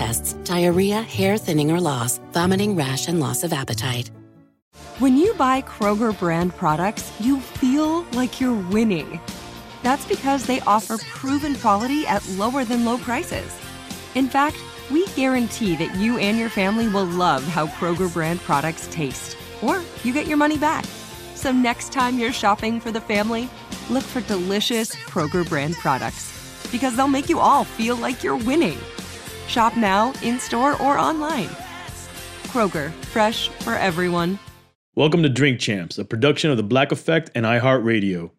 tests, diarrhea, hair thinning or loss, vomiting, rash, and loss of appetite. When you buy Kroger brand products, you feel like you're winning. That's because they offer proven quality at lower than low prices. In fact, we guarantee that you and your family will love how Kroger brand products taste, or you get your money back. So next time you're shopping for the family, look for delicious Kroger brand products because they'll make you all feel like you're winning. Shop now, in store, or online. Kroger, fresh for everyone. Welcome to Drink Champs, a production of The Black Effect and iHeartRadio.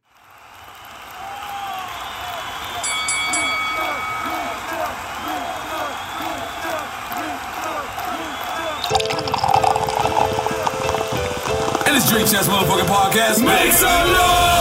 And it's Drink Champs motherfucking podcast. Make some noise!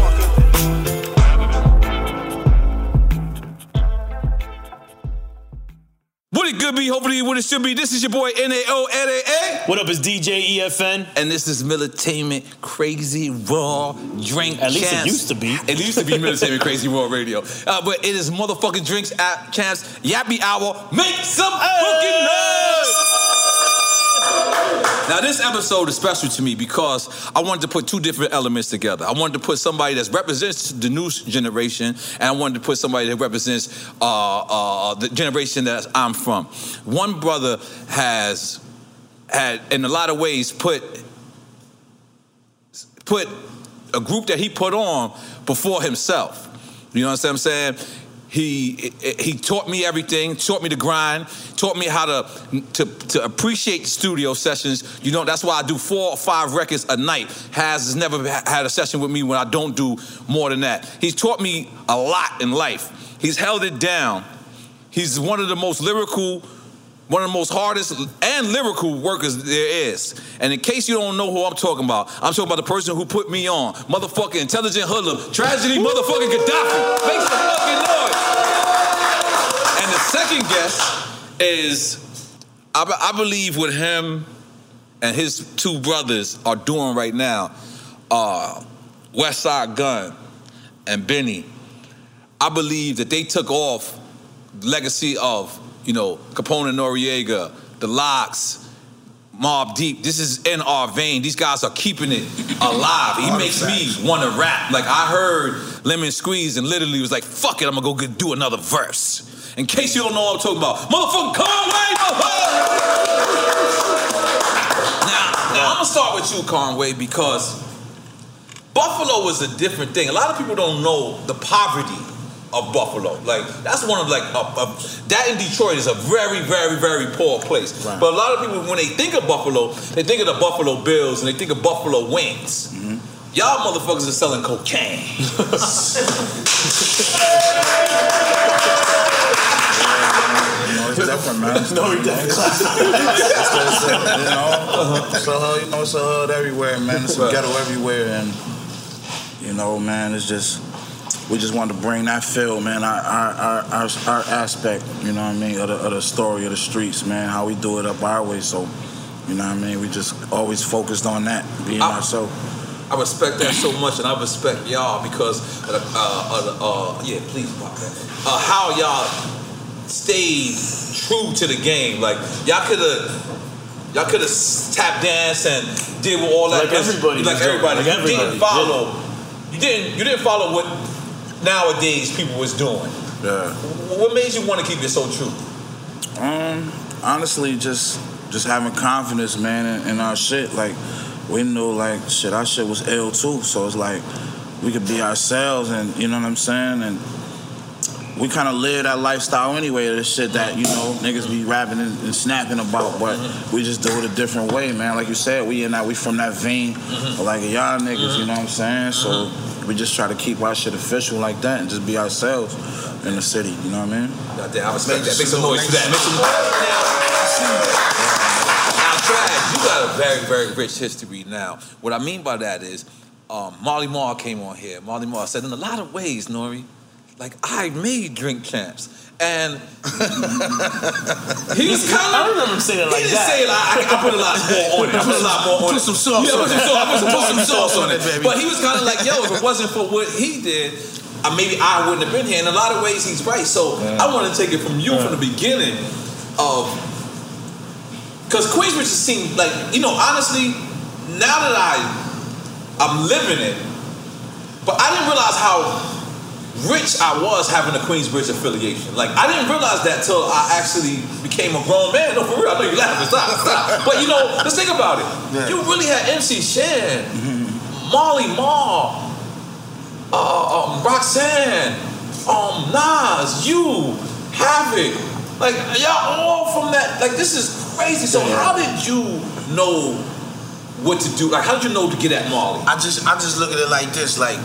What it could be, hopefully what it should be. This is your boy N-A-O-N-A-A. What up, is DJ EFN? And this is Militainment Crazy Raw Drink At least it used to be. It used to be Militainment Crazy Raw Radio. Uh, but it is motherfucking Drinks at Champs Yappy Hour. Make some fucking noise! Now this episode is special to me because I wanted to put two different elements together. I wanted to put somebody that represents the new generation, and I wanted to put somebody that represents uh, uh, the generation that I'm from. One brother has had, in a lot of ways, put put a group that he put on before himself. You know what I'm saying? He he taught me everything, taught me to grind, taught me how to to, to appreciate studio sessions. You know that's why I do four or five records a night. Has has never had a session with me when I don't do more than that. He's taught me a lot in life. He's held it down. He's one of the most lyrical one of the most hardest and lyrical workers there is. And in case you don't know who I'm talking about, I'm talking about the person who put me on. Motherfucking intelligent hoodlum. Tragedy motherfucking Khadafi. Make some fucking noise. And the second guest is, I, I believe what him and his two brothers are doing right now, uh, Westside Gunn and Benny, I believe that they took off the legacy of, you know, Capone and Noriega, the Lox, Mobb Deep. This is in our vein. These guys are keeping it alive. He makes me want to rap. Like I heard Lemon Squeeze and literally was like, fuck it, I'm gonna go get, do another verse. In case you don't know what I'm talking about, motherfucking Conway! Now, now I'm gonna start with you, Conway, because Buffalo was a different thing. A lot of people don't know the poverty of Buffalo. Like that's one of like a, a- that in Detroit is a very, very, very poor place. But a lot of people, when they think of Buffalo, they think of the Buffalo Bills and they think of Buffalo Wings. Mm-hmm. Y'all motherfuckers are selling cocaine. It's different, man. It's no, it's different. you know, it's a hood, you know, it's a uh-huh. hood everywhere, man. It's a ghetto everywhere, and you know, man, it's just we just wanted to bring that feel, man, our our, our, our, our aspect, you know what I mean, of the, of the story of the streets, man, how we do it up our way. So, you know what I mean, we just always focused on that, being I- ourselves. I respect that so much, and I respect y'all because, uh, uh, uh, yeah, please, pop that. Uh, how y'all stayed true to the game. Like y'all could have, y'all could have tap danced and did with all that. Like everybody like was doing. everybody. You everybody, didn't follow. You didn't. You didn't follow what nowadays people was doing. Yeah. What made you want to keep it so true? Um, honestly, just just having confidence, man, in, in our shit. Like we knew, like shit, our shit was ill too. So it's like we could be ourselves, and you know what I'm saying. And we kind of live that lifestyle anyway. The shit that you know niggas be rapping and, and snapping about, but we just do it a different way, man. Like you said, we in that we from that vein, of like y'all niggas. You know what I'm saying? So. We just try to keep our shit official like that and just be ourselves in the city, you know what I mean? Goddamn, I respect that. Make some noise for that. Make some Now, Trag, you got a very, very rich history now. What I mean by that is, um, Marley Marl came on here. Marley Marl said, in a lot of ways, Nori, like I made drink champs. And he was kind of. I remember him saying it like he didn't that. say it like I, I put a lot more on it. I put a lot more on it. Put some sauce yeah, on put it. some put some, put some sauce on it, baby. But he was kind of like, yo, if it wasn't for what he did, uh, maybe I wouldn't have been here. In a lot of ways, he's right. So I want to take it from you from the beginning of because Queensbridge just seemed like you know honestly now that I I'm living it, but I didn't realize how rich I was having a Queensbridge affiliation. Like I didn't realize that till I actually became a grown man. No, for real. I know you laughing. Stop, stop. But you know, let's think about it. You really had MC Shan, Marley Marl, uh, um, Roxanne, um, Nas, you, Havoc. Like y'all all from that. Like this is crazy. So how did you know what to do? Like how did you know to get at Marley? I just I just look at it like this, like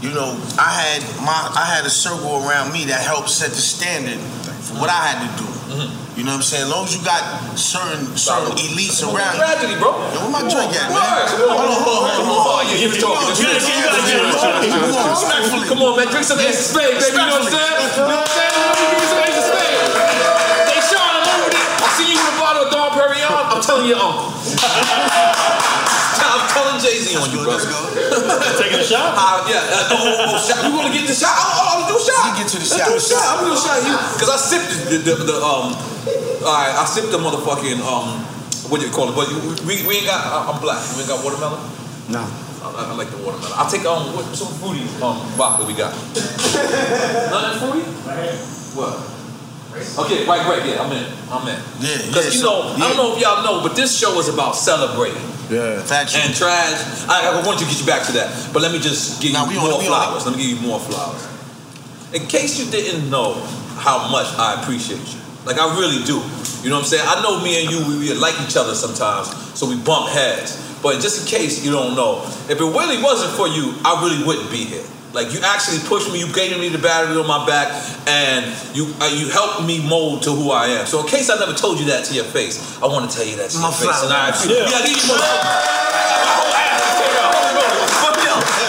you know, I had my I had a circle around me that helped set the standard for what I had to do. Mm-hmm. You know what I'm saying? As long as you got certain certain elites around tragedy, bro. Yo, where my drink at, man? come on, Hold on, hold on, hold on. Yeah, you was talking. Come on, drink, right. you gotta get it. Come on, Respectfully. Come on, man. Drink some Ace of Spades, baby. You know what I'm saying? You know what I'm saying? Let me give you some of Spades. Hey, Sean, I'm over there. I see you with a bottle of Dom Perignon. I'm telling your uncle. I'm Jay Z on you, bro. Taking a shot? Uh, yeah. Uh, oh, oh, oh, shot. You want to get the shot? Oh, oh, do a shot. get to the Let's do a shot. I'm gonna do a shot. You, cause I sipped the, the, the, the um. All right, I sipped the motherfucking um. What do you call it? But you- we, we ain't got. I- I'm black. We ain't got watermelon. No. I, I like the watermelon. I'll take um what, some fruity um vodka we got. Nothing fruity? What? Okay, right, right, yeah, I'm in. I'm in. Yeah, Because yeah, you so- know, I don't know if y'all know, but this show is about celebrating. Yeah. Factual. And trash. I, I want to get you back to that, but let me just give Nah, you we on it, more on flowers. Let me give you more flowers. In case you didn't know how much I appreciate you, like I really do. You know what I'm saying? I know me and you, we, we like each other sometimes, so we bump heads. But just in case you don't know, if it really wasn't for you, I really wouldn't be here. Like you actually pushed me, you gave me the battery on my back, and you uh, you helped me mold to who I am. So in case I never told you that to your face, I want to tell you that to My your face. And I, Yeah. yeah, I give you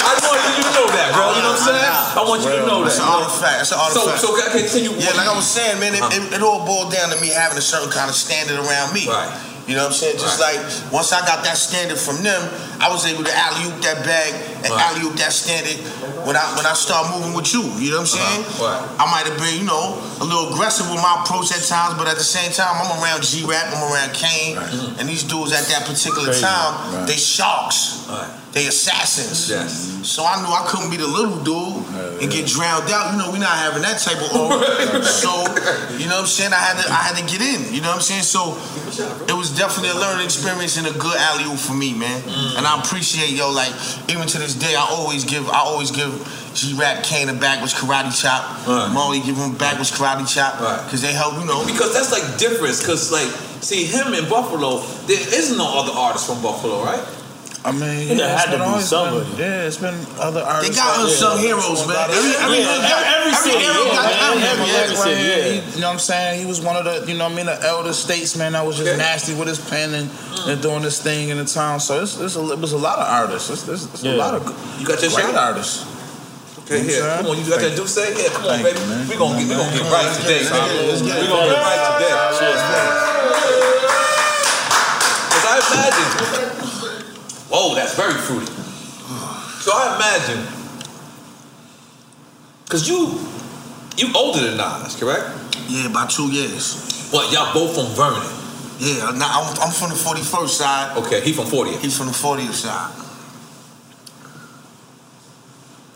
I just you to know that, bro. You know what I'm saying? I want you to know that. an artifact. That's an artifact. So, so can I continue? Yeah, like I was saying, man, it, it, it all boiled down to me having a certain kind of standard around me. Right. You know what I'm saying? Just like once I got that standard from them, I was able to alley oop that bag and Right. alley oop that standard when I when I start moving with you. You know what I'm uh-huh. saying? Right. I might have been, you know, a little aggressive with my approach at times, but at the same time, I'm around G Rap, I'm around Kane, and these dudes at that particular time, Right. they sharks. They assassins. Yes. So I knew I couldn't be the little dude and get drowned out. You know, we're not having that type of aura. so, you know what I'm saying? I had to I had to get in. You know what I'm saying? So it was definitely a learning experience and a good alley oop for me, man. And I appreciate yo, like, even to this day, I always give I always give G Rap Kane a backwards karate chop. Marley give him a backwards karate chop. Because they help, you know. Because that's like difference. Because like, see him in Buffalo, there is no other artist from Buffalo, right? I mean, There yeah, had it's to been be always somebody. Been, yeah, it's been other artists. They got out there. unsung heroes, man. Every- every- Yeah, every city, hero yeah, got man, every- every- Black every right city, here, yeah. he- You know what I'm saying? He was one of the, you know what I mean, the elder statesmen that was just nasty with his pen and, and doing this thing in the town. So it's, it's a, it was a lot of artists. It's, it's, it's a Yeah. lot of You got your great shot? artists. Okay, here. Come on, you got that do say? Yeah, come on, Thank baby. you, man. We gonna get, we gonna get Come on, right let's today. get it, man. let's get it. We gonna get right today. Cause I imagine. Whoa, that's very fruity. So I imagine. Cause you, you older than Nas, correct? Yeah, about two years. What? Y'all both from Vernon? Yeah, now I'm, I'm from the 41st side. Okay, he from 40th. He's from the 40th side.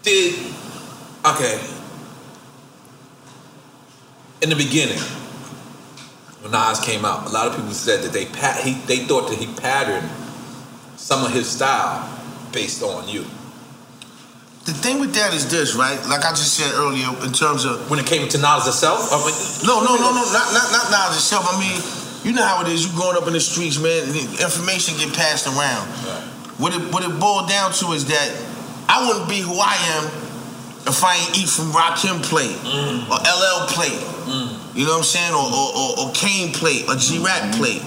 Did okay. In the beginning, when Nas came out, a lot of people said that they pat he they thought that he patterned some of his style based on you. The thing with that is this, right? Like I just said earlier, in terms of when it came to Nas itself. I mean, no, no, no, no, not not not Nas itself. I mean, you know how it is. You growing up in the streets, man. Information get passed around. What it what it boiled down to is that I wouldn't be who I am if I ain't eat from Rakim plate mm. or LL plate. Mm. You know what I'm saying? Or or, or, or Kane plate or G Rap mm-hmm. plate.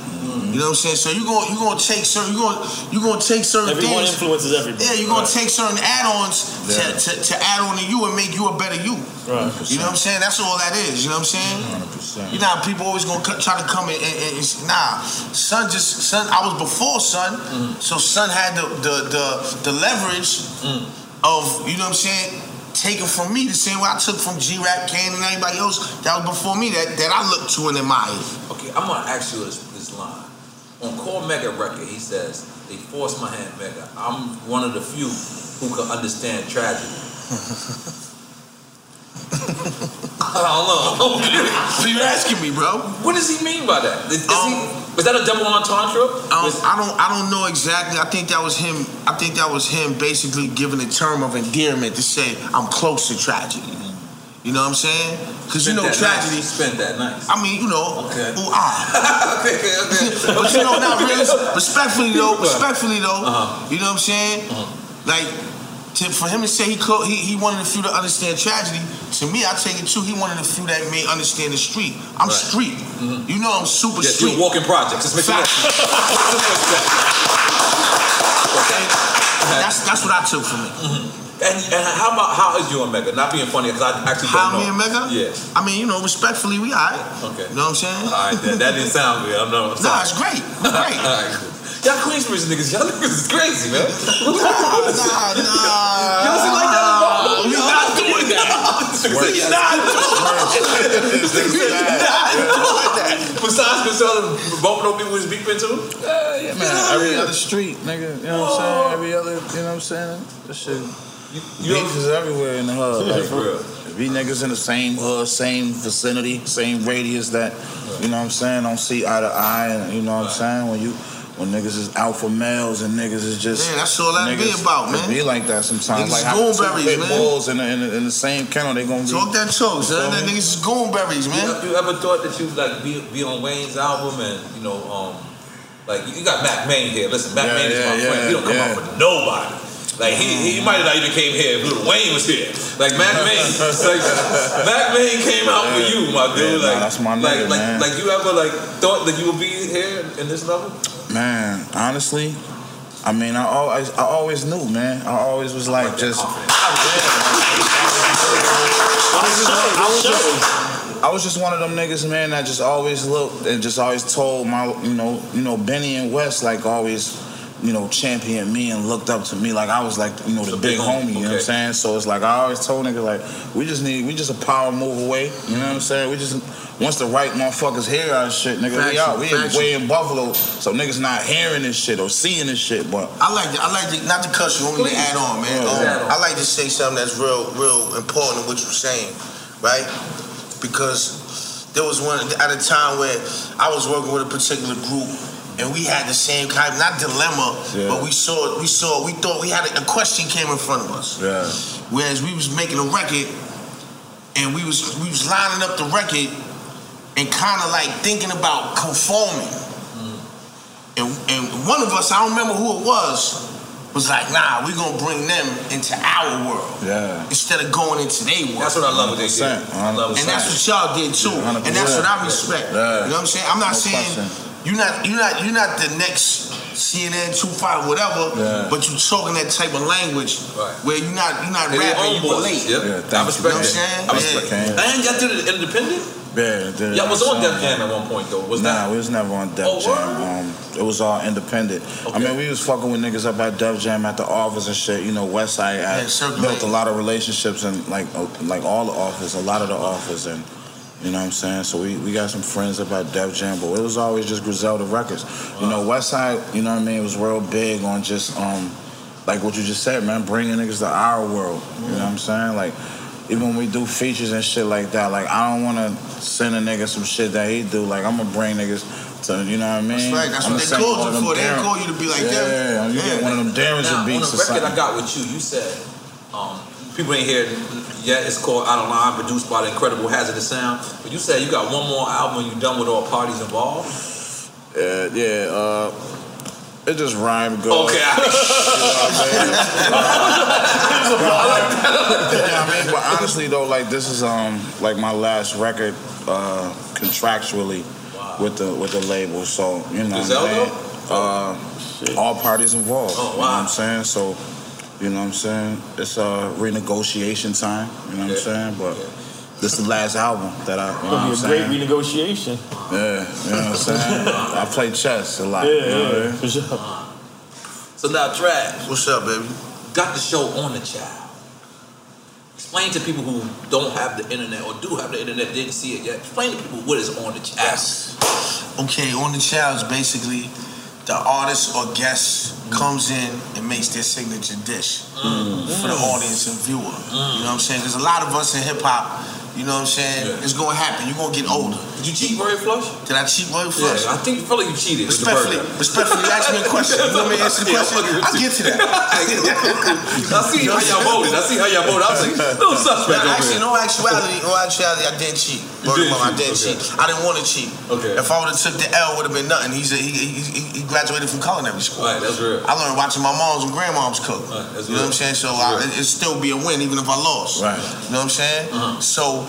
You know what I'm saying? So you going you gonna take certain you gonna you gonna take certain Everyone things. influences everybody. Yeah, you're gonna Right. take certain add-ons to, Yeah. to, to add on to you and make you a better you. Right. You know what I'm saying? That's all that is. You know what I'm saying? 100%. You know how people always gonna try to come in and, and, and nah, son just son. I was before son, mm-hmm. so son had the the the, the leverage mm. of you know what I'm saying. Taken from me the same way I took from G Rap, Kane, and everybody else that was before me that, that I looked to and admired. Okay, I'm gonna ask you this, this line. On Cormega record, he says, "They forced my hand, Mega. I'm one of the few who can understand tragedy." I don't know. so you're asking me, bro? What does he mean by that? Is, is he, is that a double entendre? Um, I don't I don't know exactly. I think that was him. I think that was him basically giving a term of endearment to say I'm close to tragedy. You know what I'm saying? Because you know tragedy. Nice. Spent that nice. I mean, you know, Okay. ooh, ah. okay, okay. but you know, not really. Respectfully though, respectfully though, Uh-huh. you know what I'm saying? Like, to, for him to say he, he he wanted a few to understand tragedy. To me, I take it too. He wanted a few that may understand the street. I'm Right. street. You know, I'm super Yes, street. you're walking project. Just make sure. That's that's what I took from it. And, and how about how is you and Mega? Not being funny because I actually How don't know. How me and Mega? Yeah. I mean, you know, respectfully, we alright. Okay. You know what I'm saying? All right, that, that didn't sound good. I'm not. Nah, it's great. It's great. All right. Y'all Queensbridge niggas, y'all niggas is crazy, man. nah, nah, nah. Y'all see like that? We not doing that. We not doing that. Besides Griselda bumping on people who's beeping too? Yeah, yeah, man. Every other street, nigga. You know what I'm saying? Every other, you know what I'm saying? This shit. Beef is everywhere in the hood. Yeah, Like, for real. Be niggas in the same hood, same vicinity, same radius that, you know what I'm saying, don't see eye to eye. And, you know what I'm saying? When you, when niggas is alpha males and niggas is just. Yeah, that's all that be about, man. be like that sometimes. Niggas like is how two goonberries, man. bulls in the, in, the, in the same kennel, they gonna be. Talk that talk, son. That niggas is goonberries, man. You, you ever thought that you like be, be on Wayne's album and you know um like you got Mack Maine here. Listen, Mac Yeah, Main is my yeah, friend. He don't come yeah, out for nobody. Like he, he might have not even came here if Lil Wayne was here. Like Mac Main, like Mack Maine came out for you, my dude. Yeah, like nah, that's my like nigga, like man. like you ever like thought that you would be here in this level? Man, honestly, I mean, I always, I always knew, man. I always was like, just. I was just, I was just one of them niggas, man, that just always looked and just always told my, you know, you know, Benny and West like always, you know, championed me and looked up to me like I was like, you know, the big homie. You know what I'm saying? So it's like I always told niggas like, we just need, we just a power move away. You know what I'm saying? We just once the right motherfuckers hear our shit, nigga, we Factual, out. We in, way in Buffalo, so niggas not hearing this shit or seeing this shit, but. I like to, I like to, not to cut you, me to add on, man. Yeah, Um, on. I like to say something that's real, real important in what you're saying, right? Because there was one at a time where I was working with a particular group, and we had the same kind, of, not dilemma, Yeah. but we saw, we saw, we thought we had a, a question came in front of us. Yeah. Whereas we was making a record, and we was we was lining up the record, and kind of like thinking about conforming. And, and one of us, I don't remember who it was, was like, nah, we gonna bring them into our world Yeah. instead of going into their world. That's what I love what they did. 100%, 100%. And that's what y'all did too. And that's what I respect. Yeah. You know what I'm saying? I'm not No saying question. You're not you're not you're not the next CNN two five whatever, Yeah. but you're talking that type of language where you're not you're not They their rapping, own you voice. relate. Yep. Yeah, I thank respect you, it. man. I respect Yeah. it. And y'all did it independent? Yeah, did Y'all was on Def. Jam at one point though. Was nah, that? we was never on Def Oh, Jam. Um, it was all independent. I mean, we was fucking with niggas up at Def Jam at the office and shit. You know, Westside Yeah, built a lot of relationships and like like all the office, a lot of the office, and you know what I'm saying. So we, we got some friends about at Def Jam, but it was always just Griselda Records. You know, Westside, you know what I mean, It was real big on just um like what you just said, man, bringing niggas to our world. You know what I'm saying, like. Even when we do features and shit like that, like I don't want to send a nigga some shit that he do. Like I'm gonna bring niggas to, you know what I mean? That's right. That's I'ma what they send called one of you them for. They didn't call you to be like that. yeah, them. you get one of them Darren's Now, beats on the record something. I got with you, you said um, people ain't hear it yet. It's called Out of Line, produced by the incredible Hazardous Sound. But you said you got one more album. You done with all parties involved. Yeah, yeah. Uh, it just rhymed good. Okay. yeah, I mean, but honestly though, like this is um like my last record uh contractually with the with the label. So you know, what I'm saying? uh, all parties involved. Oh, You know what I'm saying? So you know what I'm saying? It's a uh, renegotiation time. You know what I'm saying? But this is the last album that I. You know what I'm It'll be a saying? great renegotiation. Yeah, you know what I'm saying? I play chess a lot. Yeah, you know what yeah, mean? for sure. So now, Trash. What's up, baby? Got the show on the child. Explain to people who don't have the internet or do have the internet, didn't see it yet. Explain to people what is on the child. Okay, on the child is basically the artist or guest comes in and makes their signature dish mm. for the mm. audience and viewer. You know what I'm saying? Because a lot of us in hip hop, you know what I'm saying? It's gonna happen. You're gonna get older. Did you cheat Roy Flush? Did I cheat Roy Flush? Yeah, I think feel like you cheated. Respectfully, respectfully, you ask me a question. You want me to answer the Yeah, question? I'm fucking with I'll you. get to that. I see how y'all voted. I see how y'all voted. I was like, no suspect Now, actually, no actuality, no actuality, I didn't cheat. Mouth, I cheat, didn't okay. cheat. I didn't want to cheat. Okay. If I would have took the L, would have been nothing. He's a, he, he, he, graduated from culinary school. Right, that's real. I learned watching my moms and grandmoms cook. that's you know what I'm saying? So I, it'd still be a win even if I lost. Right. You know what I'm saying? Uh-huh. So,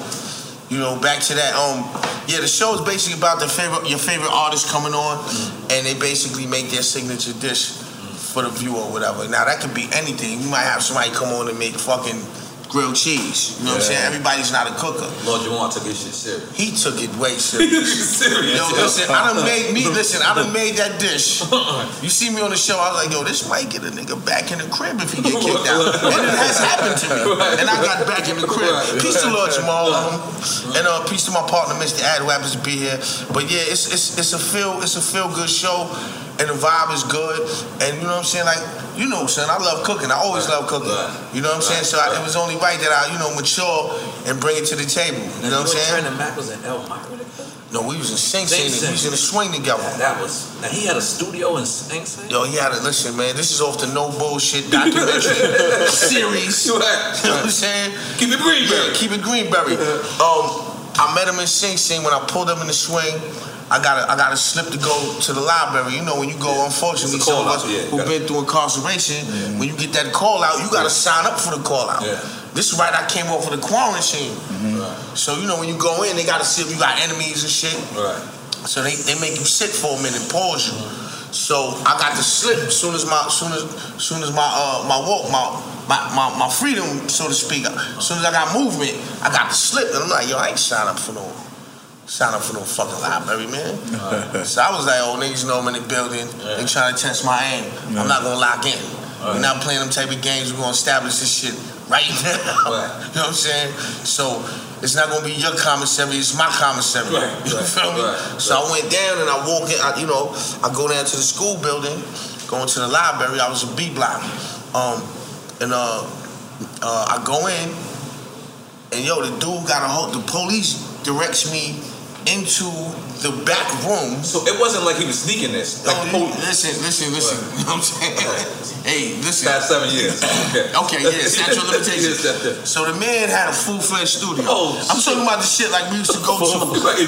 you know, back to that. Um, yeah, the show is basically about the favorite, your favorite artist coming on, Mm-hmm. and they basically make their signature dish for the viewer or whatever. Now that could be anything. You might have somebody come on and make fucking grilled cheese. You know what I'm saying? Everybody's not a cooker. Lord Jamar took his shit serious. He took it way serious. serious. Yo, listen, I done made me listen, I done made that dish. You see me on the show, I was like, yo, this might get a nigga back in the crib if he get kicked out. And it has happened to me. And I got back in the crib. Peace to Lord Jamar. And uh, peace to my partner, Mr. Ad, who happens to be here. But yeah, it's it's it's a feel it's a feel good show. And the vibe is good. And you know what I'm saying? Like, you know, son, I love cooking. I always love cooking. You know what I'm saying? So I, it was only right that I, you know, mature and bring it to the table. You know what I'm saying? Brandon Mack was in Elmira. No, we was in Sing Sing Sing. We was in a Sing. swing together. That was. Now he had a studio in Sing Sing. Yo, he had to listen, man. This is off the no bullshit documentary series. You know what I'm saying? Keep it Greenberry. Yeah, keep it Greenberry. Um, I met him in Sing Sing when I pulled up in the swing. I got I got a slip to go to the library. You know when you go, unfortunately, It's a some of us yeah, who've been through incarceration, when you get that call out, you got to sign up for the call out. This is right. I came off of the quarantine, so you know when you go in, they got to see if you got enemies and shit. Right. So they, they make you sit for a minute, pause you. So I got the slip as soon as my soon as soon as my uh my walk my my, my, my freedom so to speak. As soon as I got movement, I got the slip and I'm like, yo, I ain't sign up for no sign up for no fucking library, man. so I was like, oh niggas know I'm in the building. They trying to test my aim. I'm not gonna lock in. We're not playing them type of games. We're gonna establish this shit right now. you know what I'm saying? So it's not gonna be your commissary, it's my commissary. you feel me? So I went down and I walk in, I, you know, I go down to the school building, going to the library, I was a B block. Um, and uh, uh, I go in, and yo, the dude got a hold, the police directs me into the back room. So it wasn't like he was sneaking this. Like oh, listen, listen, listen. You know what I'm saying? hey, listen. Past seven years. Okay. Okay, yeah, statute of limitations. So the man had a full fledged studio. I'm talking about the shit like we used to go to.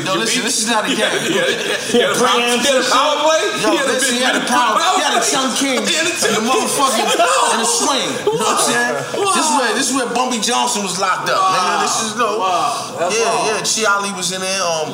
No, listen, this is not a game. He had a- he had a power- he had a power play? Yo, He had a listen, big- he had a big power. power He had a play? Chung King He had a motherfucking and a swing. You know what I'm saying? This is where this is where Bumpy Johnson was locked up. Nigga, this is no. Yeah, yeah. Chi Ali was in there. Um,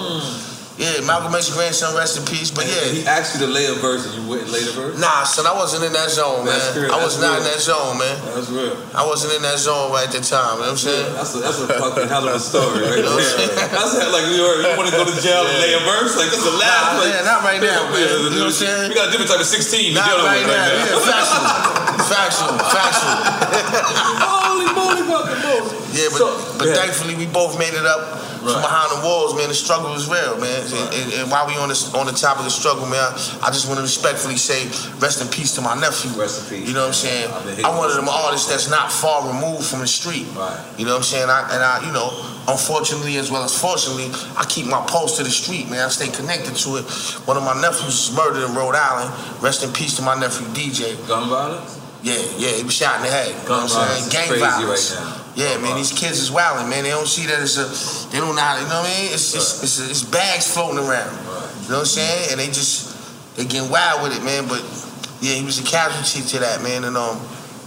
yeah, Malcolm X's grandson, rest in peace. But yeah, He asked you to lay a verse and you wouldn't lay the verse? Nah, son, I wasn't in that zone, man. That's real, I was that's not real. in that zone, man. That's real. I wasn't in that zone right at the time. You know what I'm saying? That's a, that's a fucking hell of a story right You know what I'm saying? That's like you, you want to go to jail and lay a verse? Like, this is the last Nah, place. man, not right now, man. You know what I'm saying? We got a different type of 16 Not right with now. right Yeah, factual. factual. Factual. Holy fucking moly. Yeah, but, but thankfully we both made it up from behind the walls, man. The struggle was real, man. And, and, and while we on this on the top of the struggle, man, I, I just want to respectfully say rest in peace to my nephew. Rest in peace. You know what I'm saying? I'm one of them artists that's not far removed from the street. Right. You know what I'm saying? I, and I, you know, unfortunately as well as fortunately, I keep my pulse to the street, man. I stay connected to it. One of my nephews was murdered in Rhode Island. Rest in peace to my nephew DJ. Gun violence? Yeah, yeah, he was shot in the head. You know what I'm saying? Gang crazy violence. right now. Yeah, man, these kids is wilding, man. They don't see that it's a, they don't know how, you know what I mean? It's it's, it's, it's bags floating around. You know what I'm saying? And they just, they getting wild with it, man. But yeah, he was a casualty to that, man. And um,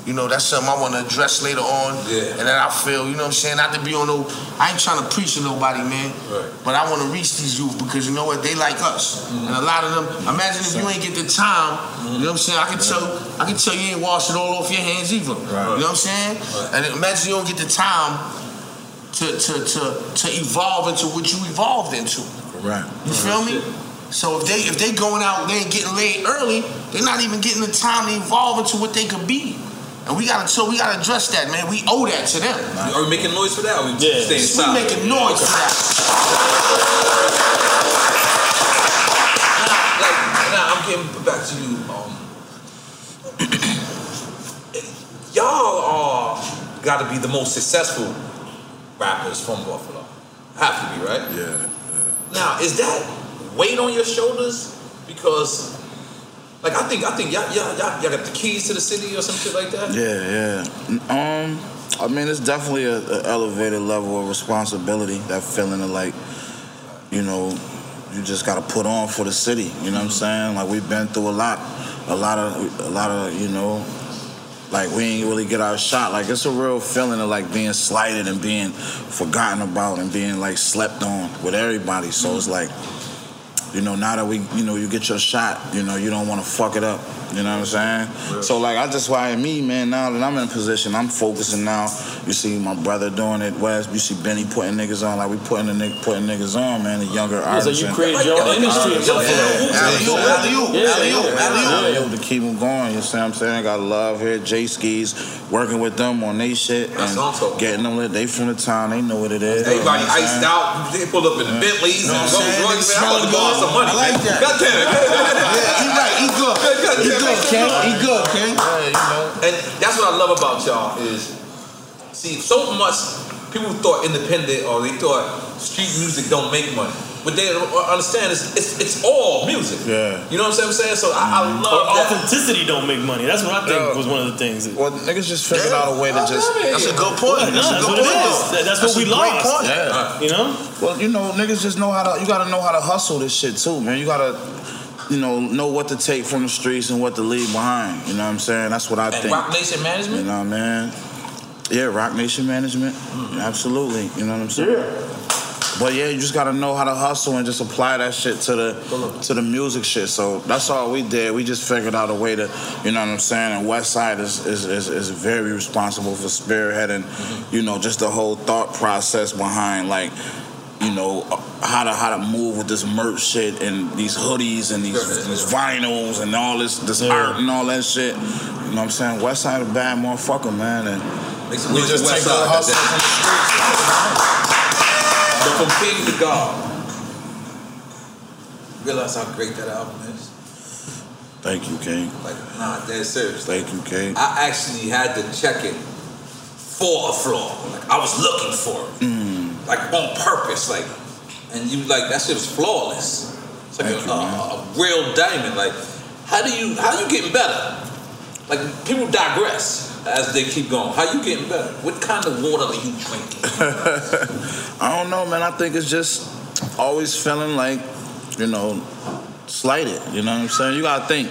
you know, that's something I want to address later on. Yeah. And that I feel, you know what I'm saying? Not to be on no, I ain't trying to preach to nobody, man. Right. But I want to reach these youth because you know what? They like us. Mm-hmm. And a lot of them, imagine if you ain't get the time, you know what I'm saying? I can tell I can tell you ain't wash it all off your hands either. You know what I'm saying? And imagine you don't get the time to to to to evolve into what you evolved into. Right. You feel me? So if they if they going out, they ain't getting laid early, they're not even getting the time to evolve into what they could be. And we gotta so we gotta address that, man. We owe that to them. Are we making noise for that? Or we Yeah. staying We making noise for that. Like, now I'm getting back to you. Um, y'all are got to be the most successful rappers from Buffalo. Have to be, right? Yeah. Now, is that weight on your shoulders? Because, like, I think I think y'all y'all y'all, y'all got the keys to the city or some shit like that. Yeah, yeah. Um, I mean, it's definitely a, a elevated level of responsibility. That feeling of like, you know, you just got to put on for the city. You know what I'm saying? Like we've been through a lot, a lot of, a lot of, you know, like we ain't really get our shot. Like it's a real feeling of like being slighted and being forgotten about and being like slept on with everybody. So it's like, you know, now that we, you know, you get your shot, you know, you don't want to fuck it up. You know what I'm saying? So like, I just why me, man. Now that I'm in position, I'm focusing now. You see my brother doing it, West. You see Benny putting niggas on, like we putting the nigg- putting niggas on, man. The younger Yeah, so you and- created your own industry in Buffalo. Alley-oop, alley-oop, Yeah, alley-oop, yeah, alley-oop. yeah. Yo, to keep them going, you see what I'm saying? I got love here. J Skis working with them on they shit That's and talking getting them lit. They from the town, they know what it is. Everybody You know what I'm iced out. They pulled up in the Bentleys Know and what I'm saying? Royce. Niggas Man, I'm to borrow some money. good. Like that. God damn it. Yeah, he right. He good. He good, King. He good, King. And that's what I love about y'all is, see, so much people thought independent or they thought street music don't make money. But they understand is it's, it's all music. Yeah. You know what I'm saying? So I, I mm-hmm. love that. Authenticity don't make money. That's what I think Yeah. was one of the things. that- Well, niggas just figured out a way to just. That's a good point. Yeah, no, That's a that's good what it point. is. That- that's what a we great lost. point. Yeah. You know? Well, you know, niggas just know how to. You gotta know how to hustle this shit too, man. You gotta, you know, know what to take from the streets and what to leave behind. You know what I'm saying? That's what I And think. Roc Nation Management? You know, man. Yeah, Roc Nation Management. Mm-hmm. Absolutely. You know what I'm saying? Yeah. But yeah, you just gotta know how to hustle and just apply that shit to the to the music shit. So that's all we did. We just figured out a way to, you know what I'm saying. And West Side is is, is, is very responsible for spearheading, mm-hmm. you know, just the whole thought process behind like, you know, uh, how to how to move with this merch shit and these hoodies and these, these vinyls and all this this art and all that shit. You know what I'm saying? West Side a bad motherfucker, man. And we just take the hustle from the streets. But from king to God. Realize how great that album is. Thank you, King. Like, nah, dead serious. Thank you, King. I actually had to check it for a flaw. Like I was looking for it. Mm. Like on purpose. Like and you like that shit was flawless. It's like a, a, a real diamond. Like how do you how you getting better? Like people digress as they keep going. How you getting better? What kind of water are you drinking? I don't know, man. I think it's just always feeling like, you know, slighted. You know what I'm saying? You gotta think.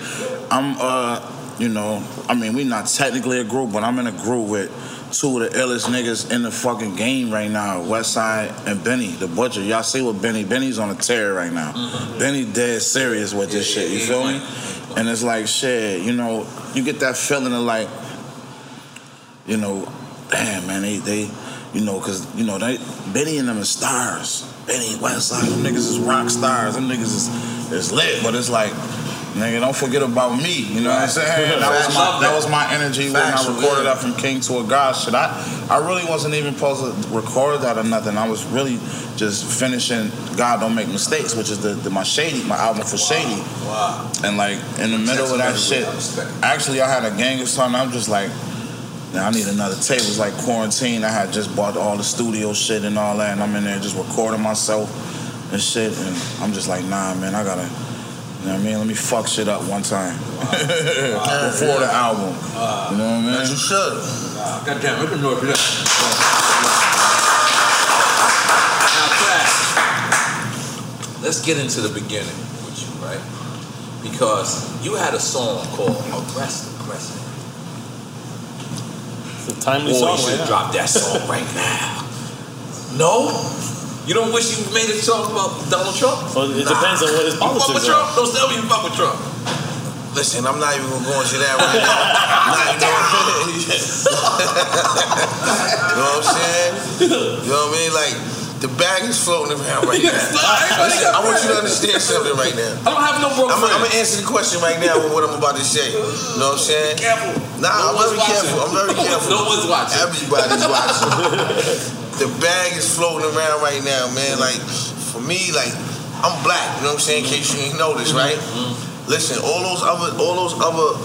I'm, uh, you know, I mean, we not technically a group, but I'm in a group with two of the illest niggas in the fucking game right now, Westside and Benny, the butcher. Y'all see what Benny? Benny's on a tear right now. Benny dead serious with this shit. You feel me? And it's like shit. You know, you get that feeling of like, you know, damn man, they they, you know, cause you know they Benny and them are stars. Benny Westside, them niggas is rock stars. Them niggas is is lit, but it's like. Nigga, don't forget about me. You know what I'm saying? That was my that was my energy when I recorded yeah. that from King to a God shit. I I really wasn't even supposed to record that or nothing. I was really just finishing God Don't Make Mistakes, which is the, the my Shady, my album for Shady. Wow. And like in the middle of that shit, actually I had a gang of something. I'm just like, now I need another tape. It was like quarantine. I had just bought all the studio shit and all that, and I'm in there just recording myself and shit. And I'm just like, nah, man, I gotta, know what I mean? Let me fuck shit up one time before the album. you know what I mean? As you should. God damn, make a noise for that. Now, Fat, let's get into the beginning with you, right? Because you had a song called Arrest the President. It's a timely Boy, song. you should right now. drop that song right now. No? You don't wish you made a song about Donald Trump? Well, it depends on what his You fuck with are. Trump? Don't tell me you fuck with Trump. Listen, I'm not even gonna go into that right now. Not even gonna- you know what I'm saying? You know what I mean? Like the bag is floating around right now. Listen, I want you to understand something right now. I don't have no broke I'm. I'm gonna answer the question right now with what I'm about to say. You know what I'm saying? Careful. Nah, No I'm very watching. careful. I'm very careful. No one's watching. Everybody's watching. The bag is floating around right now, man. Like for me, like I'm black. You know what I'm saying? In case you ain't noticed, right? Mm-hmm. Mm-hmm. Listen, all those other, all those other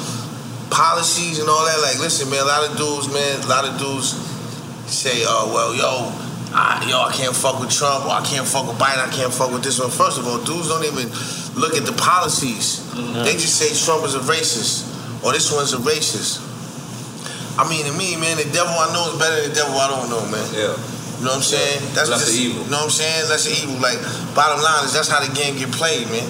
policies and all that. Like, listen, man. A lot of dudes, man. A lot of dudes say, "Oh, well, yo." I, yo, I can't fuck with Trump, or I can't fuck with Biden, I can't fuck with this one. First of all, dudes don't even look at the policies. Mm-hmm. They just say Trump is a racist, or this one's a racist. I mean, to me, man, the devil I know is better than the devil I don't know, man. Yeah. You know what I'm saying? That's Lesser just evil. You know what I'm saying? That's the evil. Like, bottom line is that's how the game get played, man.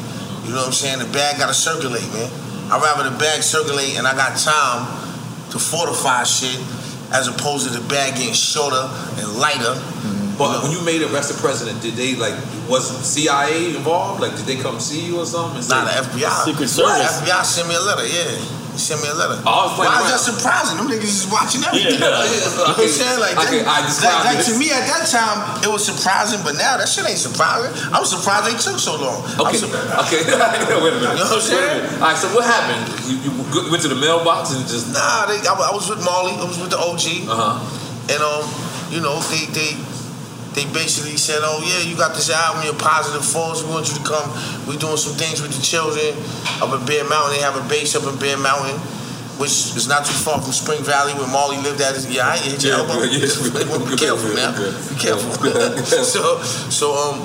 You know what I'm saying? The bag gotta circulate, man. I'd rather the bag circulate and I got time to fortify shit as opposed to the bag getting shorter and lighter. Mm-hmm. But when you made Arrest the President, did they like was CIA involved? Like did they come see you or something? and say- Nah, the FBI. Secret What? Service. FBI sent me a letter, yeah. He sent me a letter. Oh, I was playing Why around. is that surprising? Them niggas is watching everything. Yeah. You know what I'm saying? Like, that, like, like, to me at that time, it was surprising, but now that shit ain't surprising. I'm surprised they took so long. Okay, okay. Wait a minute. You know what I'm saying? All right, so what happened? You, you went to the mailbox and just Nah, they, I, I was with Marley. I was with the OG. uh huh. And um, you know, they they they basically said, "Oh yeah, you got this album, you're positive force. We want you to come. We're doing some things with the children up in Bear Mountain. They have a base up in Bear Mountain." Which is not too far from Spring Valley where Marley lived at. Yeah, I hit your Yeah, elbow. yeah, yeah. Be careful now. Be careful. so, so um,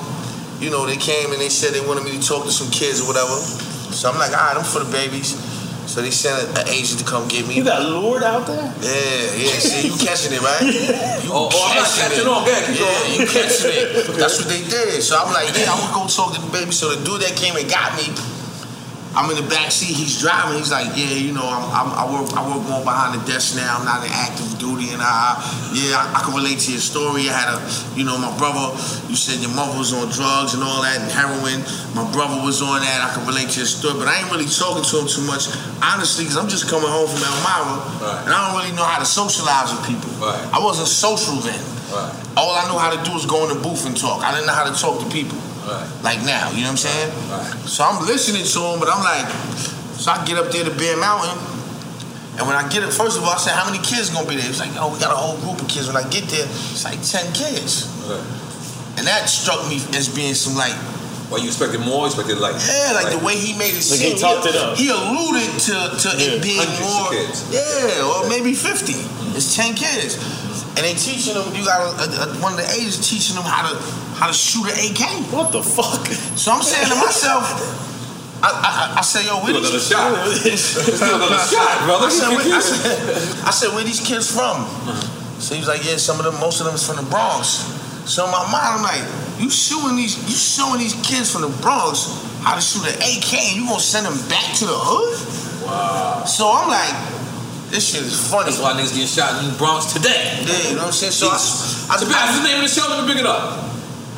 you know, they came and they said they wanted me to talk to some kids or whatever. So I'm like, all right, I'm for the babies. So they sent an agent to come get me. You got lured out there? Yeah, yeah. See, you catching it, right? You Oh, oh, I'm not catching on. Go ahead, keep yeah, you catching it. That's what they did. So I'm like, yeah, I'm gonna go talk to the baby. So the dude that came and got me, I'm in the back seat. He's driving. He's like, yeah, you know, I'm, I'm, I work, I work more behind the desk now. I'm not in active duty, and I, yeah, I, I can relate to your story. I had a, you know, my brother. You said your mother was on drugs and all that, and heroin. My brother was on that. I can relate to your story, but I ain't really talking to him too much, honestly, because I'm just coming home from Elmira, and I don't really know how to socialize with people. I wasn't social then. All I knew how to do was go in the booth and talk. I didn't know how to talk to people. Like now, you know what I'm saying? So I'm listening to him, but I'm like, so I get up there to Bear Mountain, and when I get it, first of all, I said, how many kids gonna be there? He's like, oh, we got a whole group of kids. When I get there, it's like 10 kids. And that struck me as being some like, Well, you expected more? You expected like yeah, like the way he made it Like seem. he talked it up. He alluded to, to it being Hundreds of more. kids. Yeah, or maybe 50. It's 10 kids. Mm-hmm. And they teaching them, you got a, a, one of the aides teaching them how to how to shoot an AK. What the fuck? So I'm saying to myself, I, I, I, I say, yo, where Do these another shot. Another shot, brother. I said, where, I, said, I said, where these kids from? So he was like, yeah, some of them, most of them is from the Bronx. So in my mind, I'm like, you shooting these, you showing these kids from the Bronx how to shoot an AK, and you gonna send them back to the hood? Wow. So I'm like, this shit is funny. That's why niggas getting shot in the Bronx today. Yeah, you know what I'm saying? So I, I, So, what's the name of the show? Let me pick it up.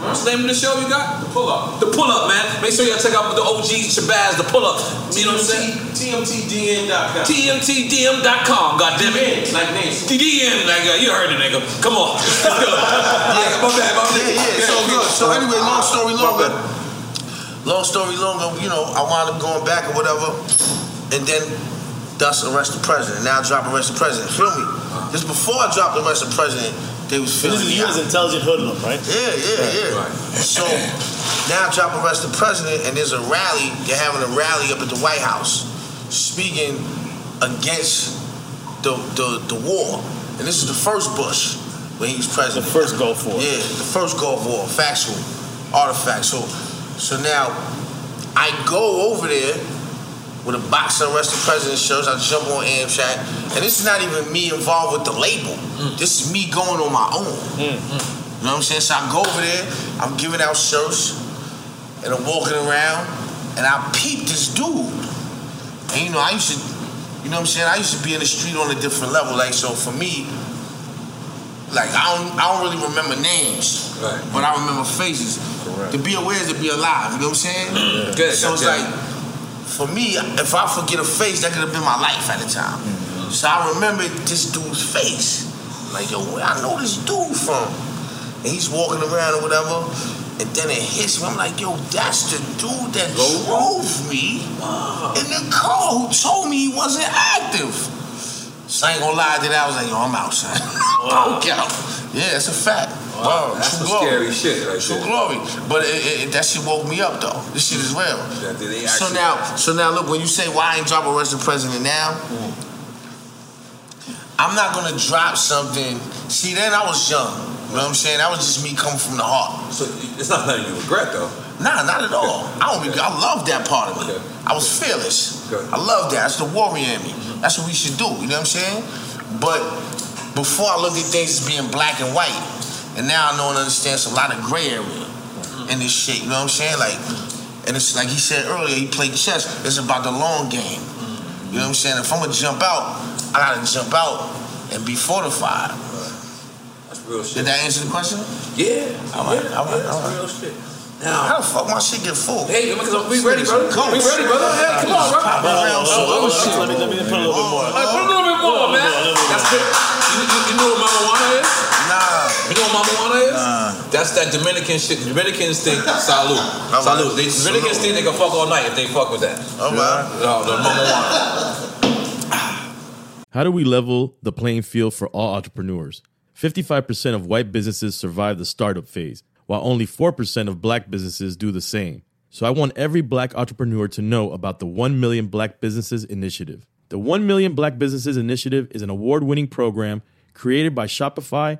What's the name of the show you got? The Pull Up. The Pull Up, man. Make sure y'all check out the OG Shabazz, The Pull Up. You know what I'm saying? TMTDN.com. TMTDM.com, goddammit. Like Nancy. TDM, like, uh, you heard it, nigga. Come on. Let's go. yeah, my bad, my bad. Yeah, yeah. So good. So anyway, long story longer. Long story longer. You know, I wound up going back or whatever, and then thus arrest the president. Now drop arrest the president. Feel me? This before I dropped arrest the president, they was This feeling is me you as intelligent hoodlum, right? Yeah, yeah, yeah. So now Trump arrest the president, and there's a rally. They're having a rally up at the White House, speaking against the the, the war. And this is the first Bush when he was president. The first Gulf War. Yeah, the first Gulf War, factual, artifact. So, so now I go over there with a box of Arrest the President shows, I jump on Amtrak, and this is not even me involved with the label. Mm. This is me going on my own. Mm, mm. You know what I'm saying? So I go over there, I'm giving out shirts, and I'm walking around, and I peep this dude. And you know, I used to, you know what I'm saying? I used to be in the street on a different level. Like, so for me, like I don't, I don't really remember names, but I remember faces. To be aware is to be alive. You know what I'm saying? Mm-hmm. Good, so it's like, for me, if I forget a face, that could have been my life at the time. Mm-hmm. So I remember this dude's face. Like, yo, where I know this dude from? And he's walking around or whatever. And then it hits me. I'm like, yo, that's the dude that drove me in the car who told me he wasn't active. So I ain't gonna lie to that. I was like, yo, I'm out, son. out Yeah, it's a fact. Wow, That's true some glory. scary shit right True there. glory. But it, it, that shit woke me up though. This shit is real. They So actually- now, so now look, when you say why I ain't drop arrest the president now, mm. I'm not gonna drop something. See, then I was young. You know what I'm saying? That was just me coming from the heart. So it's not nothing you regret though. Nah, not at all. I don't. Regret, I love that part of me. I was fearless. I love that. That's the warrior in me. That's what we should do. You know what I'm saying? But before I looked at things as being black and white, and now I know and understand it's a lot of gray area in this shit. You know what I'm saying? Like, and it's like he said earlier, he played chess. It's about the long game. You know what I'm saying? If I'm gonna jump out, I gotta jump out and be fortified. That's real shit. Did that answer the question? Yeah. All right. yeah, all right. yeah, that's right. real shit. How the fuck my shit get full? Hey, because we ready, brother. We ready, brother. Hey, come on, bro. Popping around so Oh, oh, shit. shit. Let me, let me put a little bit more. Hey, put a little bit more, man. That's good. You, you, you know what Mama Juana is? Nah. You know what Mama Juana is? That's that Dominican shit. Dominicans think salute. Salute. They, Dominicans think they can fuck all night if they fuck with that. All right. No, the Mama How do we level the playing field for all entrepreneurs? 55% of white businesses survive the startup phase, while only 4% of black businesses do the same. So I want every black entrepreneur to know about the 1 Million Black Businesses Initiative. The 1 Million Black Businesses Initiative is an award winning program created by Shopify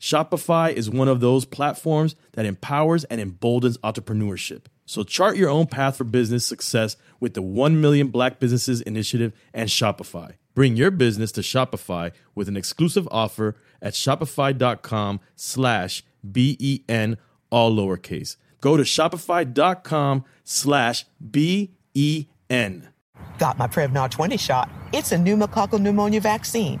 Shopify is one of those platforms that empowers and emboldens entrepreneurship. So chart your own path for business success with the 1 Million Black Businesses Initiative and Shopify. Bring your business to Shopify with an exclusive offer at shopify.com slash B-E-N, all lowercase. Go to shopify.com slash B-E-N. Got my Prevnar 20 shot. It's a pneumococcal pneumonia vaccine.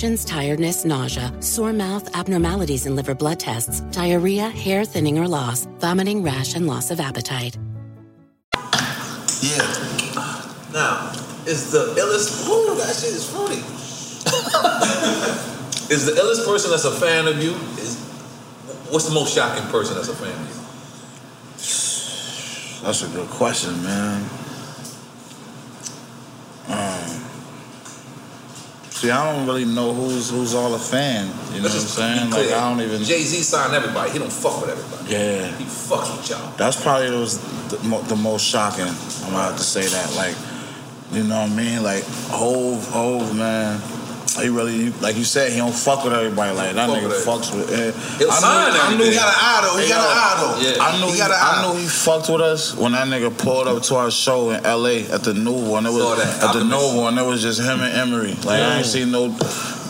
infections, tiredness, nausea, sore mouth, abnormalities in liver blood tests, diarrhea, hair thinning or loss, vomiting, rash, and loss of appetite. Yeah. Now, is the illest. Ooh, that shit is fruity. is the illest person that's a fan of you? Is what's the most shocking person that's a fan of you? That's a good question, man. Um, see, I don't really know who's who's all a fan. You know what I'm saying? Like I don't even. Jay Z signed everybody. He don't fuck with everybody. Yeah. He fucks with y'all. That's probably was the, mo- the most shocking. I'm gonna have to say that. Like, you know what I mean? Like, Hove, Hove, man. He really, like you said, he don't fuck with everybody. Like that Fuck nigga with fucks with. Eh, He'll I knew, I knew. He got an idol. He got an idol. Yeah. I knew He got an idol. I knew he fucked with us when that nigga pulled up to our show in L.A. at the Novo, and it was at the. Novo, and it was just him and Emory. Like I ain't seen no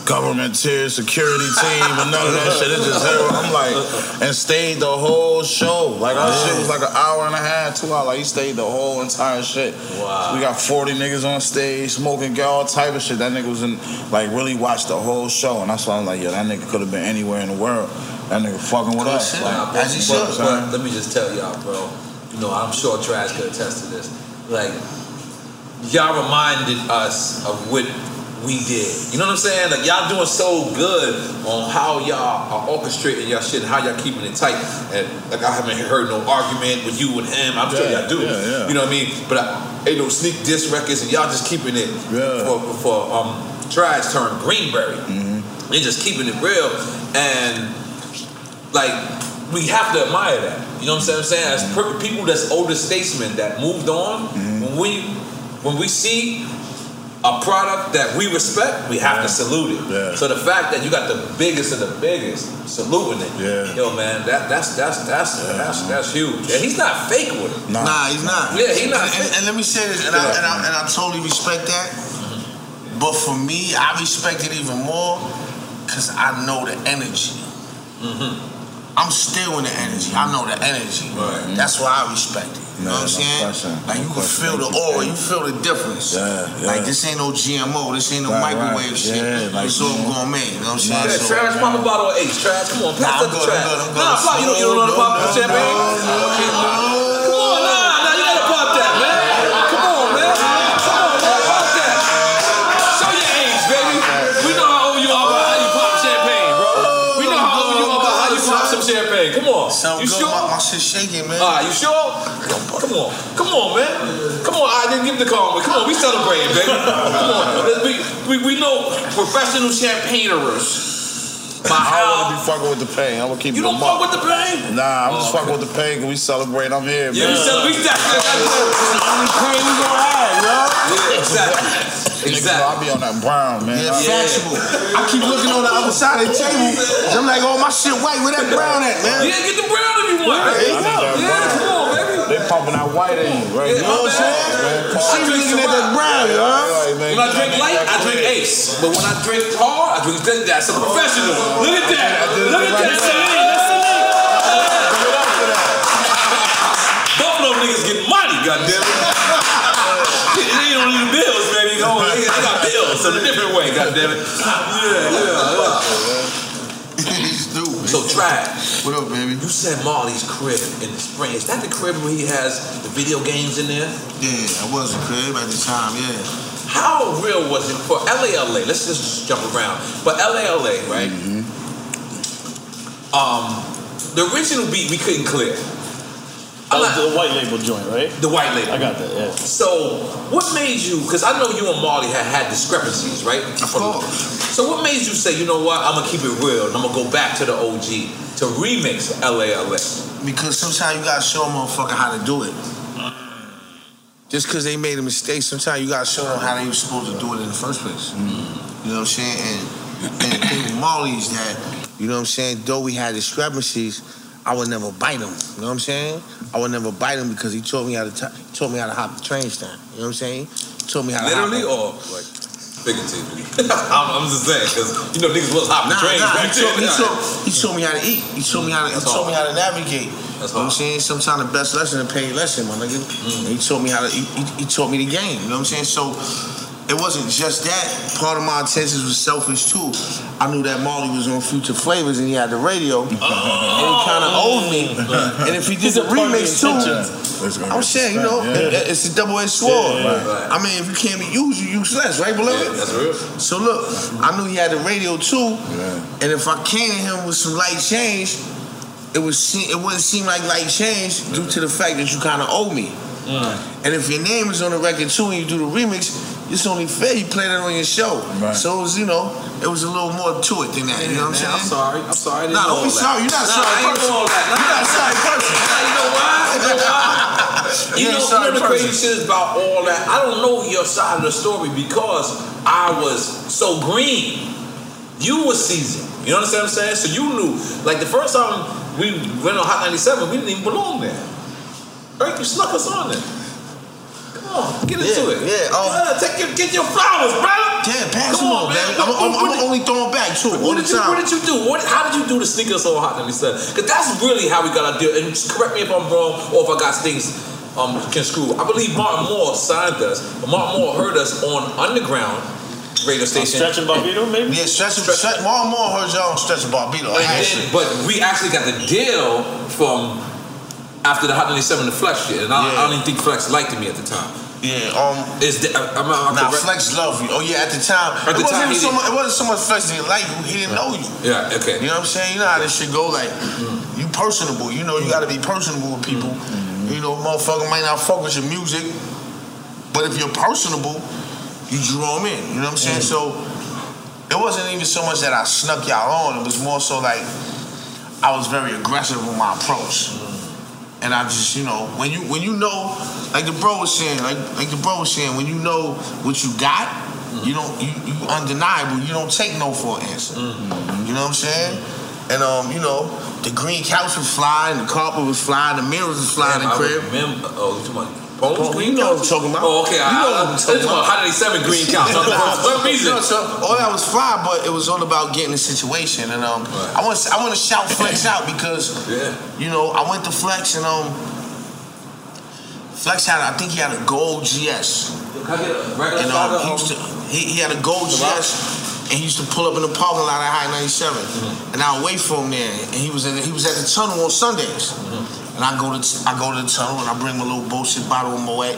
government tier security team and none of that shit. It's just everyone. I'm like, and stayed the whole show. Like our shit was like an hour and a half, two hours. Like he stayed the whole entire shit. Wow. We got 40 niggas on stage smoking all type of shit. That nigga was in like really watched the whole show, and that's why I'm like, yeah, that nigga could have been anywhere in the world. That nigga fucking with oh, us. Like, Nah, but- but- but- but let me just tell y'all, bro. You know, I'm sure Trag could attest to this. Like, y'all reminded us of what we did. You know what I'm saying? Like, y'all doing so good on how y'all are orchestrating y'all shit and how y'all keeping it tight. And like, I haven't heard no argument with you and him. I'm sure y'all do. yeah, yeah. You know what I mean? But I, ain't no sneak diss records, and y'all just keeping it for for um Trag turn Greenberry. Mm-hmm. They just keeping it real, and like we have to admire that. You know what I'm saying? As per- people that's older statesmen that moved on, when we when we see a product that we respect, we have to salute it. So the fact that you got the biggest of the biggest saluting it, yo man, that that's that's that's that's that's huge. And he's not fake with it. Nah, he's not. Yeah, he's not. And, and, and let me say this, and, I, and, I, and I totally respect that. But for me, I respect it even more because I know the energy. Mm-hmm. I'm still in the energy. I know the energy. That's why I respect it. You know what I'm saying? Like you can feel the aura, you feel the difference. Like this ain't no GMO, this ain't no Right, microwave right. shit. Yeah, like- it's all gourmet. You know what I'm saying? Yeah, So- Trag, pop a bottle of Ace. Trag, come on, pass I'm that to Trag. good, I'm good. Nah, pop, you don't, you don't know how to pop the champagne? Okay, come on, nah, nah, you gotta shaking, man. Ah, you sure? Come on, come on, man. Come on, I didn't give the call, but come on, we celebrating, baby. Come on, Let's be, we, we know professional champagnerers. I don't want to be fucking with the pain. I'm gonna keep You it don't fuck with the pain? Nah, I'm just Oh, fucking with the pain because we celebrate. I'm here, Yeah, we man. celebrate. We definitely It's the only pain we gonna have, yo. Yeah, exactly. Exactly. I'll be on that brown, man. Yeah, factual. I keep looking on the other side of the table. I'm like, oh, my shit white. Where that brown at, man? Yeah, get the brown if you want. Yeah, I Yeah, come on, pumping that white in you, right? Yeah, you know what I'm saying? She drink looking at that brown, yo. When I drink light, I drink Ace. But when I drink hard, I drink that. That's a professional. Look at that. Look at that. That's elite. That's elite. Both of them niggas get money, goddammit. They don't need bills, baby. Oh, they, they got bills in a different way, goddammit. Yeah, yeah. So Trag. What up, baby? You said Marley's crib in the spring. Is that the crib where he has the video games in there? Yeah, I was a crib at the time, yeah. How real was it for LALA? Let's just jump around. But LALA, right? Mm-hmm. Um, the original beat we couldn't clear. That was the white label joint, right? The white label. I got that, yeah. So, what made you? Because I know you and Marley had had discrepancies, right? Of course. So, what made you say, you know what? I'm gonna keep it real, and I'm gonna go back to the OG to remix LALA? Because sometimes you gotta show a motherfucker how to do it. Just because they made a mistake, sometimes you gotta show them how they were supposed to do it in the first place. Mm-hmm. You know what I'm saying? And, and the thing with Marley is that, you know what I'm saying, though we had discrepancies, I would never bite him. You know what I'm saying? I would never bite him because he taught me how to t- taught me how to hop the train stand. You know what I'm saying? He taught me how to Literally or like figuratively? I'm, I'm just saying because you know niggas was hopping Nah, trains nah, back he, taught, he, taught, he taught me how to eat. He taught me how to, he That's taught me how to navigate. you know what I'm saying? Sometimes the best lesson is a paid lesson, my nigga. Mm. He taught me how to, he, he, he taught me the game. You know what I'm saying? So it wasn't just that. Part of my intentions was selfish too. I knew that Marley was on Future Flavas and he had the radio. Oh. and he kind of owed me. And if he did These the are the remix too, intentions. I'm saying, you know, Yeah. it's a double-edged sword. Yeah, right. I mean, if you can't be used, you useless, right, beloved? that's real. So look, I knew he had the radio too, and if I came to him with some light change, it was se- it wouldn't seem like light change due to the fact that you kind of owe me. And if your name is on the record too, and you do the remix, it's only fair you play that on your show. So it was, you know, it was a little more to it than that. you know what I'm saying? I'm sorry. I'm sorry. I didn't Nah, know don't be all that. sorry. You're not Nah, sorry I ain't person. know all that. Nah, You're not a sorry person. Nah, you know why? You know why? You You ain't know, sorry you know the crazy person. shit is about all that. I don't know your side of the story because I was so green. You was seasoned. You understand what I'm saying? So you knew. Like the first time we went on Hot 97, we didn't even belong there. Eric, you snuck us on there. Come on, get into Yeah, it. yeah, oh. take your, get your flowers, brother. Yeah, pass Come them on, on, man. man. I'm, I'm, I'm the only only throwing back too all What did, you, time. what did you do? What, how did you do the sneakers so hot? Let me say, because that's really how we got our deal. And correct me if I'm wrong, or if I got things um can screw. I believe Martin Moore signed us. Martin Moore heard us on Underground radio station. Stretch and Bobbito, maybe. Yeah, stretch, stretch. More and more heard y'all on Stretch and Bobbito. And then, but we actually got the deal from after the Hot 97 the Flex shit, and I, I don't even think Flex liked me at the time. Yeah, um, um, is the, I, I'm, I'm Nah, correct? Flex love you. Oh yeah, at the time, At the it, wasn't time, even so much, it wasn't so much Flex didn't like you. He didn't know you. Yeah, okay. You know what I'm saying? You know how this shit go. Like, mm-hmm. you personable. You know, you got to be personable with people. Mm-hmm. You know, motherfucker might not fuck with your music, but if you're personable, you draw them in. You know what I'm saying? Mm-hmm. So it wasn't even so much that I snuck y'all on. It was more so like I was very aggressive with my approach. And I just, you know, when you when you know, like the bro was saying, like like the bro was saying, when you know what you got, you don't you, you undeniable. You don't take no for an answer. You know what I'm saying? And um, you know, the green couch was flying, the carpet was flying, the mirrors was flying in the I crib. remember. Oh, Bones green you know what I'm talking about. Oh, okay. You I, know I, what I'm talking about about. 187 green couch. For some reason. No, so all that was fine, but it was all about getting the situation. And um, I want I want to shout Flex out because you know I went to Flex and um, Flex had I think he had a gold GS. Can I get a And um, he used to he, he had a gold GS. And he used to pull up in the parking lot at Hot 97, and I would wait for him there. And he was in, he was at the tunnel on Sundays, and I go to I go to the tunnel and I bring my little bullshit bottle of Moet,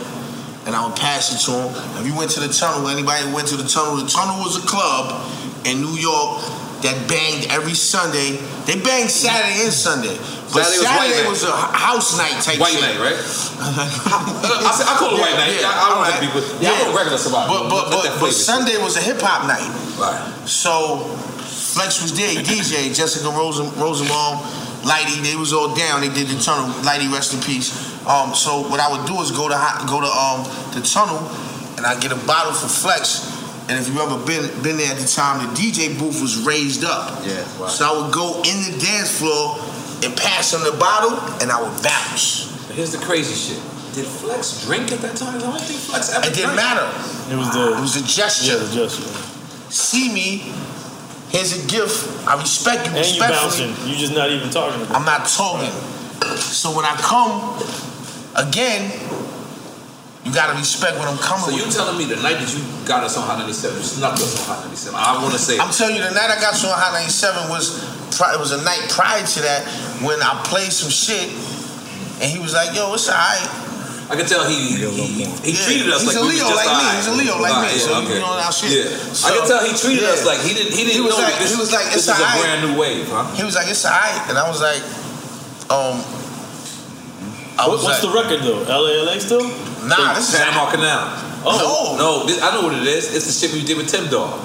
and I would pass it to him. If you went to the tunnel, anybody went to the tunnel, the tunnel was a club in New York that banged every Sunday. They banged Saturday and Sunday. But Saturday was Saturday was, a house night type White shit. night, right? I, I call it white night. I, I don't like people. Yeah, don't regular survival. But but Let but, but. Sunday was a hip hop night. Right. So Flex was there, DJ, Jessica Rosen, Rosenblum, Lighty, they was all down. They did the tunnel. Lighty, rest in peace. Um, so what I would do is go to go to um the tunnel, and I get a bottle for Flex. And if you ever been been there at the time, the DJ booth was raised up. Yeah. So I would go in the dance floor and pass him the bottle, and I would bounce. But here's the crazy shit. Did Flex drink at that time? I don't think Flex ever It didn't drank. matter. It was the It was a gesture. Yeah, the gesture. See me. Here's a gift. I respect you. And you respectfully. bouncing. You just not even talking about. I'm not talking. So when I come again, you gotta respect what I'm coming So you with. telling me the night that you got us on Hot 97, you snuck us on Hot 97. I want to say. I'm telling you, the night I got you on Hot 97 was it was a night prior to that when I played some shit, and he was like, "Yo, it's alright." I can tell he he, he, he treated us He's like a we Leo was just like me. He's a Leo like me. Alright, So yeah, you know our shit. Yeah. So- I can tell he treated us like he didn't he didn't He was know like- that this, he was like, this it's is a brand new wave, huh? He was like, "It's alright," and I was like, "Um." I was what's like, the record though? LALA still? Nah, this is Panama Canal. Oh. no, this, I know what it is. It's the shit we did with Tim Dog.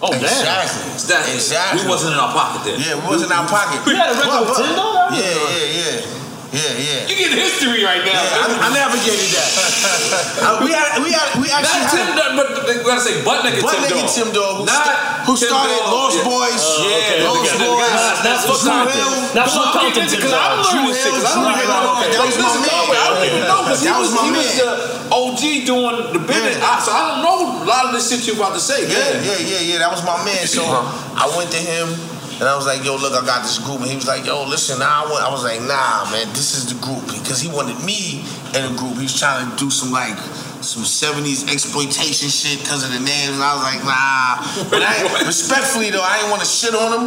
Oh damn. Exactly. Exactly. We wasn't in our pocket then. Yeah, we wasn't in our pocket. You had a record with Tim Dog? Yeah, yeah, yeah. Yeah, yeah. You get history right now. Yeah, I, I navigated that. Uh, we had, we had, we actually Not Tim had Dog, but we gotta say butt naked Butt Tim Naked Dog. Tim Dog, who, Not sta- who Tim started Dog, Lost yeah. Boys, Oh, okay. Lost We got- we Boys, got- Not for content. Hill. Not for I'm content. because I don't Drew learn this shit because I don't even know. That was my man. I don't even know because he was, was my he was man. the OG doing the business. Yeah. I, so I don't know a lot of this shit you about to say. Yeah, yeah, yeah, yeah. That was my man. So I went to him and I was like, "Yo, look, I got this group." And he was like, "Yo, listen." Now I. I was like, "Nah, man, this is the group," because he wanted me in a group. He was trying to do some like some '70s exploitation shit because of the names. And I was like, "Nah." But I, respectfully though, I didn't want to shit on him.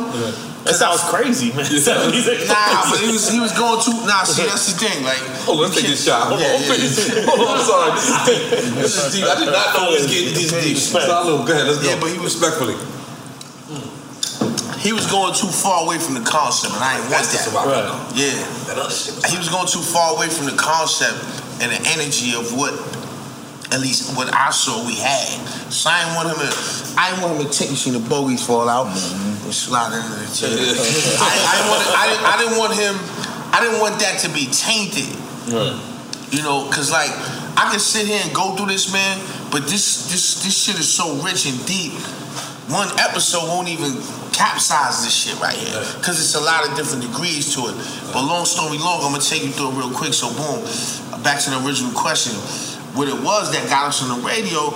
That sounds crazy, man. Nah, but he was he was going too. Nah, see, that's the thing. Like, Hold on, let's take this shot. Hold Yeah, on, yeah. hold on, I'm sorry. This is deep. This is deep. I did not know it was getting this deep. Salud, go ahead, let's go. Yeah, but he was respectfully. He was going too far away from the concept, and I didn't want that. Right. Yeah. That other shit he was going too far away from the concept and the energy of what at least what I saw we had. So I didn't want him to I didn't want him to take you seen the bogeys fall out and slide into the chair. I, I, didn't want, I, didn't, I didn't want him I didn't want that to be tainted. Right. You know, cause like I can sit here and go through this man, but this this this shit is so rich and deep. One episode won't even capsize this shit right here, cause it's a lot of different degrees to it. But long story long, I'm gonna take you through it real quick. So boom, back to the original question. What it was that got us on the radio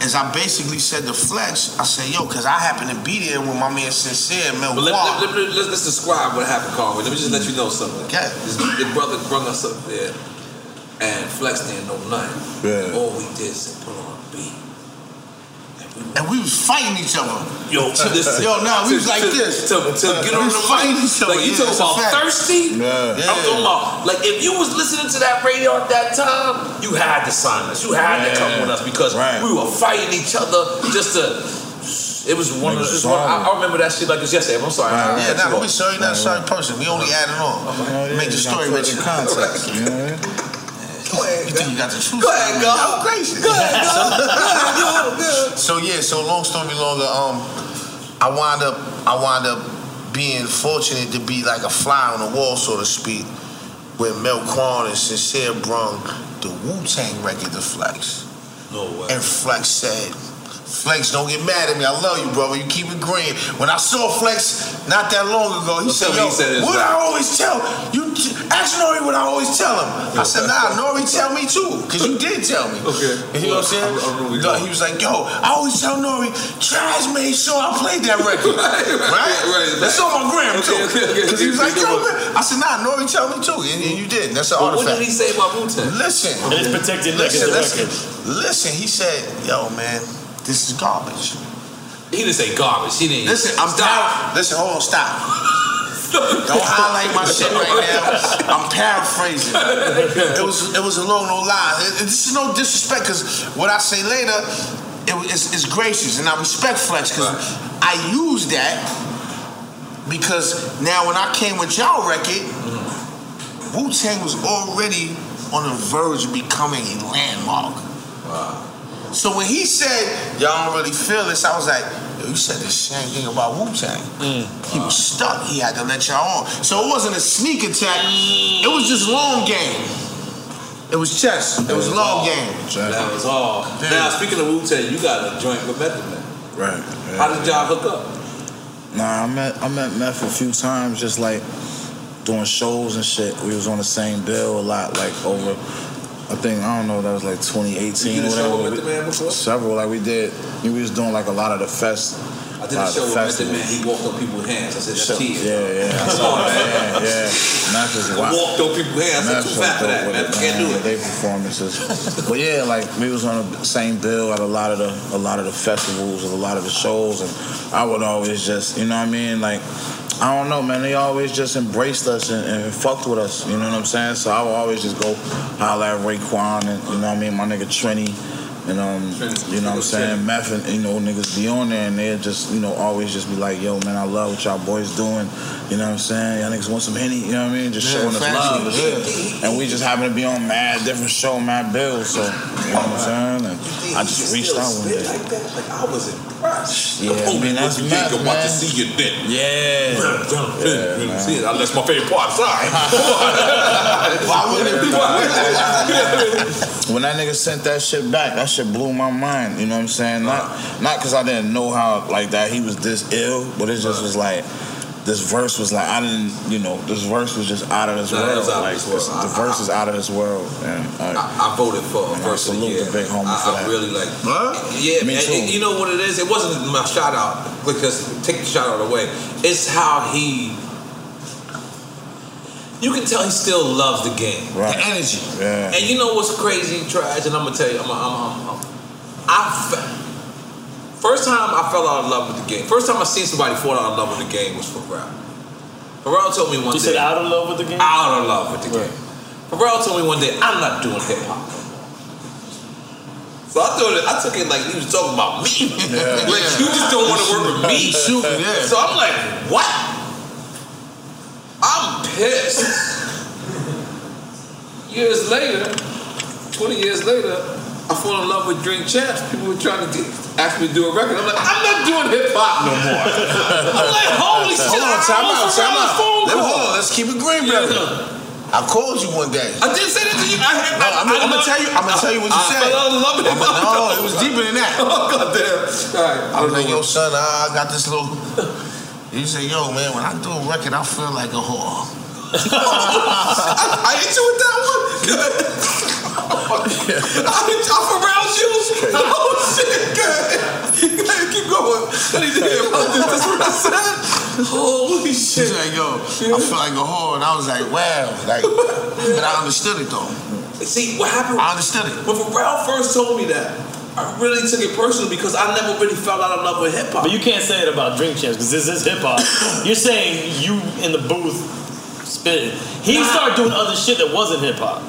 is I basically said to Flex, I said, yo, because I happen to be there with my man Sincere, Mel But let, Wall. let, let, let, us describe what happened, Conway. Let me just let you know something. Okay. This, the brother brung us up there, and Flex didn't know nothing. Yeah. All we did is put on a beat. And we was fighting each other. Yo, to this, Yo, no, we was like to, this. To, to get We on was the fighting mic. each other. Like you Yeah, talking that's about fact. thirsty? Yeah. I'm talking about like if you was listening to that radio at that time, you had to sign us. You had to come with us because we were fighting each other just to. It was one of the. It was one, I, I remember that shit like this yesterday. I'm sorry. I- I Yeah, cut nah, you don't be off. sorry, sorry person. We only added on. Oh, Make the story put it richer. in context. You know what I mean? You think you got the truth? Go ahead, go. I'm crazy. Go ahead, go. So yeah, so long story longer, um, I wind up, I wind up being fortunate to be like a fly on the wall, so to speak, with Melquan and Sincere brung the Wu Tang record to Flex. No way. And Flex said, Flex, don't get mad at me. I love you, brother. You keep it green. When I saw Flex not that long ago, he said, Yo, he said what as I always tell you, ask Nori what I always tell him. I said, Nah, Nori tell me too, because you did tell me. Okay. You know what I'm saying? No, he was like, Yo, I always tell Nori, Trag made sure I played that record. right? right. That's on my gram too. Okay, okay, okay. Because he was like, Yo, man. I said, Nah, Nori tell me too, and, and you did. That's an Well, what did he say about Wu-Tang? Listen. And it's protected like listen, listen, listen. He said, "Yo, man, this is garbage." He didn't say garbage. He didn't. Listen, I'm Stop. par- Listen, hold on, stop. Don't highlight my shit right now. I'm paraphrasing. It was it was along no lines. It- This is no disrespect because what I say later, it, it's, it's gracious and I respect Flex because I use that because now when I came with y'all record, mm-hmm. Wu Tang was already on the verge of becoming a landmark. So when he said, y'all don't really feel this, I was like, yo, you said the same thing about Wu Tang. Mm. He was stuck. He had to let y'all on. So it wasn't a sneak attack. It was just long game. It was chess. It was long game. That was all. Now speaking of Wu-Tang, you got a joint with Method Man. Right. How did y'all hook up? Nah, I met I met Meth a few times, just like doing shows and shit. We was on the same bill a lot, like over. I think I don't know. That was like 2018 You did a or whatever. with Method Man before? Several, like we did. We was doing like a lot of the fest. I did a uh, of show with Method. Man. He walked on people's hands. I said, that's cheating. Yeah, yeah. I saw that. Yeah, yeah. Is I wild. walked on people's hands. I said, Meth too fat for that. Man, it, can't do it. They performances, but yeah, like we was on the same bill at a lot of the a lot of the festivals and a lot of the shows, and I would always just, you know what I mean, like. I don't know, man. They always just embraced us and, and fucked with us. You know what I'm saying? So I would always just go holler at Raekwon and you know what I mean, my nigga Trini. And um, you know what I'm saying, Meth and you know niggas be on there and they just you know always just be like, yo man, I love what y'all boys doing. You know what I'm saying? Y'all niggas want some henny. You know what I mean? Just Yeah, showing us love and shit. And we just happen to be on mad different show, mad bills. So you know what I'm saying? And I just reached out one day. Like that? Like, I was impressed. Yeah, I mean that's you Meth, think about to man. see your dick. Yeah. Yeah, man. See it. That's my favorite part. Sorry. Why would it be? when that nigga sent that shit back, that shit blew my mind. You know what I'm saying? Not not because I didn't know how like that he was this ill, but it just was like this verse was like I didn't, you know, this verse was just out of this Nah, world. it's out of like this world. this- I- the verse is out of this world, and uh, I voted for and I verse of the salute year. the big homie I, for I really like. Huh? Yeah, Me man. too. and you know what it is? It wasn't my shout out because take the shout out away. It's how he. You can tell he still loves the game. Right. The energy. Yeah. And you know what's crazy, Trag, and I'm gonna tell you, I'm, I'm, I'm, I'm fe- first time I fell out of love with the game. First time I seen somebody fall out of love with the game was for Pharrell. Pharrell told me one You day. You said out of love with the game? Out of love with the game. Pharrell told me one day, I'm not doing hip hop. So I thought it, I took it like he was talking about me. like you just don't want to work with me. Shooting, yeah. So I'm like, what? I'm pissed. years later, 20 years later, I fall in love with Drink Champs. People were trying to get, ask me to do a record. I'm like, I'm not doing hip hop no more. I'm like, holy shit. Hold on, I time out, time out. Let, call. hold on, let's keep it green, brother. I called you one day. I didn't say that to you. I, No, I'm, I, I'm gonna tell you. I'm gonna tell you what you I said. of love hop. No, it was deeper than that. Oh, goddamn. All right. I was like, yo, son, I got this little. You say, yo, man, when I do a record, I feel like a whore. I hit you with that one. I'm around you. Oh shit, good. Good, Keep going. I need to hear about this. That's what I said. Holy shit. He's like, yo, I feel like a whore, and I was like, wow, like, but I understood it though. See, what happened? I understood it. When Pharrell first told me that, I really took it personal because I never really fell out of love with hip hop. But you can't say it about Drink Champs because this is hip hop. You're saying you in the booth spitting. He started doing other shit that wasn't hip hop.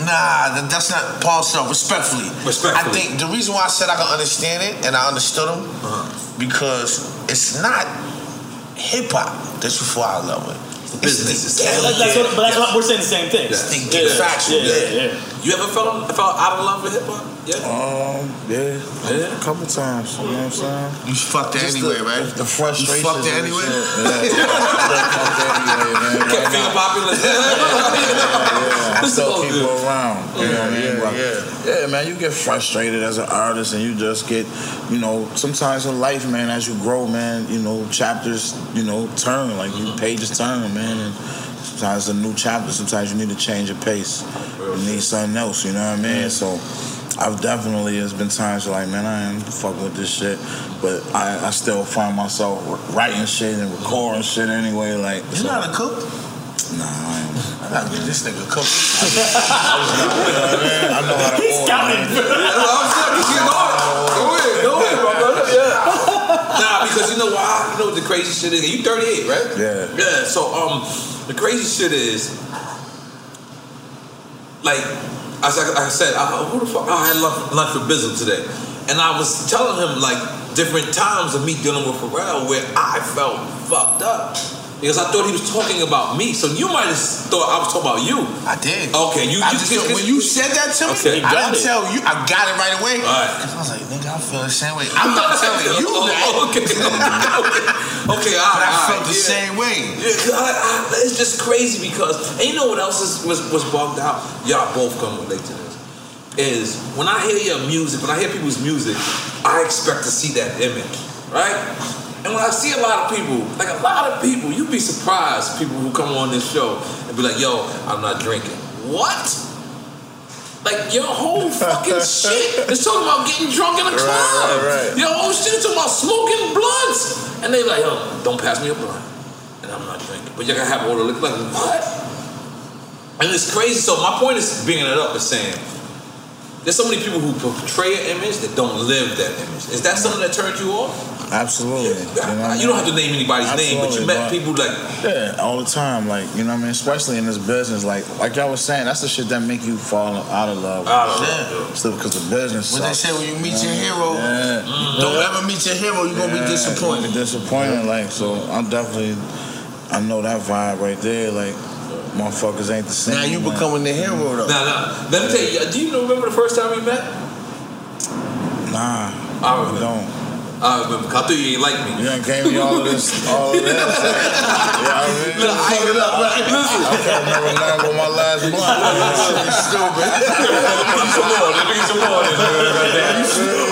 Nah, that's not Paul Self. Respectfully, respectfully. I think the reason why I said I can understand it and I understood him uh-huh. because it's not hip hop that you fall out of love with. It's the That- that's what, but that's what we're saying the same thing. It's the factual, yeah. You ever felt felt out of love with hip hop? Yeah. Um, yeah, yeah, a couple times. You know what I'm saying? You fucked it Just anyway, the, right? The, the frustration. You fucked it anyway? shit. Yeah. Kept finger popular. yeah, I still keep her around. You know what I mean? Yeah, But, yeah. yeah, man, you get frustrated as an artist, and you just get, you know, sometimes in life, man, as you grow, man, you know, chapters, you know, turn like you pages turn, man, and sometimes a new chapter. Sometimes you need to change your pace. You need something else. You know what I mean? So. I've definitely, there's been times like, man, I ain't fucking with this shit, but I, I still find myself writing shit and recording shit anyway. Like, you're not a cook? Nah, I ain't. I gotta get this nigga cook. I know how to He's order, scouting. Go ahead, go ahead, my brother. Yeah. Nah, because you know why? You know what the crazy shit is? You 38, right? Yeah. Yeah. So um, the crazy shit is, like, as I, I said, I, who the fuck? I had lunch, lunch with Bizzle today, and I was telling him like different times of me dealing with Pharrell where I felt fucked up. Because I thought he was talking about me, so you might have thought I was talking about you. I did. Okay, you. I you just when you said that to me, Okay, I didn't it. tell you. I got it right away. All right. I was like, nigga, I feel the same way. I'm not telling you oh, that. okay, okay, all But I felt the yeah. same way. Yeah, I, I, it's just crazy because and you know what else is, was was bugged out? Y'all both come relate to this. Is when I hear your music, when I hear people's music, I expect to see that image, right? And when I see a lot of people, like a lot of people, you'd be surprised people who come on this show and be like, "Yo, I'm not drinking." What? Like your whole fucking shit is talking about getting drunk in a club. right, right. Your whole shit is talking about smoking blunts. And they like, yo, don't pass me a blunt. And I'm not drinking. But you gotta have all the liquor. Like, what? And it's crazy. So my point is bringing it up is saying there's so many people who portray an image that don't live that image. Is that something that turned you off? Absolutely. You, know what I You don't have to name anybody's name, but you met but- people like Yeah, all the time. Like, you know what I mean? Especially in this business. Like like y'all was saying, that's the shit that make you fall out of love. Out of love. Still because the business When they say when you meet your hero, Yeah. Mm-hmm. don't ever meet your hero, you're gonna be Yeah, disappointed. Be disappointed. Like, so I'm definitely, I know that vibe right there. Like, motherfuckers ain't the same. Now you man. becoming the hero though. Nah, nah. Let me tell you, do you remember the first time we met? Nah, I I remember. don't. I remember. I thought you ain't like me. You done gave me all of this, all of this. yeah, I mean, Look, I ain't up, right? Listen. I can't remember now with my last blunt. Stupid. some more. Let me get some more.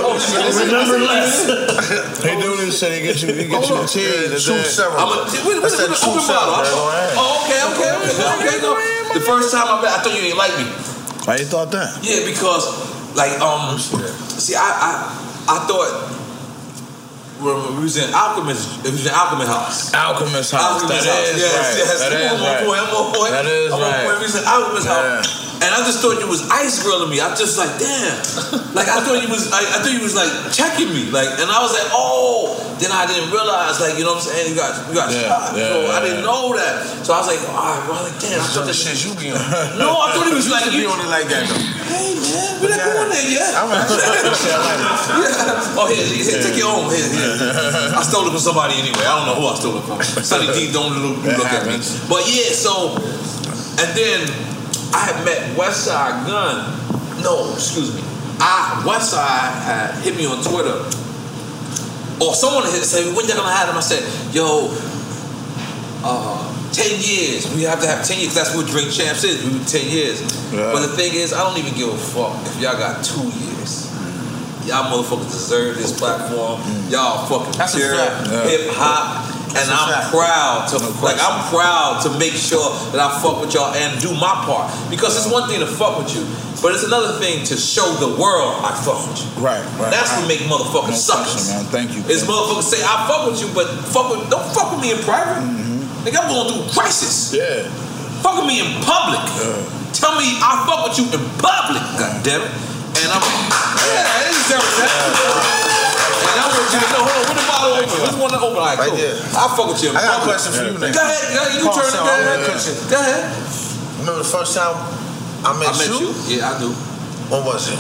Oh, shit. Remember less. He do this shit. He get you. He get you the tears. True serum. I'm a, wait, wait, wait, that wait, open bottle. serum. Go ahead. Oh, okay, okay, okay, okay. No. The first time I met, I thought you ain't like me. Why you thought that? Yeah, because like um, see, I I I thought when we was in Alchemist, it was in Alchemist House. Alchemist house. Alchemist that House. is yes, right. Yes, That is oh, on, my right. boy, I'm on point. That is I'm on right. point. We was in Alchemist House. And I just thought you was ice grilling me. I just like, damn. like I thought you was, I, I thought you was like checking me. Like, and I was like, oh. Then I didn't realize, like, you know what I'm saying? You got, you got Yeah, shot. yeah, so I yeah, didn't know that. So I was like, all right, well, like, damn. I thought the shit you be on. No, I thought he was You like, used be you, on it like that though. hey man, we're not going there yet. I'm like, Yeah. Oh, here, here, take your own. Here, here. I stole it from somebody anyway. I don't know who I stole it from. Sonny D, don't look, look at me. But yeah, so, and then I had met Westside Gunn. No, excuse me. I Westside had hit me on Twitter. Or someone hit said, when you gonna have him? I said, yo, uh, 10 years. We have to have 10 years. That's what Drink Champs is. We 10 years. Yeah. But the thing is, I don't even give a fuck if y'all got two years. Y'all motherfuckers deserve this platform. Y'all fucking That's pure. Yeah. hip hop. and I'm proud to like I'm proud to make sure that I fuck with y'all and do my part. Because it's one thing to fuck with you, but it's another thing to show the world I fuck with you. Right, right. That's what make motherfuckers No suckers. man. Thank you. Is motherfuckers say I fuck with you, but fuck with don't fuck with me in private. Mm-hmm. Like I'm going through crisis. Yeah. Fuck with me in public. Tell me I fuck with you in public. God damn it. And I'm yeah, it deserves that. And I want you to know, hold on, where the bottle open? Which one to open? All right, Right cool. I fuck with you I got a question for you, nigga. Go ahead, go ahead. You turn it. Go ahead. Go ahead. Remember the first time I met, I met you? Yeah, I do. What was it?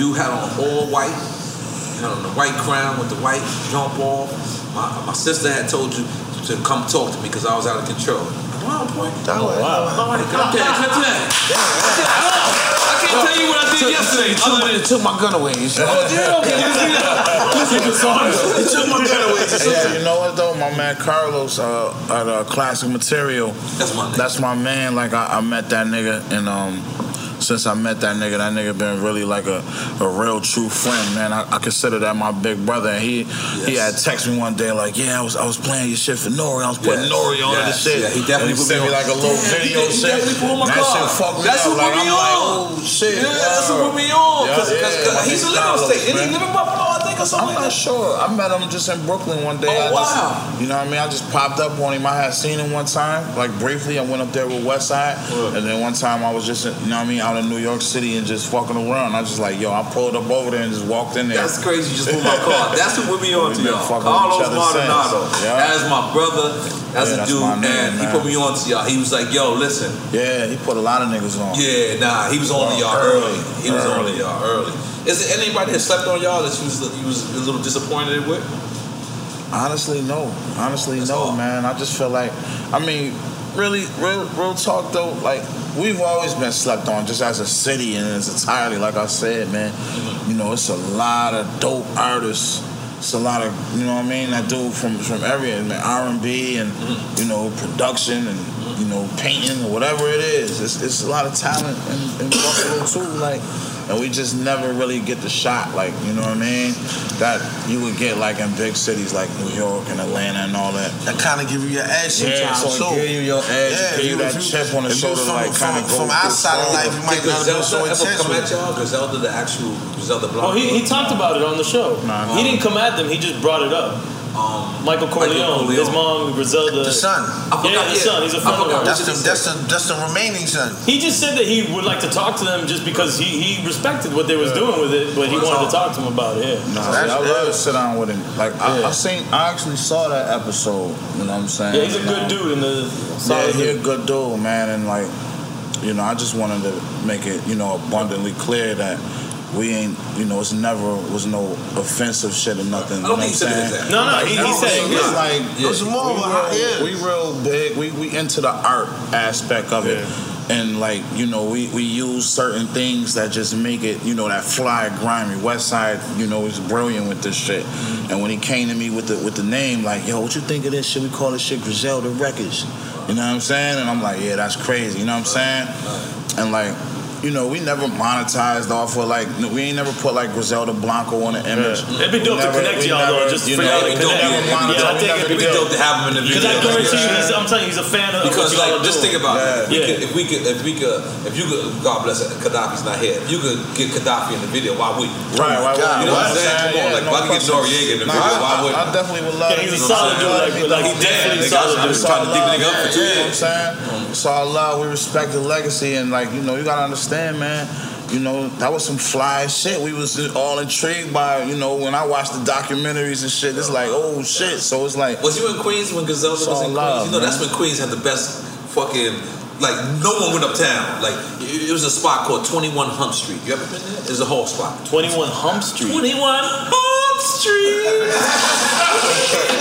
You had on all white. You had on the white crown with the white jump off. My, my sister had told you to come talk to me because I was out of control. Wow, boy. Oh, wow. All right, come down, come down. Can't tell you what I did yesterday. Other than He took my gun away. You. Oh, yeah, okay. Listen, He took my gun away. Yeah, you know what though, my man Carlos uh, at uh, Classic Material. That's my nigga. That's my man. Like I, I met that nigga, and um, since I met that nigga, that nigga been really like a, a real true friend, man. I, I consider that my big brother. And he he had texted me one day like, yeah, I was I was playing your shit for Nori. I was putting Yes, Nori on yes, the shit. yeah, he definitely and put me me on. like a little Yeah, he video he shit. definitely put on my that car. shit fucked me That's up. what like, me I'm like, oh shit. Yeah, that's what put me on. Yeah, 'Cause- 'cause- yeah, 'cause he's a little state. Did he live in Buffalo, I think, or something I'm like not that? sure. I met him just in Brooklyn one day. Oh, I just, wow. You know what I mean? I just popped up on him. I had seen him one time, like briefly. I went up there with Westside, and then one time I was just, you know what I mean, out in New York City and just fucking around. I just like, yo, I pulled up over there and just walked in there. That's crazy. You just moved my car. That's what put me on to y'all. fucking with each Carlos Maldonado. Yeah. That is my brother. That's Yeah, a that's dude, my man, and he put me on to y'all. He was like, "Yo, listen." Yeah, he put a lot of niggas on. Yeah, nah, he was on to y'all early. early. He was on Early. to y'all early. Is there anybody that slept on y'all that you was you was a little disappointed with? Honestly, no. Honestly, no, man. I just feel like, I mean, really, real, real talk though. Like we've always been slept on, just as a city and as entirely. Like I said, man, mm-hmm. you know, it's a lot of dope artists. It's a lot of, you know what I mean, that do from from every R and B and mm-hmm. you know production and you know painting or whatever it is. It's, it's a lot of talent in, in Buffalo too. Like, and we just never really get the shot. Like, you know what I mean? That you would get like in big cities like New York and Atlanta and all that. That kind of give you your edge Yeah, sometimes so too. it give you your edge, it give you if that chip on the if shoulder from, like, kinda go from our go side of life, you might not have so intense come at y'all? Griselda, the actual Griselda Blanco. Oh, he, he talked about it on the show. He didn't come at them. He just brought it up. Um, Michael Corleone, Corleone. his mom Griselda. The son. Yeah, the son. He's a friend of ours. That's the, that's the that's the remaining son. He just said that he would like to talk to them just because he, he respected what they was doing with it, but he wanted to talk to them about it. Yeah. Nah, I love to sit down with him. Like I, Yeah. I seen, I actually saw that episode. You know what I'm saying? Yeah, he's a good dude in the Yeah, solid he a good dude, man, and like, you know, I just wanted to make it, you know, abundantly clear that we ain't, you know, it's never was no offensive shit or nothing. I you know don't what think he said I'm saying? that. No, no, he- he No, said it, it's like Yeah. It's more we of a- real, yeah. we real big. We we into the art aspect of it. And like you know, we, we use certain things that just make it you know that fly grimy. West Side you know is brilliant with this shit. And when he came to me with the with the name, like yo, what you think of this shit? We call this shit Griselda Records. You know what I'm saying? And I'm like, yeah, that's crazy. You know what I'm saying? And like. You know, we never monetized off of like we ain't never put like Griselda Blanco on the image. Yeah. It'd be dope to never- connect y'all, though, just you for y'all to connect. never Yeah, I think never it'd be dope to have him in the video. Because. I guarantee you, Yeah. I'm telling you, he's a fan of Because like, are just doing. think about it. If we, Yeah. could, if we could, if we could, if you could, God bless it, Gaddafi's not here. If you could get Gaddafi in the video, why would you? Right, why You know what I'm saying? Come on, like, I could get Noriega in the video, why I- wouldn't? I definitely would love he's a solid dude, like- he definitely solid dude. trying to dig the nigga up for two You know what I'm saying? So I love, we respect the legacy, and like you know, you gotta understand, man. You know, that was some fly shit. We was all intrigued by, you know, when I watched the documentaries and shit. It's like, oh shit. So it's like, Was you in Queens when Griselda It's was all in Queens? love, you know, that's when Queens had the best fucking. Like no one went uptown. Like it it was a spot called Twenty One Hump Street. You ever been there? It's a whole spot. 21 Hump Street. Twenty One Hump Street.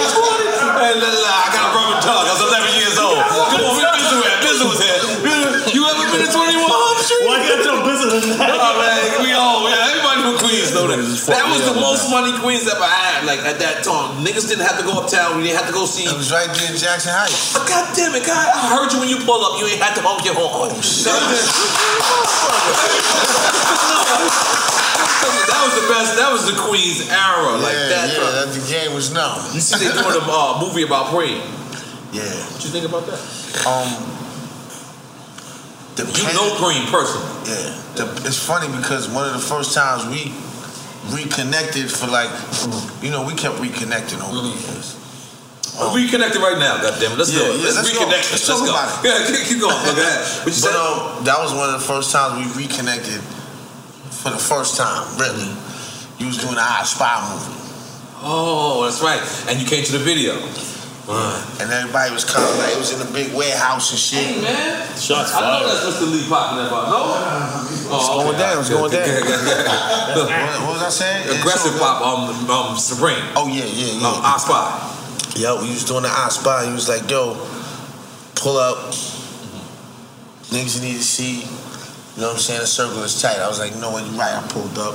Hey, la, la, I got a rubber tongue. I was 11 years old. Come on, where Bizzle at? Bizzle was here. You ever been to 21 Street? Why you got your business in that? Oh man, we all yeah, everybody from Queens know that. That was the most money Queens ever had. Like at that time, niggas didn't have to go uptown. We didn't have to go see. It was right there in Jackson Heights. God damn it, God! I heard you when you pull up. You ain't had to honk your horn. Oh shit! that was the best. That was the Queens era. Like Yeah, that. yeah, that the game was numb. You see, they doing a uh, movie about Preem. Yeah. What you think about that? Um, you know Preem personally. Yeah. The, it's funny because one of the first times we reconnected for like, you know, we kept reconnecting over the years. We're reconnected right now, goddamn it. Let's Yeah, do it. yeah, let's, let's go. reconnect. Let's Let's, talk go. about it. Yeah, keep, going. Look at that. What you But said? um, that was one of the first times we reconnected for the first time, really. You was doing the I Spy movie. Oh, that's right. And you came to the video. And everybody was coming, like, it was in a big warehouse and shit. Hey, man. Shots I know fired. that's Mr. Lee popping that about. No? It's going down, it's going down. down. What, what was I saying? Aggressive pop, um, um, Supreme. Oh, yeah, yeah, yeah. Um, I Spy. Yo, he was doing the I Spy. He was like, yo, pull up. Niggas you need to see. You know what I'm saying? The circle is tight. I was like, no, you're right. I pulled up.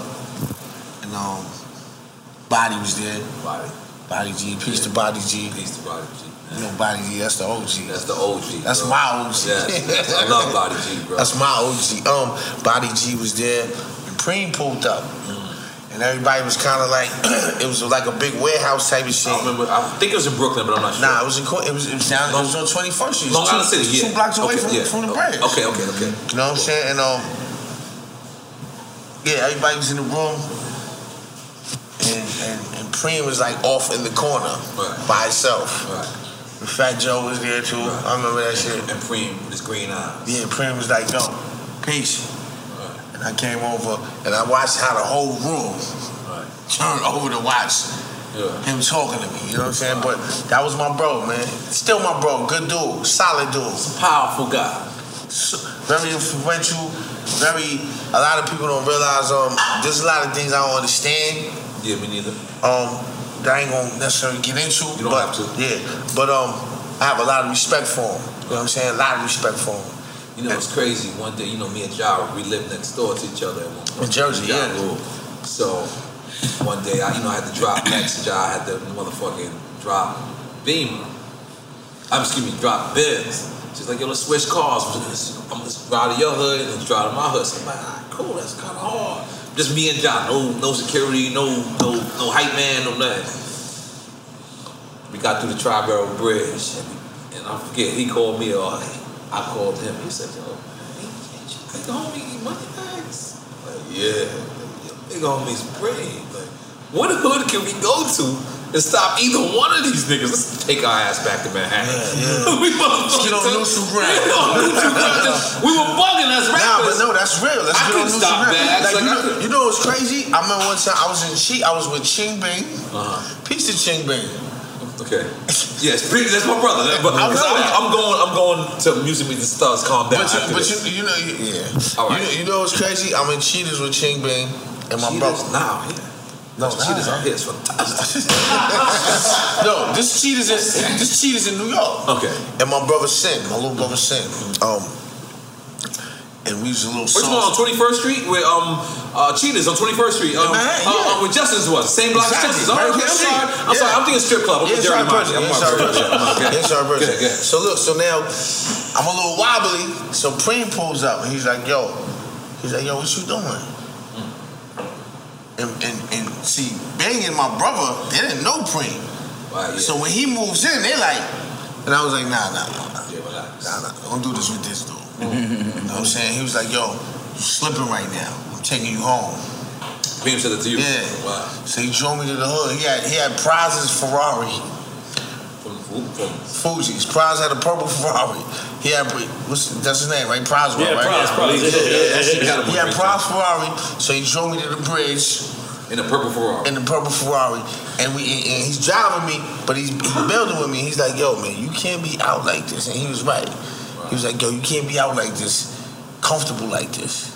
And um, Body was there. Body. Body G. Peace to Body G. Peace to Body G. You know Body G, that's the OG. That's the OG. That's bro. my OG. Yeah. I love Body G, bro. That's my OG. Um, Body G was there. And Preem pulled up. And everybody was kind of like, it was like a big warehouse type of shit. I remember. I think it was in Brooklyn, but I'm not sure. Nah, it was in it was it was down it was on 21st Street. Long two, Island City, yeah. Two blocks away Okay, from, yeah. from the bridge. Okay, okay, okay. You know what I'm saying? And um, yeah, everybody was in the room, and and, and Preem was like off in the corner by himself. Right. And Fat Joe was there too. I remember that shit. And Preem with his green eyes. Yeah, Preem was like, "Yo, peace." And I came over and I watched how the whole room turned over to watch him talking to me. You know what I'm saying? But that was my bro, man. Still my bro. Good dude. Solid dude. Powerful guy. Very influential. Very. A lot of people don't realize. Um, there's a lot of things I don't understand. Yeah, me neither. Um, that I ain't gonna necessarily get into. You don't but, have to. Yeah, but um, I have a lot of respect for him. You know what I'm saying? A lot of respect for him. You know, it's crazy. One day, you know, me and Ja, we lived next door to each other at one point. In Jersey, Ja yeah. Rule. So, one day, I, you know, I had to drop next. Ja I had to motherfucking drop Beamer. I'm excuse me, drop Benz. She's like, yo, let's switch cars. I'm gonna drive to your hood and let's drive to my hood. So I'm like, all right, cool, that's kind of hard. Just me and John. no, no security, no, no, no hype man, no nothing. We got through the Triborough Bridge, and, and I forget, he called me or I called him. He said, yo, big homie money bags? Like, yeah, big homie's brave. Like, what hood can we go to and stop either one of these niggas? Let's take our ass back to Manhattan. Yeah, we motherfucking Get on neutral ground. We on neutral ground. We were bugging as rappers. Nah, but no, that's real. Let's I get on neutral stop ground. Like, Like, you, know, could- you know what's crazy? I remember one time I was in Chi, I was with Ching Bing. Uh-huh. Peace to Ching Bing. Okay. Yes, that's my brother. But I. I'm going. I'm going to Music Meet the Stars. Calm down. But you, but you, you know, you, yeah. All right. You, know, you know what's crazy? I'm in Cheetahs with Ching Bing and my Cheetahs? brother. Now. yeah. No, Cheetahs nah. out here is fantastic. no, this Cheetahs in this Cheetahs in New York. Okay. And my brother Sin, my little brother Sin. Um, and we was a little. Which one on 21st Street? With um, uh, Cheetahs on 21st Street. Um, Manhattan, uh, yeah. uh, where Justin's was. Same block as Exactly. Justin's. Oh, Right okay, I'm see. sorry. I'm Yeah. sorry. I'm thinking strip club. I'm Yeah, Jerry sorry, I'm Yeah, sorry. sorry, person. Okay. Yeah, sorry, person. Good, good. So look, so now I'm a little wobbly. So Preem pulls up and he's like, "Yo," he's like, "Yo, what you doing?" And, and, and see, Bang and my brother, they didn't know Preem. So when he moves in, they like, and I was like, nah, nah, nah, nah, nah, nah, don't do this with this dude. you know what I'm saying? He was like, yo, you slipping right now. I'm taking you home. Preem said it to you? Yeah. Wow. So he drove me to the hood. He had he had Priz's Ferrari. From, from Fuji's. Prize had a purple Ferrari. He had what's that's his name, right? Prize, Yeah, right? Prize, Prize. Yeah, yeah, yeah. He got a He had. Prize Ferrari, so he drove me to the bridge in a purple Ferrari. in the purple Ferrari, and we and he's driving me, but he's, he's building with me. He's like, "Yo, man, you can't be out like this," and he was right. He was like, "Yo, you can't be out like this, comfortable like this."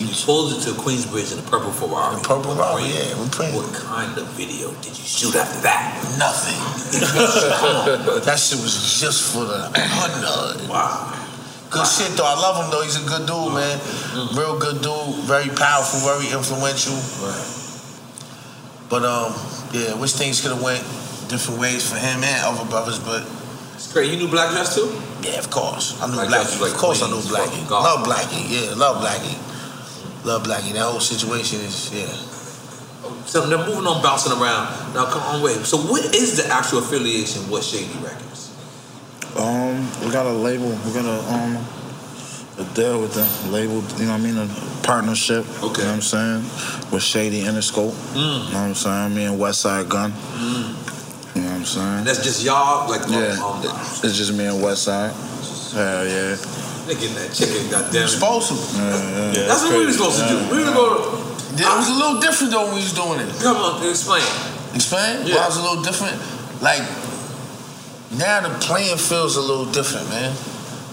You pulled it to Queensbridge in a purple Ferrari. The purple Ferrari, yeah, we praying. What kind of video did you shoot after that? Nothing. that shit was just for the hood. Wow. Good shit though. I love him though. He's a good dude, man. Real good dude. Very powerful. Very influential. But um, yeah, wish things could have went different ways for him and other brothers. But It's great. You knew Black Dress too? yeah, of course, I knew Black Blackie. Dress like of course, I knew Queen's Blackie. god. Love Blackie. Yeah, love Blackie. Love Blackie. That whole situation is yeah. so they're moving on, bouncing around. Now, come on, wait. So, what is the actual affiliation with Shady Records? Um, we got a label. We're gonna um a deal with the label. You know what I mean? A partnership. Okay. You know what I'm saying? With Shady Interscope. Mm. You know what I'm saying? Me and Westside Gunn. Mm. You know what I'm saying? That's just y'all, like, yeah. um, it's just me and Westside. Hell yeah. they getting that chicken, goddamn. Supposed to. Yeah, yeah. That's what we were supposed to do. We were to. It was a little different though when we was doing it. Come on, explain. Explain? Yeah. Why it was a little different? Like, now the playing field's a little different, man.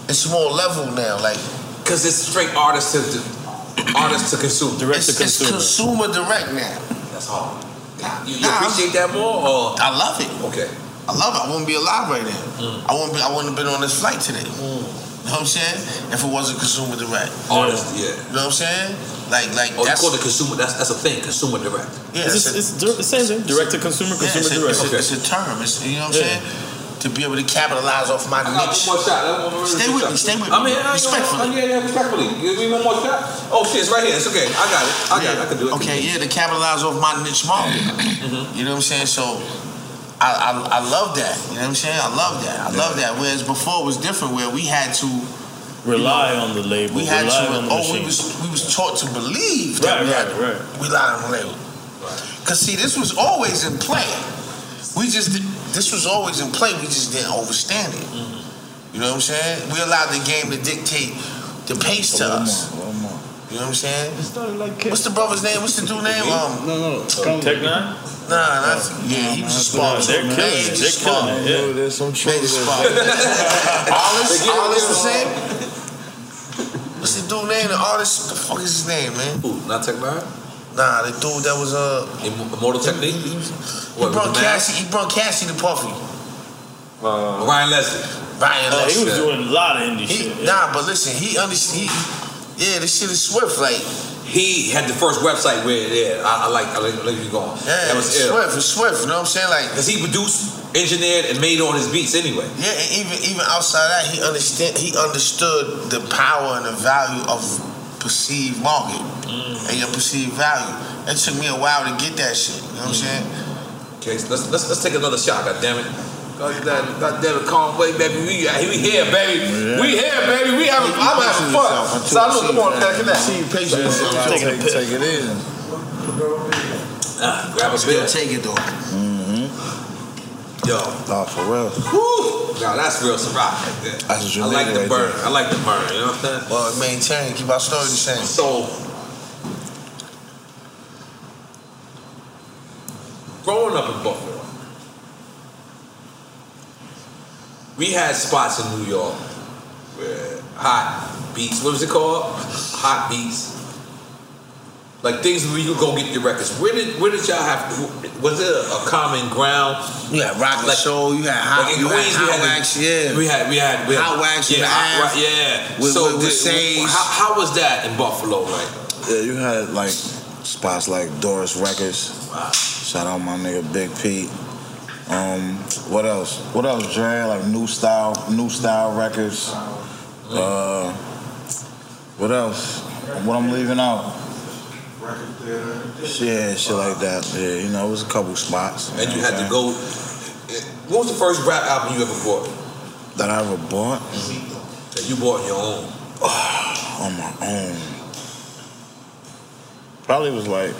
It's more level now. Like, Because it's straight artist to, artist to consumer. it's, it's consumer direct now. That's hard. You, you appreciate that more, or I love it. Okay. I love it. I wouldn't be alive right now. Mm. I wouldn't be. I wouldn't have been on this flight today. You know what I'm saying? If it wasn't consumer direct. Artist, yeah. You know what I'm saying? Like, like Oh, you that's call it consumer. That's that's a thing. Consumer direct. Yeah, It's, just, it's dir- the same thing. Direct to consumer, Yeah, consumer it's, a, direct. it's, a, it's a term. It's, you know what I'm Yeah. saying? To be able to capitalize off my I got niche. one more shot. One more Stay with me. Stay with me. I mean, uh, respectfully. Uh, yeah, yeah, respectfully. Give me one more shot. Oh shit, it's right here. It's okay. I got it. I got it. I can do it. Okay, yeah, to capitalize off my niche market. Mm-hmm. You know what I'm saying? So I, I I love that. You know what I'm saying? I love that. I love that. Whereas before it was different where we had to Rely on the label. we had rely to on the oh we was we was taught to believe that Right, we had right, to right. rely on the label. Cause see this was always in play. We just did, this was always in play, we just didn't understand it. Mm-hmm. You know what I'm saying? We allowed the game to dictate the pace to us. You know what I'm saying? What's the brother's name? What's the dude name? Um, no, no. Tech Nine? Nah, that's yeah. He was a sponsor. They're killing He it. was a They're killing it. Yeah. There's some Made a sponsor. Artist, artist the same. What's the dude name? The artist. The fuck is his name, man? Who? Not Tech Nine? Nah, the dude that was uh. Immortal Technique. He What, brought with mask? Cassie. He brought Cassie to Puffy. Ryan Leslie. Ryan Oh, he was doing a lot of indie He, shit. yeah. Nah, but listen, he understand. Yeah, this shit is swift. Like, He had the first website where yeah, I, I like I like, I like you going. yeah, that was it's swift. It's swift. You know what I'm saying? Like, Cause he produced, engineered, and made all his beats anyway. Yeah, and even even outside that, he understand he understood the power and the value of perceived market and your perceived value. It took me a while to get that shit. You know what I'm saying? Okay, so let's let's, let's take another shot. God damn it. God damn it, God damn it, Conway, baby. We, we here, baby. We here, baby. We having, I'm having fun. Salute, come on, connect, connect. See, patient yourself. Take, take, take it in. Ah, grab a Still beer. take it though. Mm-hmm. Yo. Oh, for real. Woo! Now that's real Ciroc right there. That's what you I like the right burn. there. I like the burn. You know what I'm saying? Well, maintain, keep our story the same. So, growing up in Buffalo, we had spots in New York where hot beats. What was it called? Hot beats. Like things where you could go get your records. Where did where did y'all have? Was it a, common ground? You had rock and soul. You had hot. Like in you had Queens, we had the- wax. Yeah. We had we had we had Hot wax yeah, hot ass wa- yeah. with- so with- with the- sage. How, how was that in Buffalo? Like Yeah, you had like spots like Doris Records. Shout out my nigga Big Pete. Um, what else? What else, Dre? Like new style, new style records. Uh, what else? What I'm leaving out? Yeah, shit like that. Yeah, you know, it was a couple spots. and you had to go. What was the first rap album you ever bought? That I ever bought That you bought on your own. on my own. Probably was like,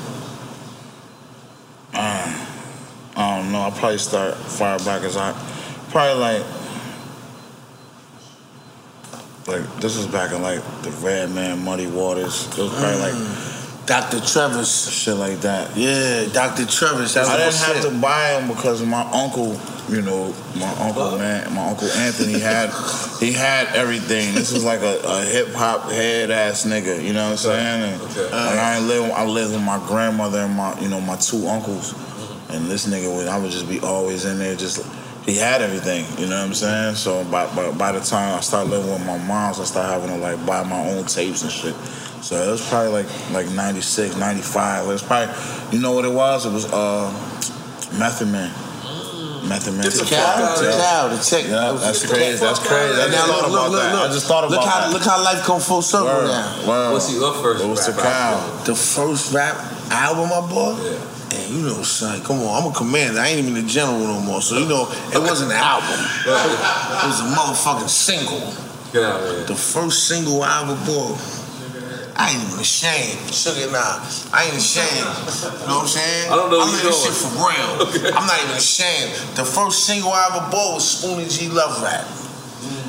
I don't know. I probably start far back as I, probably like, like this was back in like the Redman, Muddy Waters. It was probably like Dr. Trevor's. shit like that. Yeah, Dr. Trevor's. I didn't shit. have to buy them because my uncle, you know, my uncle man, my uncle Anthony had he had everything. This was like a, a hip hop head ass nigga, you know what I'm saying? And, and I ain't live I lived with my grandmother and my you know my two uncles, and this nigga would I would just be always in there just. He had everything, you know what I'm saying. So by, by by the time I started living with my moms, I started having to like buy my own tapes and shit. So it was probably like like 96, 95. It was probably, you know what it was? It was uh, Method Man. Method Man. Tical, the cow, the check. Yeah, that's crazy. That's crazy. I And just now thought look, about look, that. look, I just thought about look how, that. Look how life come full circle Word, now. word. What's your first It was Tical. The first rap album I bought, and you know, son, come on, I'm a commander. I ain't even a general no more. So, you know, it wasn't an album. It was a motherfucking single. Get out of here. The first single I ever bought. I ain't even ashamed. Sugar nah. I ain't ashamed. You know what I'm saying? I don't know I'm where in this shit for real. I'm not even ashamed. The first single I ever bought was Spoonie G Love Rap.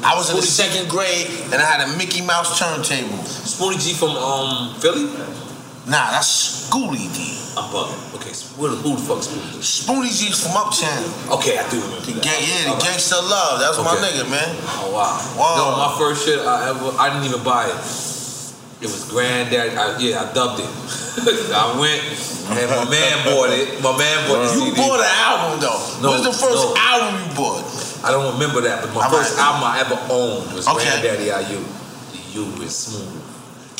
I was in the second grade and I had a Mickey Mouse turntable. Spoonie G from um Philly? Nah, that's Schoolie D. I'm bugging. Okay, so where the, who the fuck Spoonie G? Spoonie G's from Uptown. Okay, I do remember The that. gang, yeah, the All right. Gangsta Love. That's my Okay. nigga, man. Oh wow. Wow. No, my first shit I ever I didn't even buy it. It was granddaddy. I, yeah, I dubbed it. I went and my man bought it. My man bought the You CD. bought an album though. No, What's the first no. album you bought? I don't remember that, but my All first right. album I ever owned was Okay. Granddaddy IU. The U is smooth.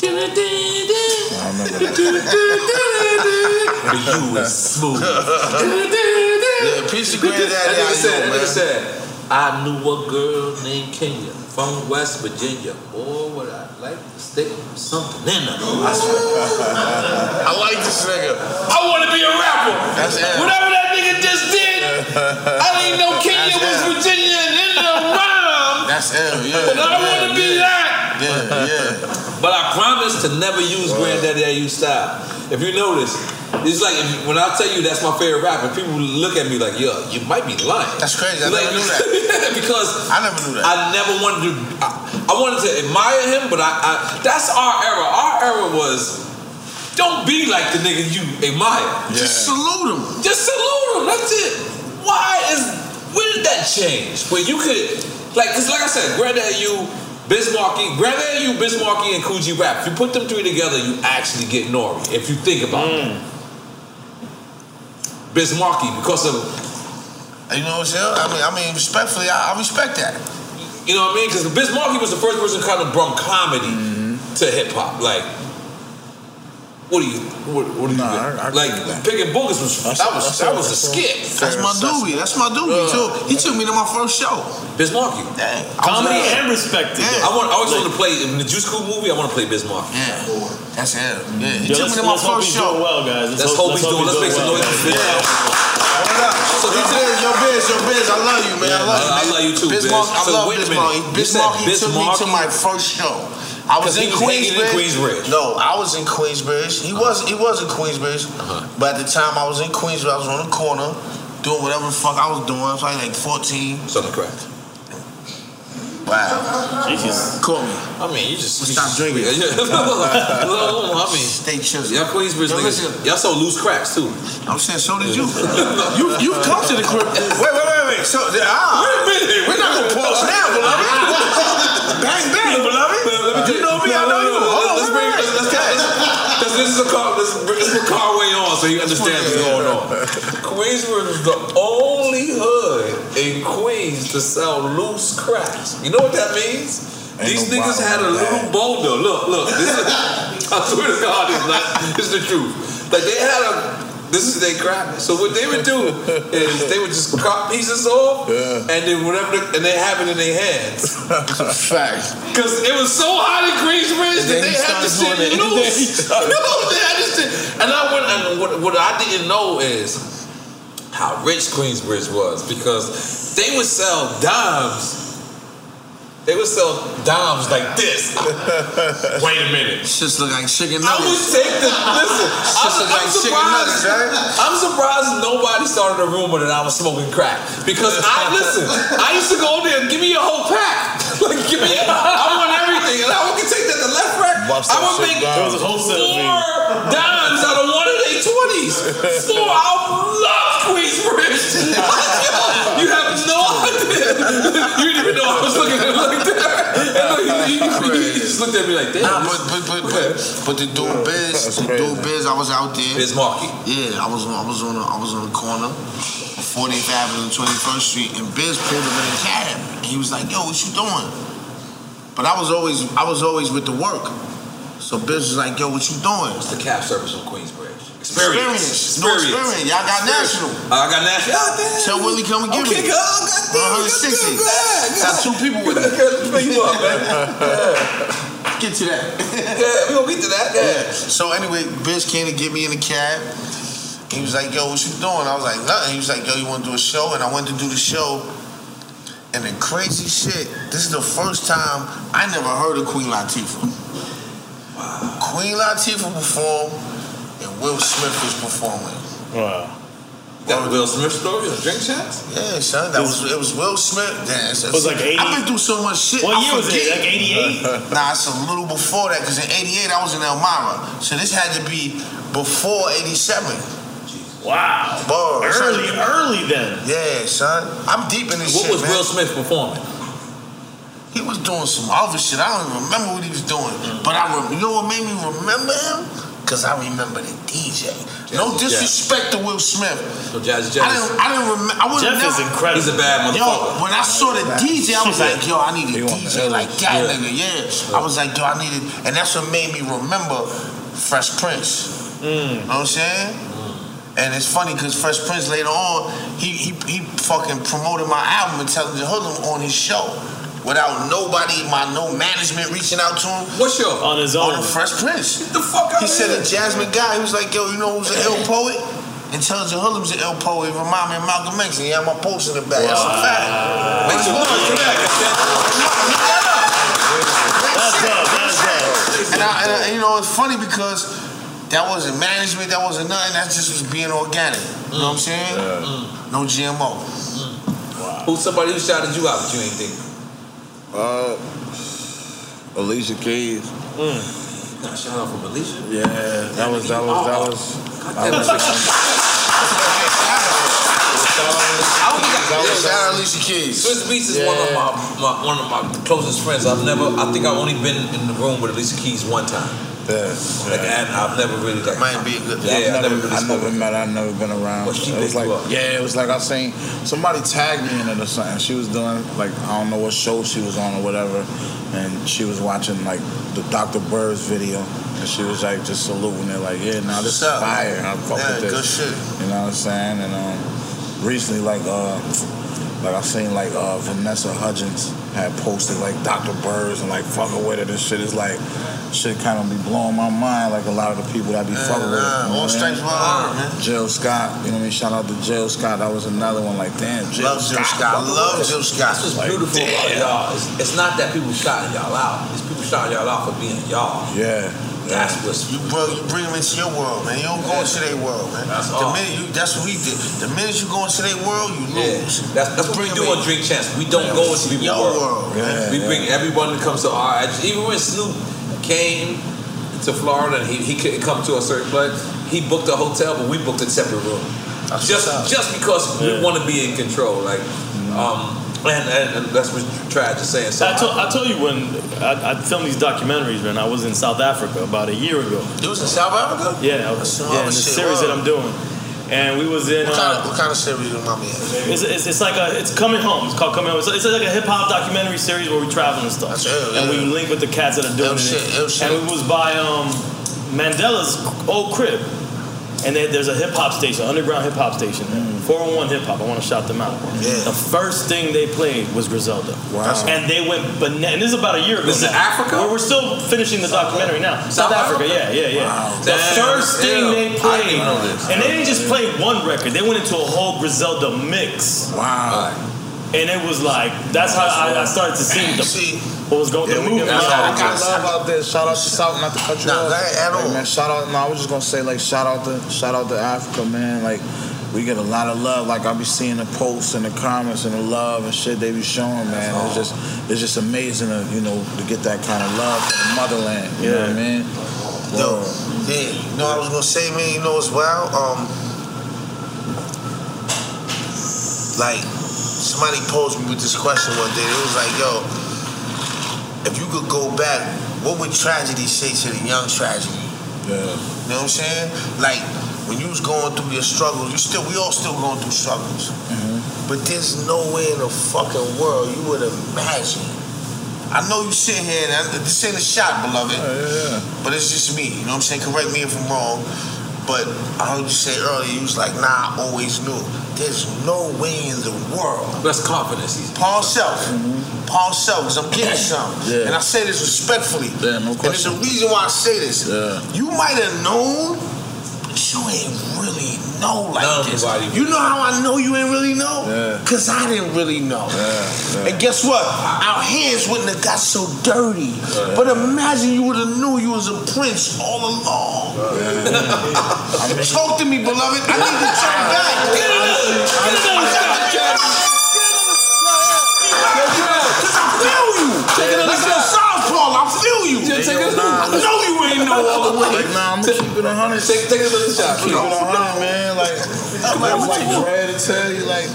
The U is smooth. Yeah, piece of Granddaddy IU, said, that man. said, I knew a girl named Kenya from West Virginia. Boy, would I like to stick something in her. I said, I like this nigga. I want to be a rapper. That's it. Whatever that nigga just did, I didn't know Kenya That's was it. Virginia and in the rhyme. That's ill, yeah. But I want to be that. Yeah, yeah. But I promise to never use Granddaddy IU style. If you notice, it's like if, when I tell you that's my favorite rapper, people look at me like, yo, you might be lying. That's crazy. I Like, never knew that. because I never knew that. I never wanted to. I, I wanted to admire him, but I, I that's our era. Our era was don't be like the nigga you admire. Just salute him. Just salute him. That's it. Why is when did that change? Where you could like, cause like I said, Granddaddy IU. Bismarcky, Granddaddy IU, Bismarcky, and Kool G Rap. If you put them three together, you actually get Nori. If you think about it. Biz Markie, because of You know what I'm saying? I mean, I mean, respectfully, I, I respect that. You know what I mean? Because Biz Markie was the first person who kind of brought comedy Mm-hmm. to hip hop. Like, what do you, what, what do you, like, picking boogers was that was that was a skit. That's my doobie. That's my doobie too. He took me to my first show. Biz Markie. Dang. Comedy I was, uh, and respected. Yeah. I want. I always want to play in the Juice Crew movie. I want to play Biz Markie. Yeah, that's it. Yeah, he Yo, took me to my let's first show. doing well, guys. Let's hope he's doing. Let's make some noise. for Biz Markie. So yo, Biz, yo, Biz, yo, Biz, I love you, man. I love you. I love you too, Biz. Bismarck, I So love wait a Bismarck. minute. You said Bismarck took me to my first show. I was in Queensbridge. Queensbridge. No, I was in Queensbridge. He was he was in Queensbridge. Uh-huh. But at the time I was in Queensbridge, I was on the corner doing whatever the fuck I was doing. I was like 14. Something correct. Wow. Jesus. Call me. I mean, you just you Stop drinking. Yeah. no, I mean, Stay chiseled. y'all Queensbridge niggas, y'all so loose cracks too. I'm saying, so did you. you you come to the crib. Wait, wait, wait, wait. So, ah, Wait a minute. We're not gonna pause now, beloved. bang, bang, beloved. You know me, I know you. Hold on, Let's bring. This is a car. Let's, let's put Conway on so you understand what's going on. Queensbridge is the only hood in Queens to sell loose cracks. You know what that means? These no niggas had a little boulder. Look, look. This is, I swear to God, this is, not, this is the truth. Like they had a. This is their crack. So what they would do is they would just cut pieces off, and then whatever, the, and they have it in their hands. Facts. Because it was so hot in Queensbridge that they had to shit it. loose. no, they had this shit. And I went, and what, what I didn't know is how rich Queensbridge was because they would sell dimes. They would sell dimes like this. Wait a minute. Shit look like chicken nuggets. I would nuggets. take the listen. I'm, Shit look I'm like chicken surprised. nuggets, right? I'm surprised nobody started a rumor that I was smoking crack because I listen. I used to go there and give me a whole pack. Like give me, I want everything, and I would take that to left rack. Bust I would make down. A wholesale four thing. dimes out of one of their twenties. Four. I love Queensbridge. you have no idea. You didn't even know I was looking at him like that. And look, you, you- you just looked at me like, that. Nah, but but but but, but the dude Biz, the dude Biz, I was out there. Biz Markie. Yeah, I was on, I was on, a, I was on the corner, of 40th Avenue and 21st Street, and Biz pulled up in a cab. And he was like, "Yo, what you doing?" But I was always, I was always with the work. So Biz was like, "Yo, what you doing?" It's the cab service from Queensbridge. Experience. No experience. Y'all got national. I got national. Damn. Tell Willie come and get Okay, me. God, God damn, you 160. got. Got two people with me. Pick you up, man. Get to that. Yeah, we gonna get to that. Yeah. Yeah. So anyway, Biz came to get me in the cab, He was like, yo, what you doing? I was like, nothing. He was like, yo, you want to do a show? And I went to do the show. And the crazy shit, this is the first time I never heard of Queen Latifah. Queen Latifah performed and Will Smith was performing. Wow. That Will Smith story on Drink Champs? Yeah, son. That was it was Will Smith. Damn, it's- It was like 80 I've been through so much shit. What I year was it? Like 88? nah, it's a little before that because in '88 I was in Elmira, so this had to be before '87. Wow. Boy, Early, son. early then. Yeah, son. I'm deep in this What shit, was man. Will Smith performing? He was doing some other shit. I don't even remember what he was doing. But I, rem- you know what made me remember him? Cause I remember the DJ. no Jazzy disrespect to Will Smith. So Jazzy I Jeff. didn't. I didn't remember. I would Jeff never. is incredible. He's a bad motherfucker. Yo, when I saw the DJ, I was like, yo, I need a DJ like that, Yeah. nigga. Yeah. I was like, yo, I needed, and that's what made me remember Fresh Prince. You know what I'm saying? And it's funny because Fresh Prince later on, he, he he fucking promoted my album and telling the hoodlum on his show without nobody, my no management reaching out to him. What's your? On his oh, On own. the Fresh Prince. Get the fuck out He of said here. a Jasmine guy. He was like, yo, you know who's an ill poet? Intelligent Hoodlum's an ill poet. He remind me of Malcolm X. And he had my post in the back. That's a fact. Make some noise for that. That's up. That's up. And, I, and, I, and you know, it's funny because that wasn't management, that wasn't nothing. That just was being organic. You know what I'm saying? No GMO. Who's somebody who shouted you out that you ain't think? Uh, Alicia Keys. Nah, shout out from Alicia. Yeah, that was that was that was. That was I only got That was shout out Alicia Keys. Swizz Beatz is one of my, my one of my closest friends. I've never. I think I've only been in the room with Alicia Keys one time. Yeah, Like, and I've never really like. Might be good. Yeah, I've never never, really I never met. I've never been around. Well, she it was like, yeah, it was like I seen somebody tagged me in it or something. She was doing like I don't know what show she was on or whatever, and she was watching like the Dr. Bird's video, and she was like just saluting it, like, yeah, now this is fire. I fuck Yeah, with this. good shit. You know what I'm saying? And um, recently, like, uh, like I seen like uh, Vanessa Hudgens had posted like Dr. Birds and like fucking with it and shit. It's like shit kind of be blowing my mind. Like a lot of the people that be fucking with nah, all what I stripes mean? man. Jill Scott, you know what I mean? Shout out to Jill Scott. That was another one. Like damn, Jill Love Jill Scott. Love Jill Scott. That's what's Like, beautiful about y'all. It's, it's not that people shouting y'all out. It's people shouting y'all out for being y'all. Yeah. That's what's You bro, you bring them into your world, man. You don't go into their world, man. That's the all. minute you, that's what we did. The minute you go into their world, you Yeah, lose. that's, that's what we do them on in. Drink Champs. We don't go into people's world. world, man. we bring everyone that comes to our even when Snoop came to Florida and he, he couldn't come to a certain place, he booked a hotel, but we booked a separate room. That's just just because we want to be in control, like, um, and, and, that's what Trag is saying. So I told, I told you when I, I filmed these documentaries, man. I was in South Africa about a year ago. You was in South Africa? Yeah, I was, yeah, in the series that. I'm doing, and we was in. What kind, Uh, of, what kind of series you mommy at? it's, it's, it's like a it's coming home. It's called coming home. It's, it's like a hip hop documentary series where we travel and stuff, and we link with the cats that are doing it. shit. And we was by um, Mandela's old crib, and there, there's a hip hop station, underground hip hop station. there. 401 Hip Hop. I want to shout them out. Yeah. The first thing they played was Griselda. Wow. And they went bananas. And this is about a year ago. This is now. Africa? Where we're still finishing the documentary now. South, South Africa, Africa? yeah, yeah, yeah. Wow. The Damn, first thing yeah. they I didn't played, know this. and they didn't just play one record. They went into a whole Griselda mix. Wow. And it was like, that's how I, I started to see the, See, what was going Yeah, the we movement. That's love, how we I give love out there. Shout out to South, not to cut you Nah, off. go ahead, add Like, man, shout out. No, I was just gonna say like shout out to shout out to Africa, man. Like we get a lot of love. Like I be seeing the posts and the comments and the love and shit they be showing, man. It's just it's just amazing to you know to get that kind of love from the motherland. You know what I mean? Yo, yeah, you know what I was gonna say, man. You know as well. Um, like somebody posed me with this question one day. It was like, yo, if you could go back, what would tragedy say to the young tragedy? Yeah. You know what I'm saying? Like when you was going through your struggles, you still we all still going through struggles. Mm-hmm. But there's no way in the fucking world you would imagine. I know you sit here and I- this ain't a shot, beloved. Oh, yeah, yeah. But it's just me. You know what I'm saying? Correct me if I'm wrong. But I heard you say earlier, you was like, nah, I always knew. There's no way in the world. That's confidence. Paul Self. Mm-hmm. Paul Self, because I'm getting some. Yeah. And I say this respectfully. Yeah, no And there's a reason why I say this. Yeah. You might have known you ain't really know like this. Nobody You know how I know you ain't really know? Yeah. Cause I didn't really know. And guess what? Our hands wouldn't have got so dirty. But imagine you would have knew you was a prince all along. Talk to me, beloved. I need to check back. Get another shot. Cause I feel you. Take another like your southpaw, I feel you. I know you ain't know all the way. Like, nah, I'm gonna keep it a hundred. Take, take another shot. Keep it a hundred, man. Like, I'm like Brad to tell you, like,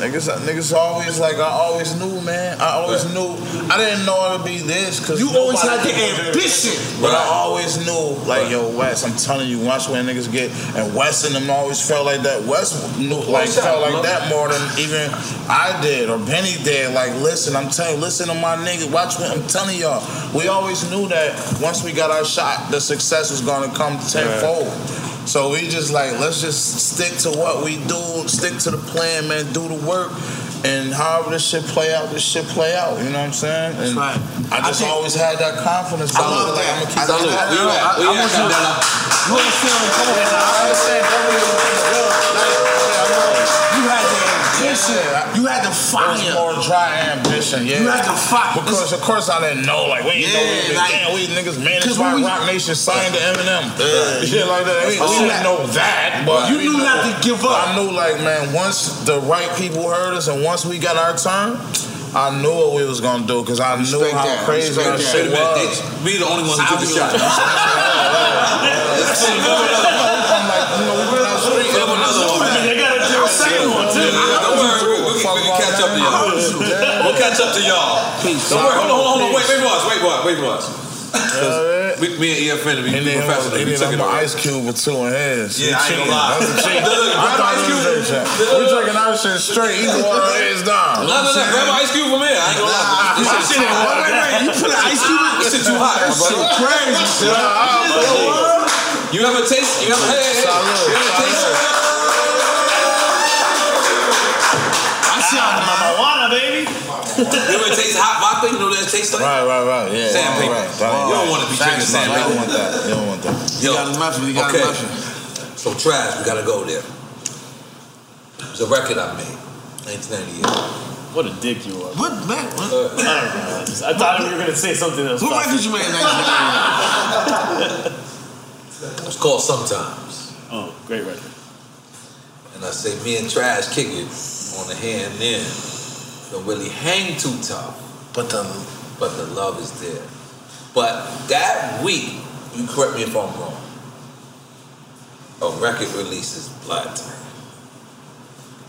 niggas, niggas always like, I always knew, man. I always knew. I didn't know it would be this because You always had the ambition. But I always knew, like, yo, West, I'm telling you, watch when niggas get, and West and them always felt like that. West knew, oh, like, felt like that more than even I did or Benny did. Like, listen, I'm telling you, listen to my nigga, watch what I'm telling y'all. We always knew that once we got our shot, the success was gonna come tenfold. So we just like, let's just stick to what we do, stick to the plan, man, do the work. And however this shit play out, this shit play out. You know what I'm saying? And right. I just always had that confidence. I love like, that. I'm gonna keep I love it that. going. You know, I- I want you to- You understand what I'm yeah. You had the fire. Because of course I didn't know, like we didn't know we, like- damn, we niggas managed by we- Roc Nation signed to Eminem. Yeah. Shit like that. We, we Oh. didn't know that, but You knew know- not to give up. I knew like man, once the right people heard us and once we got our turn, I knew what we was gonna do because I knew how that. crazy Respect our that. shit was. we the only ones who took the shot. I'm like, you know, we been out street. Film another one, man. They got a second one too. Don't worry, we can catch up to y'all. We'll catch up to y'all. Don't worry, hold on, hold on, hold on. Wait, wait for us, wait for us, wait for us. We, me and EFN, we, And then professional. and then took I'm an ice cube with two in his. Yeah, I ain't gonna lie. That's a cheat. Look, look, I grab thought Ice Cube. that shit. We drinking our shit straight. He water his down. No, no, no, grab an ice cube from here. I ain't gonna lie. This My shit, shit, wait, wait, wait. You put an ice cube in? this shit too hot. That shit crazy. You ever taste? You ever? Hey, hey, hey. Salud, You ever taste? Shot my marijuana, baby. You ever taste hot vodka? You know what that tastes like? Right, right, right. Yeah. Sandpaper. Right, right, You don't want to be drinking Facts, man. You don't want that. You don't want that. Yo, got a muffin, you got a okay. muffin. So trash, we gotta go there. It's a record I made, 1998. What a dick you are. What, man? What, uh, I don't know. I, just, I thought you were gonna say something else. what record you made in 1998? It's called Sometimes. Oh, great record. And I say, me and Trash kick it on the hand then. Don't really hang too tough, But the but the love is there. But that week, you correct me if I'm wrong, a record releases Blood Time.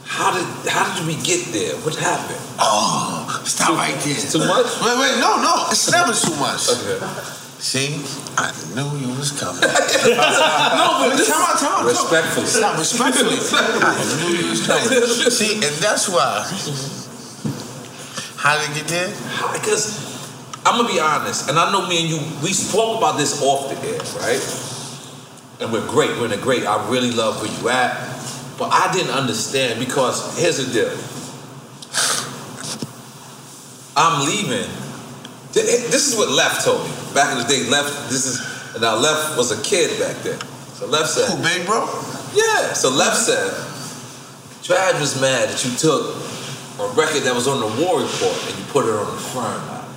How did how did we get there? What happened? oh, stop right there. Too much? Wait, wait, no, no, it's never too much. Okay. See, I knew you was coming. no, but time out, time out. Respectfully. Stop, respectfully. I knew you was coming. See, and that's why. How did it get there? Because I'm gonna be honest, and I know me and you, we spoke about this off the air, right? And we're great, we're in a great. I really love where you at, but I didn't understand because here's the deal. I'm leaving. This is what Left told me back in the day. Left, this is now Left was a kid back then. So Left said, Who, big bro? yeah. So Left said, Trag was mad that you took a record that was on the War Report and you put it on the Firm album.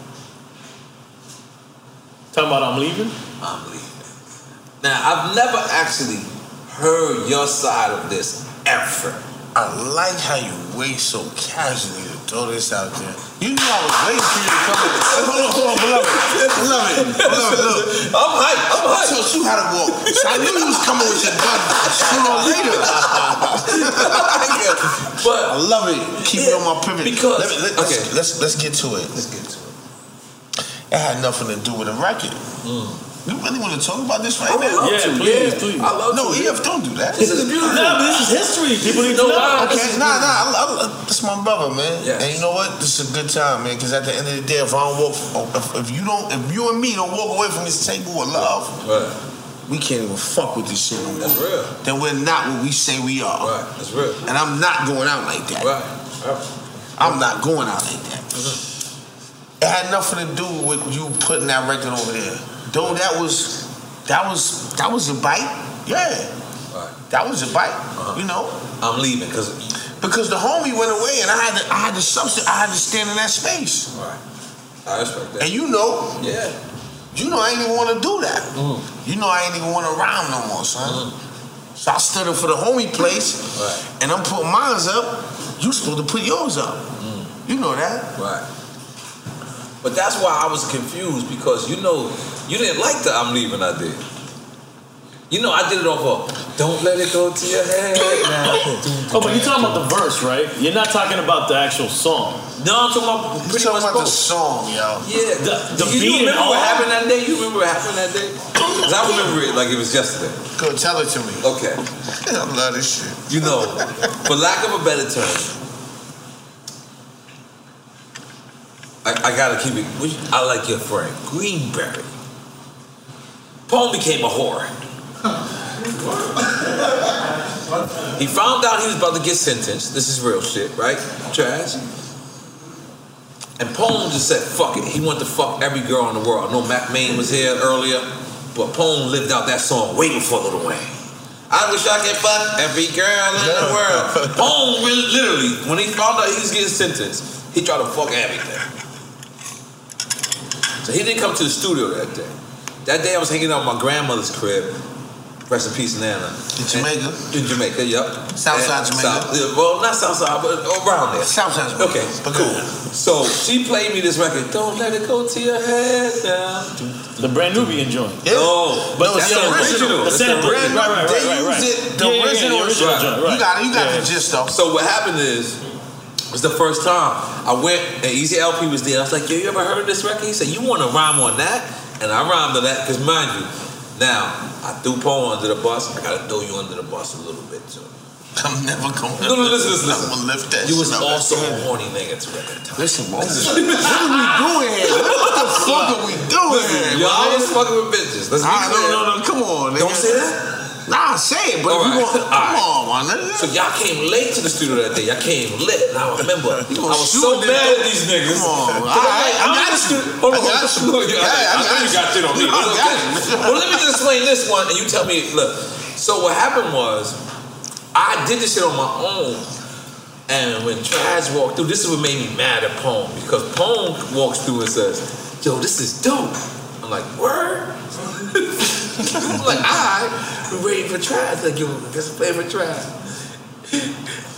Talking about I'm leaving. I'm leaving. Now I've never actually heard your side of this ever. I like how you wait so casually to throw this out there. You knew I was waiting for you to come in. Hold on, hold on, beloved. Beloved, beloved, look. I'm hyped. I'm I hyped. taught you how to walk. So I knew you was coming with your gun sooner or later. but I love it. Keep it on my pivot. Because- let me, let, okay. let's, let's let's get to it. Let's get to it. It had nothing to do with the record. You really want to talk about this right I would now? love Yeah, to. please, yeah. please. I love No, to. EF, don't do that. This is beautiful. No, but this is history. People need to know. I- Okay, nah, nah. I, I, this is my brother, man. Yes. And you know what? This is a good time, man. Because at the end of the day, if I don't walk, if, if you don't, if you and me don't walk away from this table with love, Right. we can't even fuck with this shit no more. That's real. Then we're not what we say we are. Right. That's real. And I'm not going out like that. Right. right. I'm not going out like that. Mm-hmm. It had nothing to do with you putting that record over there. Though that was, that was, that was a bite. Yeah. That was a bite, uh-huh. you know. I'm leaving because because the homie went away and I had to I had to substitute I had to stand in that space. Right. I respect that. And you know, yeah. You know I ain't even want to do that. Mm. You know I ain't even want to rhyme no more, son. Mm. So I stood up for the homie place, and I'm putting mine up. You supposed to put yours up. Mm. You know that. Right. But that's why I was confused because you know you didn't like the I'm leaving I did. You know I did it off of Don't let it go to your head now. Oh, but you're talking about the verse, right? You're not talking about the actual song. No, I'm talking about pretty much about the song, yo. Yeah, the, the you, beat you and remember what all? happened that day? You remember what happened that day? Because I remember it like it was yesterday. Go tell it to me. Okay. I love this shit. You know, for lack of a better term, I, I gotta keep it. which- I like your friend Greenberry. Paul became a whore. he found out he was about to get sentenced. This is real shit, right? Trash. And Pone just said, fuck it. He wanted to fuck every girl in the world. I know Mack Maine was here earlier, but Pone lived out that song waiting for Lil Wayne. I wish I could fuck every girl in the world. Pone really, literally, when he found out he was getting sentenced, he tried to fuck everything. So he didn't come to the studio that day. That day I was hanging out at my grandmother's crib. Rest in peace, Nana. In Jamaica? In Jamaica, yep. Southside Jamaica? South- yeah, well, not Southside, but around there. Southside Jamaica. Okay, but cool. So she played me this record. Don't let it go to your head down. The Brand Nubian joint. No, But that's the the sample. original. The That's sample. original. Right, right, right, They right, use right. it, the Yeah, yeah, yeah, original. the original Right. joint, You got it. You got Yeah. the gist though. So what happened is, it was the first time I went and EZ Elpee was there. I was like, yo, you ever heard of this record? He said, you want to rhyme on that? And I rhymed on that because mind you, now I threw Paul under the bus. I gotta throw you under the bus a little bit too. I'm never going. No, no, listen, listen, listen. I'm gonna lift that. You was also a horny nigga too at that time. Listen, what, what are we doing here? What the fuck are we doing Listen, here? yo, I was fucking with bitches. Let's be Ah, clear. no, no, no, come on. Don't say that. Nah, say it, but All if you right. want, come on, my nigga. So y'all came late to the studio that day. Y'all came lit. And I remember I was so mad at these niggas. Come on. I- like, I I'm got in the you. studio. Hold I on, hold on. Yeah, I, I I know you got shit on me. I got okay. Well, let me just explain this one, and you tell me. Look, so what happened was, I did this shit on my own. And when Trag walked through, this is what made me mad at Pone because Pone walks through and says, "Yo, this is dope." I'm like, "Word." Like, "I been waiting for Trag." Like, yo, this is playing for Trag.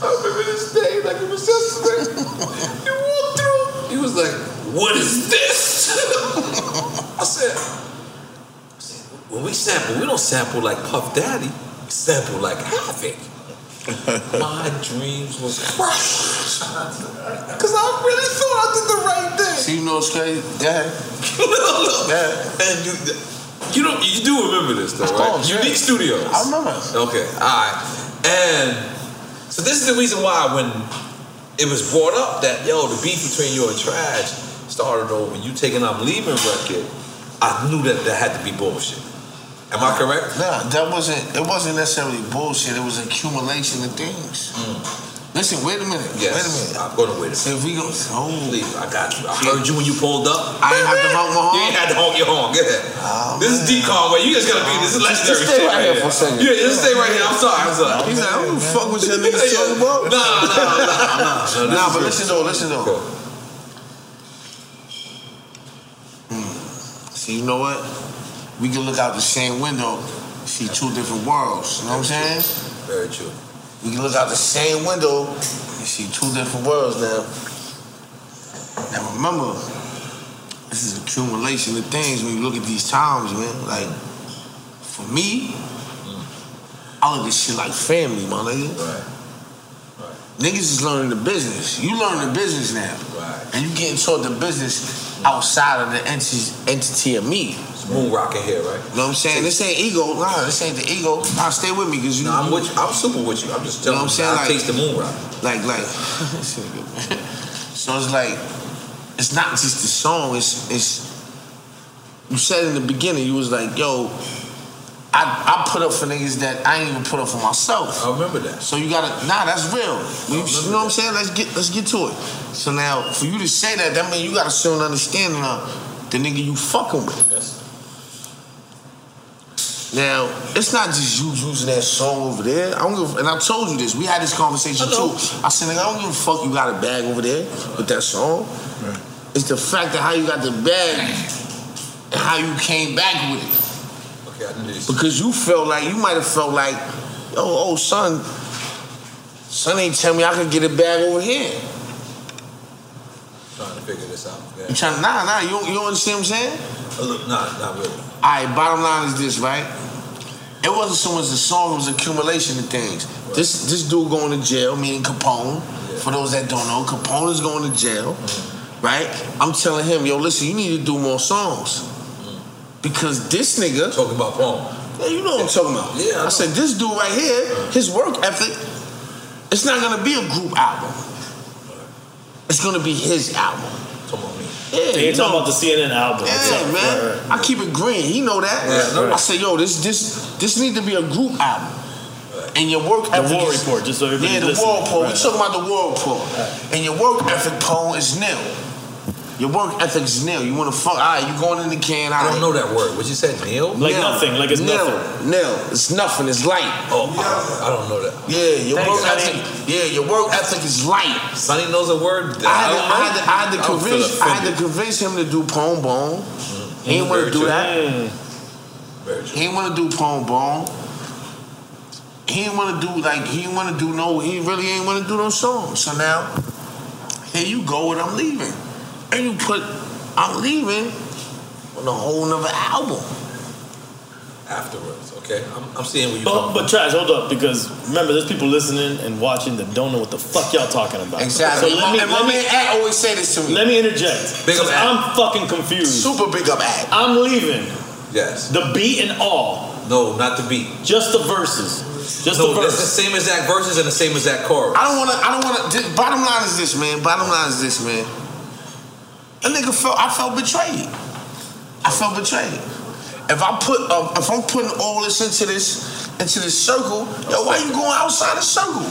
I remember this day like it was yesterday. he walked through. He was like, "What is this?" I said, I said, "When we sample, we don't sample like Puff Daddy. We sample like Havoc." My dreams was crushed because I really thought I did the right thing. See, you know? Go ahead. Look, and you, you don't, you do remember this though, right? yeah. Unique Studios. I remember. Okay, all right. And so this is the reason why when it was brought up that yo, the beef between you and Trag started over you taking I'm leaving record, I knew that that had to be bullshit. Am I uh, correct? Nah, that wasn't. It wasn't necessarily bullshit. It was accumulation of things. Mm. Listen, wait a minute. Yes. Wait a minute. I'm gonna wait a So if we go, oh, Please, I got you. I heard you when you pulled up. I ain't have to honk my horn? You ain't had to honk your horn. Ahead. Oh, this is D Conway. You guys gotta be. This is legendary Just stay right here for a second. Yeah, just stay right here. I'm sorry. I'm sorry. He's like, I don't fuck what your niggas talking about. Nah, nah, nah, nah. nah, Nah, but listen though, listen though. Hmm. See, you know what? We can look out the same window, see two different worlds. You know what I'm saying? Very true. We can look out the same window and see two different worlds now. Now remember, this is accumulation of things when you look at these times, man. Like, for me, I look at shit like family, my nigga. Niggas is learning the business. You learn the business now. And you getting taught the business outside of the entity, entity of me. Moon rocking here, right? You know what I'm saying? This ain't ego. Nah, this ain't the ego. Nah, stay with me because you. Nah, I'm with you. I'm super with you. I'm just You know telling what I'm saying? I Like- taste the moon rock. Like, like. This nigga, man. so it's like, it's not just the song. It's, it's. You said in the beginning, you was like, yo, I, I put up for niggas that I ain't even put up for myself. I remember that. So you gotta, nah, that's real. You, you know what I'm saying? Let's get, let's get to it. So now, for you to say that, that means you gotta show an understanding of uh, the nigga you fucking with. Now, it's not just you using that song over there. I don't give, and I told you this. We had this conversation too. I said, nigga, I don't give a fuck you got a bag over there with that song. It's the fact that how you got the bag and how you came back with it. Okay, I this. Because you felt like you might have felt like, yo, oh son, son ain't tell me I could get a bag over here. Trying to figure this out. Yeah. You trying nah nah you you understand what I'm saying? Uh, look, nah, not really. Alright, bottom line is this, right? It wasn't so much the song, it was accumulation of things. This this dude going to jail, meaning Capone. For those that don't know, Capone is going to jail, right? I'm telling him, yo, listen, you need to do more songs. Because this nigga talking about Paul. Yeah, you know what I'm talking about. Yeah, I I, said this dude right here, his work ethic, it's not gonna be a group album. It's gonna be his album. Yeah, you talking know- about the CNN album. Yeah, itself. man. Right, right. I keep it green. He know that. Yeah, I say, yo, this this this need to be a group album. And your work The ethic war is- report, just so everybody Yeah, the listening. war report. Right. We talking about the war report. And your work ethic, Paul, is nil. Your work ethic is nil. You want to fuck? All right, you going in the can? I don't know that word. What you said, Neil? Nil. Nothing. Like it's nil. Nothing. Nil. It's nothing. It's light. Oh, I don't know that. Yeah, your Thanks, work Sonny. ethic. Yeah, your work ethic is light. Sonny knows a word. I had, to, don't know. I, had to, I, had to I convince, I had to convince him to do pom Bone. He didn't want to do true. that. He didn't want to do pom Bone. He didn't want to do like he didn't want to do no. He really ain't want to do no songs. So now, here you go with I'm leaving, and you put I'm leaving on a whole nother album. Afterwards, okay? I'm, I'm seeing what you But, but Trag, hold up, because remember, there's people listening and watching that don't know what the fuck y'all talking about. Exactly. So And let my- me, and my let me, man Ad always say this to me. Let me interject. Big up because Ad. I'm fucking confused. Super big up Ad. I'm leaving. Yes. The beat and all. No, not the beat. Just the verses. Just no, the verses. that's the same exact verses and the same exact chorus. I don't want to. I don't want to. Bottom line is this, man. Bottom line is this, man. A nigga felt. I felt betrayed. I felt betrayed. If I put, uh, if I'm putting all this into this, into this circle, yo, why you going outside the circle?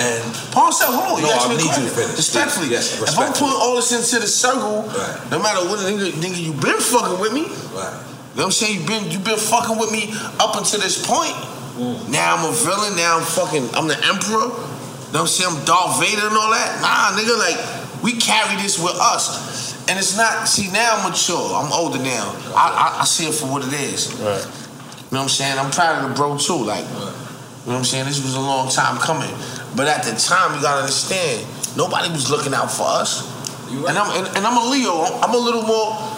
And Paul said, hold on, No, you asked I me need you to question. finish. Respectfully, Yes, if I'm putting all this into the circle, no matter what nigga, nigga you been fucking with me. Right. You know what I'm saying? You been you been fucking with me up until this point. Now I'm a villain. Now I'm fucking. I'm the emperor. You know what I'm saying? I'm Darth Vader and all that. Nah, nigga. Like we carry this with us, and it's not. See, now I'm mature. I'm older now. I, I, I see it for what it is. Right. You know what I'm saying? I'm proud of the bro too. Like, you know what I'm saying? This was a long time coming. But at the time, you gotta understand, nobody was looking out for us. Right. And I'm and, and I'm a Leo. I'm a little more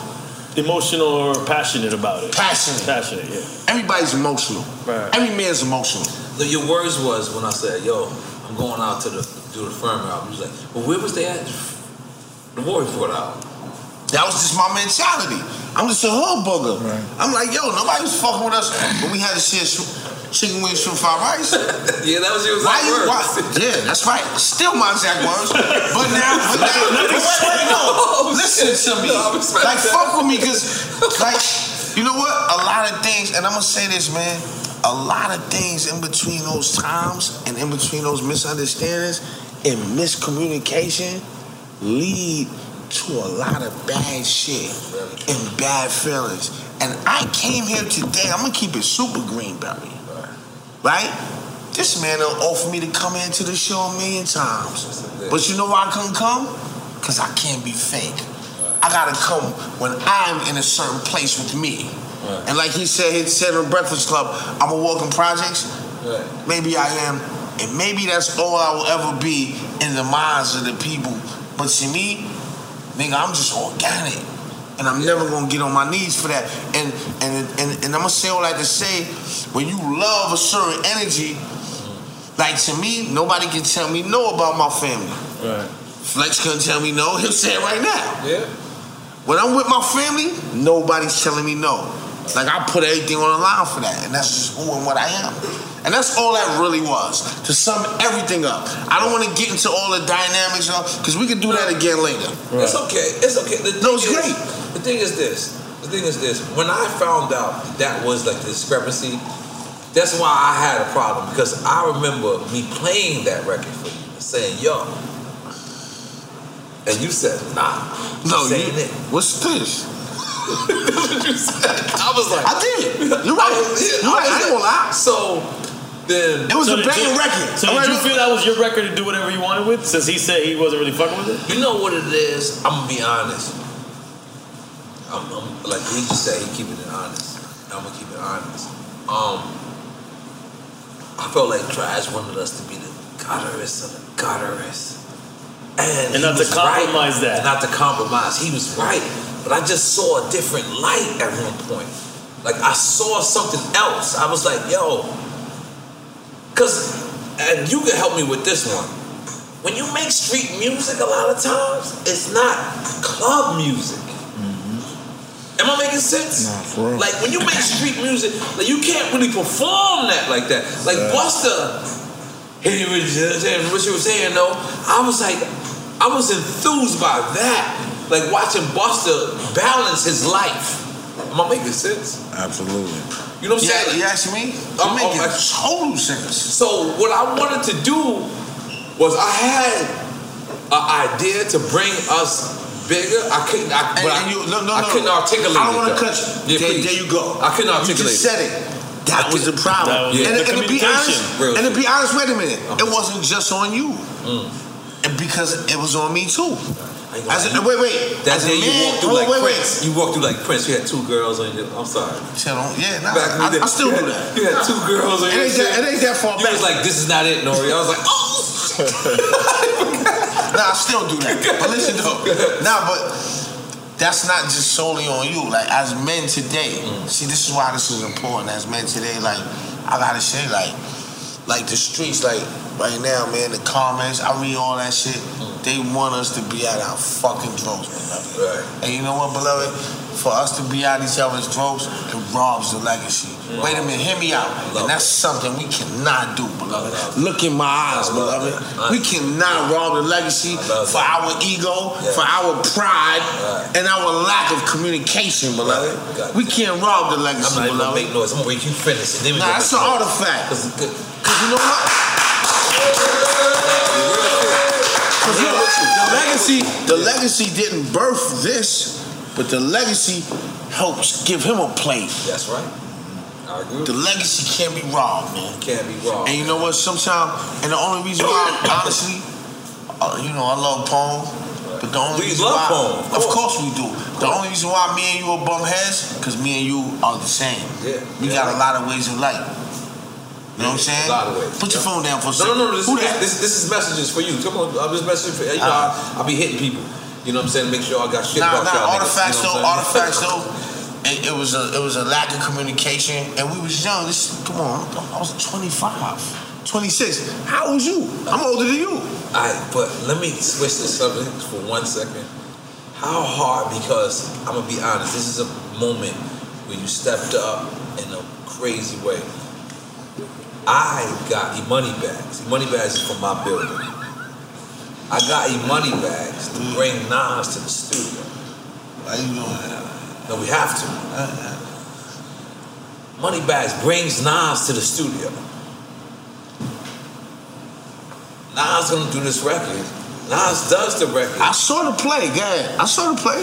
Emotional or passionate about it. Passionate. Passionate, yeah. Everybody's emotional. Right. Every man's emotional. No, your words was when I said, "Yo, I'm going out to the do the firm album." You was like, "Well, where was they at?" The war report out. That was just my mentality. I'm just a hood booger. I'm like, yo, nobody was fucking with us when we had to share sh- chicken wings, shrimp fried rice. yeah, that was your why exact you, words. why- Yeah, that's right. Still my exact words. But now, but now, but wait, wait, no. Listen to me. No, like, that. fuck with me, because, like, you know what? A lot of things, and I'm going to say this, man. A lot of things in between those times and in between those misunderstandings and miscommunication lead to a lot of bad shit and bad feelings. And I came here today, I'm gonna keep it super green, Barry. Right? This man done offered me to come into the show a million times. But you know why I couldn't come? Because I can't be fake. I gotta come when I'm in a certain place with me. And like he said, he said on Breakfast Club, I'm a walking projects. Maybe I am. And maybe that's all I will ever be in the minds of the people. But to me, nigga, I'm just organic. And I'm never gonna get on my knees for that. And and and, and I'm gonna say all that to say, when you love a certain energy, like to me, nobody can tell me no about my family. Right. Flex couldn't tell me no, he'll say it right now. Yeah. When I'm with my family, nobody's telling me no. Like I put everything on the line for that, and that's just who and what I am. And that's all that really was. To sum everything up. I don't want to get into all the dynamics, you because we can do that again later. It's okay. It's okay. The No, it's is- great. The thing is this. The thing is this. When I found out that was like the discrepancy, that's why I had a problem because I remember me playing that record for you and saying, "Yo," and you said, "Nah." No, you- it. What's this? That's what you said. I was like, I did. You're right. You're right. I ain't gonna lie. So then It was So a banging you- record. So did you feel that was your record to do whatever you wanted with? Since he said he wasn't really fucking with it. You know what it is? I'm gonna be honest. I'm, I'm like he just said, he keeping it honest. I'm gonna keep it honest. Um, I felt like Trag wanted us to be the gutterest of the gutterest, and, And not to compromise right. that. Not to compromise. He was right, but I just saw a different light at one point. Like I saw something else. I was like, yo, cause, and you can help me with this one. When you make street music a lot of times it's not club music. Mm-hmm. Am i making sense? Nah, for real. like when you make street music like you can't really perform that like that. Like Yeah. buster he was just saying what you were saying though. I was like i was enthused by that. Like watching buster balance his life. Am i making sense? Absolutely. You know what i'm Yeah, saying you ask me? I'm- I'm making I'm- total sense. so what I wanted to do was I had an idea to bring us bigger. I couldn't. I, And, but I, and you, no, no, I no. couldn't articulate. I don't want it, to cut you. Yeah, there, there you go. I couldn't You articulate. just said it. That was the problem. That was it. and, The and to be communication. honest, Real and to be honest, wait a minute. It wasn't just on you, Mm. and because it was on me too. I As a, wait, wait. That As a day you walked through hold like wait, wait. Prince. You walked through like Prince. You had two girls on your. I'm sorry. Tell them, oh, yeah, nah, Back the I. I still do that. You had two girls on It your ain't that- it ain't that far You back. was like, this is not it, Nori. I was like, oh. nah, I still do that. But listen though, nah, but that's not just solely on you. Like as men today, mm. see, this is why this is important. As men today, like I gotta say, like, like the streets, like right now, man, the comments, I read all that shit. They want us to be at our fucking throats, beloved. Right. And you know what, beloved? For us to be at each other's throats, it robs the legacy. Wait a minute, hear me out. and that's something we cannot do, beloved. Look in my eyes, beloved. We cannot rob the legacy for our ego, for our pride, and our lack of communication, beloved. We can't rob the legacy, I'm not even gonna make noise. I'm gonna wait you finish. And then we Nah, that's an artifact. Cause, Cause you know what? The legacy, the legacy didn't birth this, but the legacy helps give him a place. That's right. I agree. The legacy can't be robbed, man. Can't be robbed. And you know what? Sometimes, and the only reason why, honestly, uh, you know, I love Pone, but the only We reason love why, of of course we do. The only reason why me and you are bum heads, because me and you are the same. Yeah. We got a lot of ways of life. You know what I'm saying? A lot of ways. Put your phone down for a second. no, no. This, Who this, that? this, this is messages for you. Come on, I'm just messaging for you. know, Ah. I, I be hitting people. You know what I'm saying? Make sure I got shit Nah, about nah, artifacts though, artifacts though. It, it was a it was a lack of communication, and we was young. This come on, I was 25, 26. How old was you? I'm older than you. Alright, but let me switch the subject for one second. How hard? Because I'm gonna be honest. This is a moment where you stepped up in a crazy way. I got e money bags. E money bags is for my building. I got e money bags to bring Nas to the studio. Why you doing that? No, we have to. Uh, uh. Money bags brings Nas to the studio. Nas gonna do this record. Nas does the record. I saw the play, ahead. I saw the play.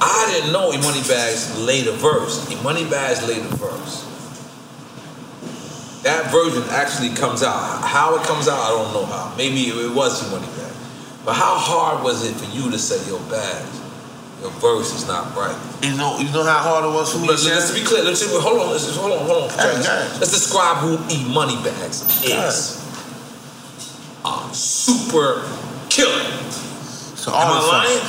I didn't know E Money Bags laid a verse. E Money Bags laid a verse. That version actually comes out. How it comes out, I don't know how. Maybe it was E Money Bags. But how hard was it for you to say, yo, Bags, your verse is not right? You know, you know how hard it was for me. Let's, let's be clear. Let's hold on. Let's hold on. Hold on. Go ahead, Travis. go ahead. Let's describe who E Money Bags is. A super killer. So Am I lying?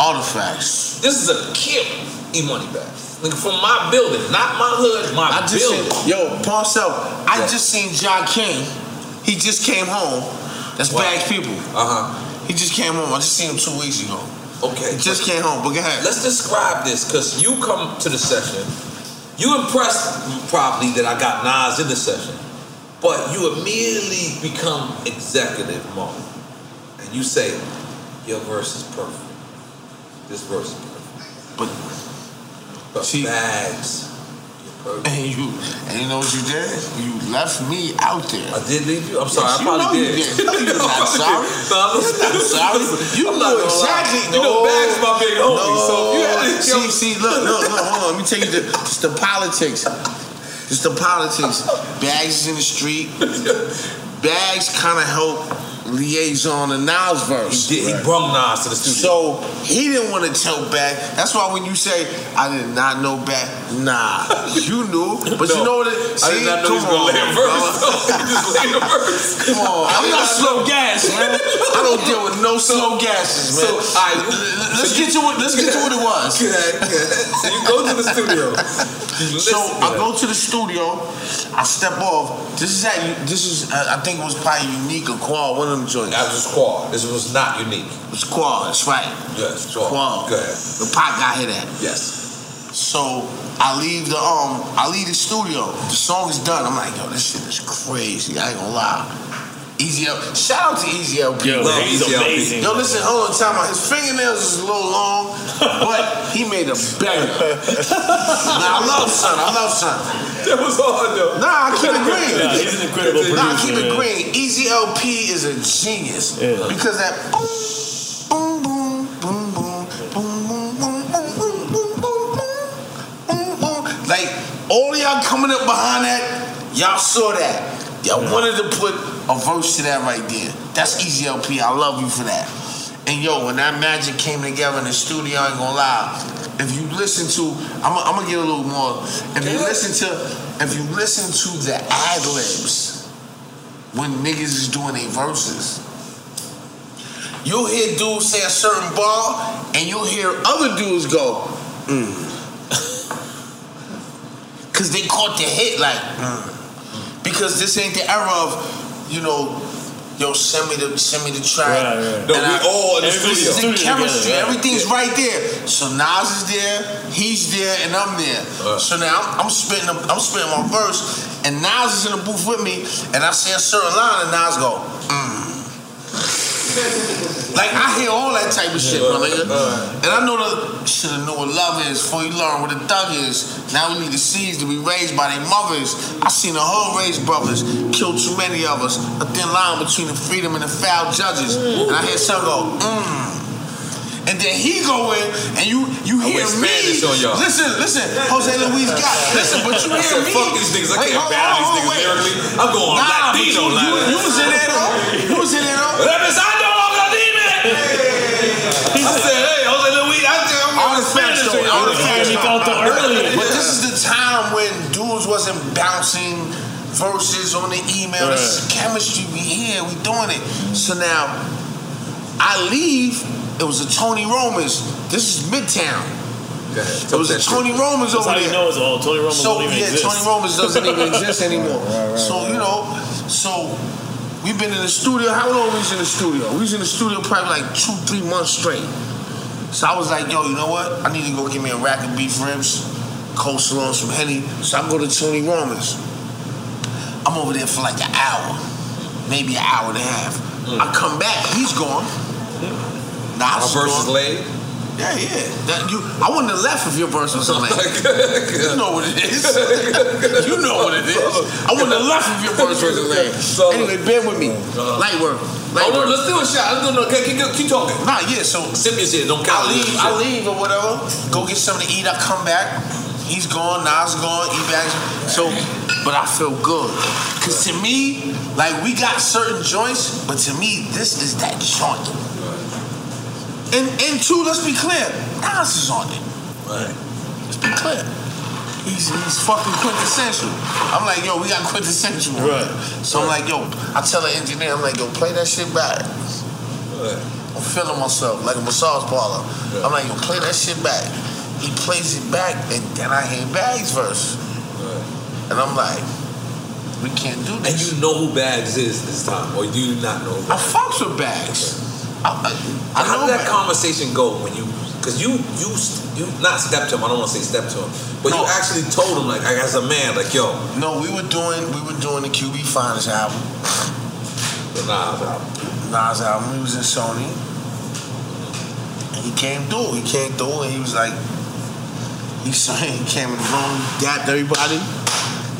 Artifacts. This is a killer. E Money Bags. Nigga from my building, not my hood, my I just building. seen, yo, Parcel. I just seen John King. He just came home. That's Wow. Bags people. Uh huh. He just came home. I just seen him two weeks ago. Okay. He just came home. But go ahead. Let's describe this because you come to the session. You impressed probably that I got Nas in the session, but you immediately become executive mode, and you say, "Your verse is perfect. This verse is perfect." But, see- bags. And you, and you know what you did? You left me out there. I did leave you. I'm sorry. Yes, I probably you did. did. No, you're not I sorry. did. No, I'm not sorry. You I'm knew gonna lie. exactly- You know, No. Bags my big homie. So you had No. see, see, look, look, look, hold on. Let me tell you the, just the politics. Just the politics. Bags is in the street. Bags kind of help liaison the Nas verse. He, did, he brung Nas to the studio. So he didn't want to tell back. That's why when you say, I did not know back, nah, you knew. But you know what it I did see, not know he was come gonna lay a on, verse. he just laid a verse. Come on, I'm not slow gas, man. I don't deal with no slow gases, man. So, all right, let's get to what let's get to what it was. So you go to the studio. So I go to the studio. I step off. This is at this is uh, I think it was probably unique or Quad one of them joints. That was Quad. This was not unique. It was Quad. That's right. Yes, Quad. Quad. Go ahead. The pot got hit at. Yes. So I leave the um I leave the studio. The song is done. I'm like, yo, this shit is crazy. I ain't gonna lie. Easy L. Shout out to EZ Elpee. Yo, Love he's EZ Elpee. amazing, Yo, bro. listen, hold on, time out. His fingernails is a little long, but he made a banger. nah, I love Son. I love Son. That was hard though. Nah, I keep it green. Nah, he's an incredible Nah, I producer, keep it man. green. EZ Elpee is a genius Yeah. because that boom, boom, boom, boom, boom, boom, boom, boom, boom, boom, boom, boom, boom. Like all y'all coming up behind that, y'all saw that. Y'all wanted to put a verse to that right there. That's EZ Elpee. I love you for that. And yo, when that magic came together in the studio, I ain't gonna lie. If you listen to, I'm, I'm gonna get a little more. If you listen to, if you listen to the ad libs when niggas is doing their verses, you'll hear dudes say a certain bar, and you'll hear other dudes go, mm. Cause they caught the hit like, mm. Because this ain't the era of, you know, yo, send me the send me the track. Right, right. No, And we all in the everything's studio. in Studio chemistry. together, right. Everything's right there. So Nas is there, he's there, and I'm there. Uh. So now I'm, I'm spitting, a- I'm spitting my verse, and Nas is in the booth with me, and I say a certain line, and Nas go, mm. Like I hear all that type of shit, my. And I know the shoulda know what love is before you learn what a thug is. Now we need the seeds to be raised by their mothers. I seen the whole race brothers kill too many of us. A thin line between the freedom and the foul judges. And I hear some go, mmm. And then he go in and you you I hear went me. Spanish on y'all. Listen, listen, Jose Luis got listen, but you hear me. fuck these niggas. I Wait, can't hold battle on, these hold niggas on, wait. lyrically. I'm going Nah, but Latino you, you, line. you was in there though. You was in there though. Represando los He said, hey, Jose Luis, I think I'm All going the Spanish Spanish though, on all the Spanish Jeremy though. Early. But this is the time when dudes wasn't bouncing verses on the email. This is chemistry. We here. We doing it. So now I leave. It was a Tony Roma's. This is Midtown. It was a Tony Roma's That's over how you there. know it's all Tony Romo So don't even yeah, exist. Tony Roma's doesn't even exist anymore. so you know, so we've been in the studio. How long we was in the studio? We was in the studio probably like two, three months straight. So I was like, yo, you know what? I need to go get me a rack of beef ribs, coleslaw, and some henny. So I go to Tony Roma's. I'm over there for like an hour, maybe an hour and a half. I mm. come back, he's gone. Nah, My verse is laid. yeah, yeah. That, you, I wouldn't have left if your verse was something. you know what it is. you know what it is. I wouldn't have left if your verse wasn't lame. Anyway, bear with me. Light work. Light Oh, no, let's do a shot. Let's do no, keep, keep, keep talking. Nah, yeah. So Sip your shit. Don't I leave. I leave or whatever. Go get something to eat. I come back. He's gone. Nas gone. E bags. So, but I feel good. Cause to me, like we got certain joints, but to me, this is that joint. And and two, let's be clear. Nas is on it. Right. Let's be clear. He's, he's fucking quintessential. I'm like, yo, we got quintessential. Right. So I'm like, yo, I tell the engineer, I'm like, yo, play that shit back. Right. I'm feeling myself like a massage parlor. I'm like, yo, play that shit back. He plays it back, and then I hear Bags verse. And I'm like, we can't do And you know who Bags is this time, or do you not know? Who I fucks with Bags. I How did that conversation go when you? Because you, you, you not stepped to him. I don't want to say step to him, but you actually told him like, as a man, like, yo, No, we were doing we were doing the QB Finest album. the Nas album. Nas album. He was in Sony. And he came through. He came through and he was like, he, saw, he came in the room, dapped everybody.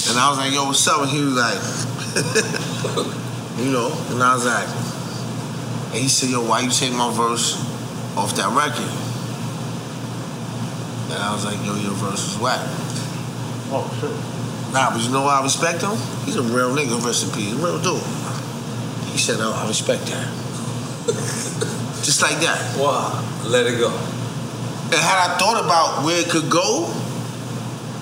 And I was like, yo, what's up? And he was like, you know, and I was like, and he said, yo, why you take my verse off that record? And I was like, yo, your verse is whack. Oh shit. Nah, but you know why I respect him? He's a real nigga, rest in peace. Real dude. He said, oh, I respect that. Just like that. Wow. Let it go. And had I thought about where it could go,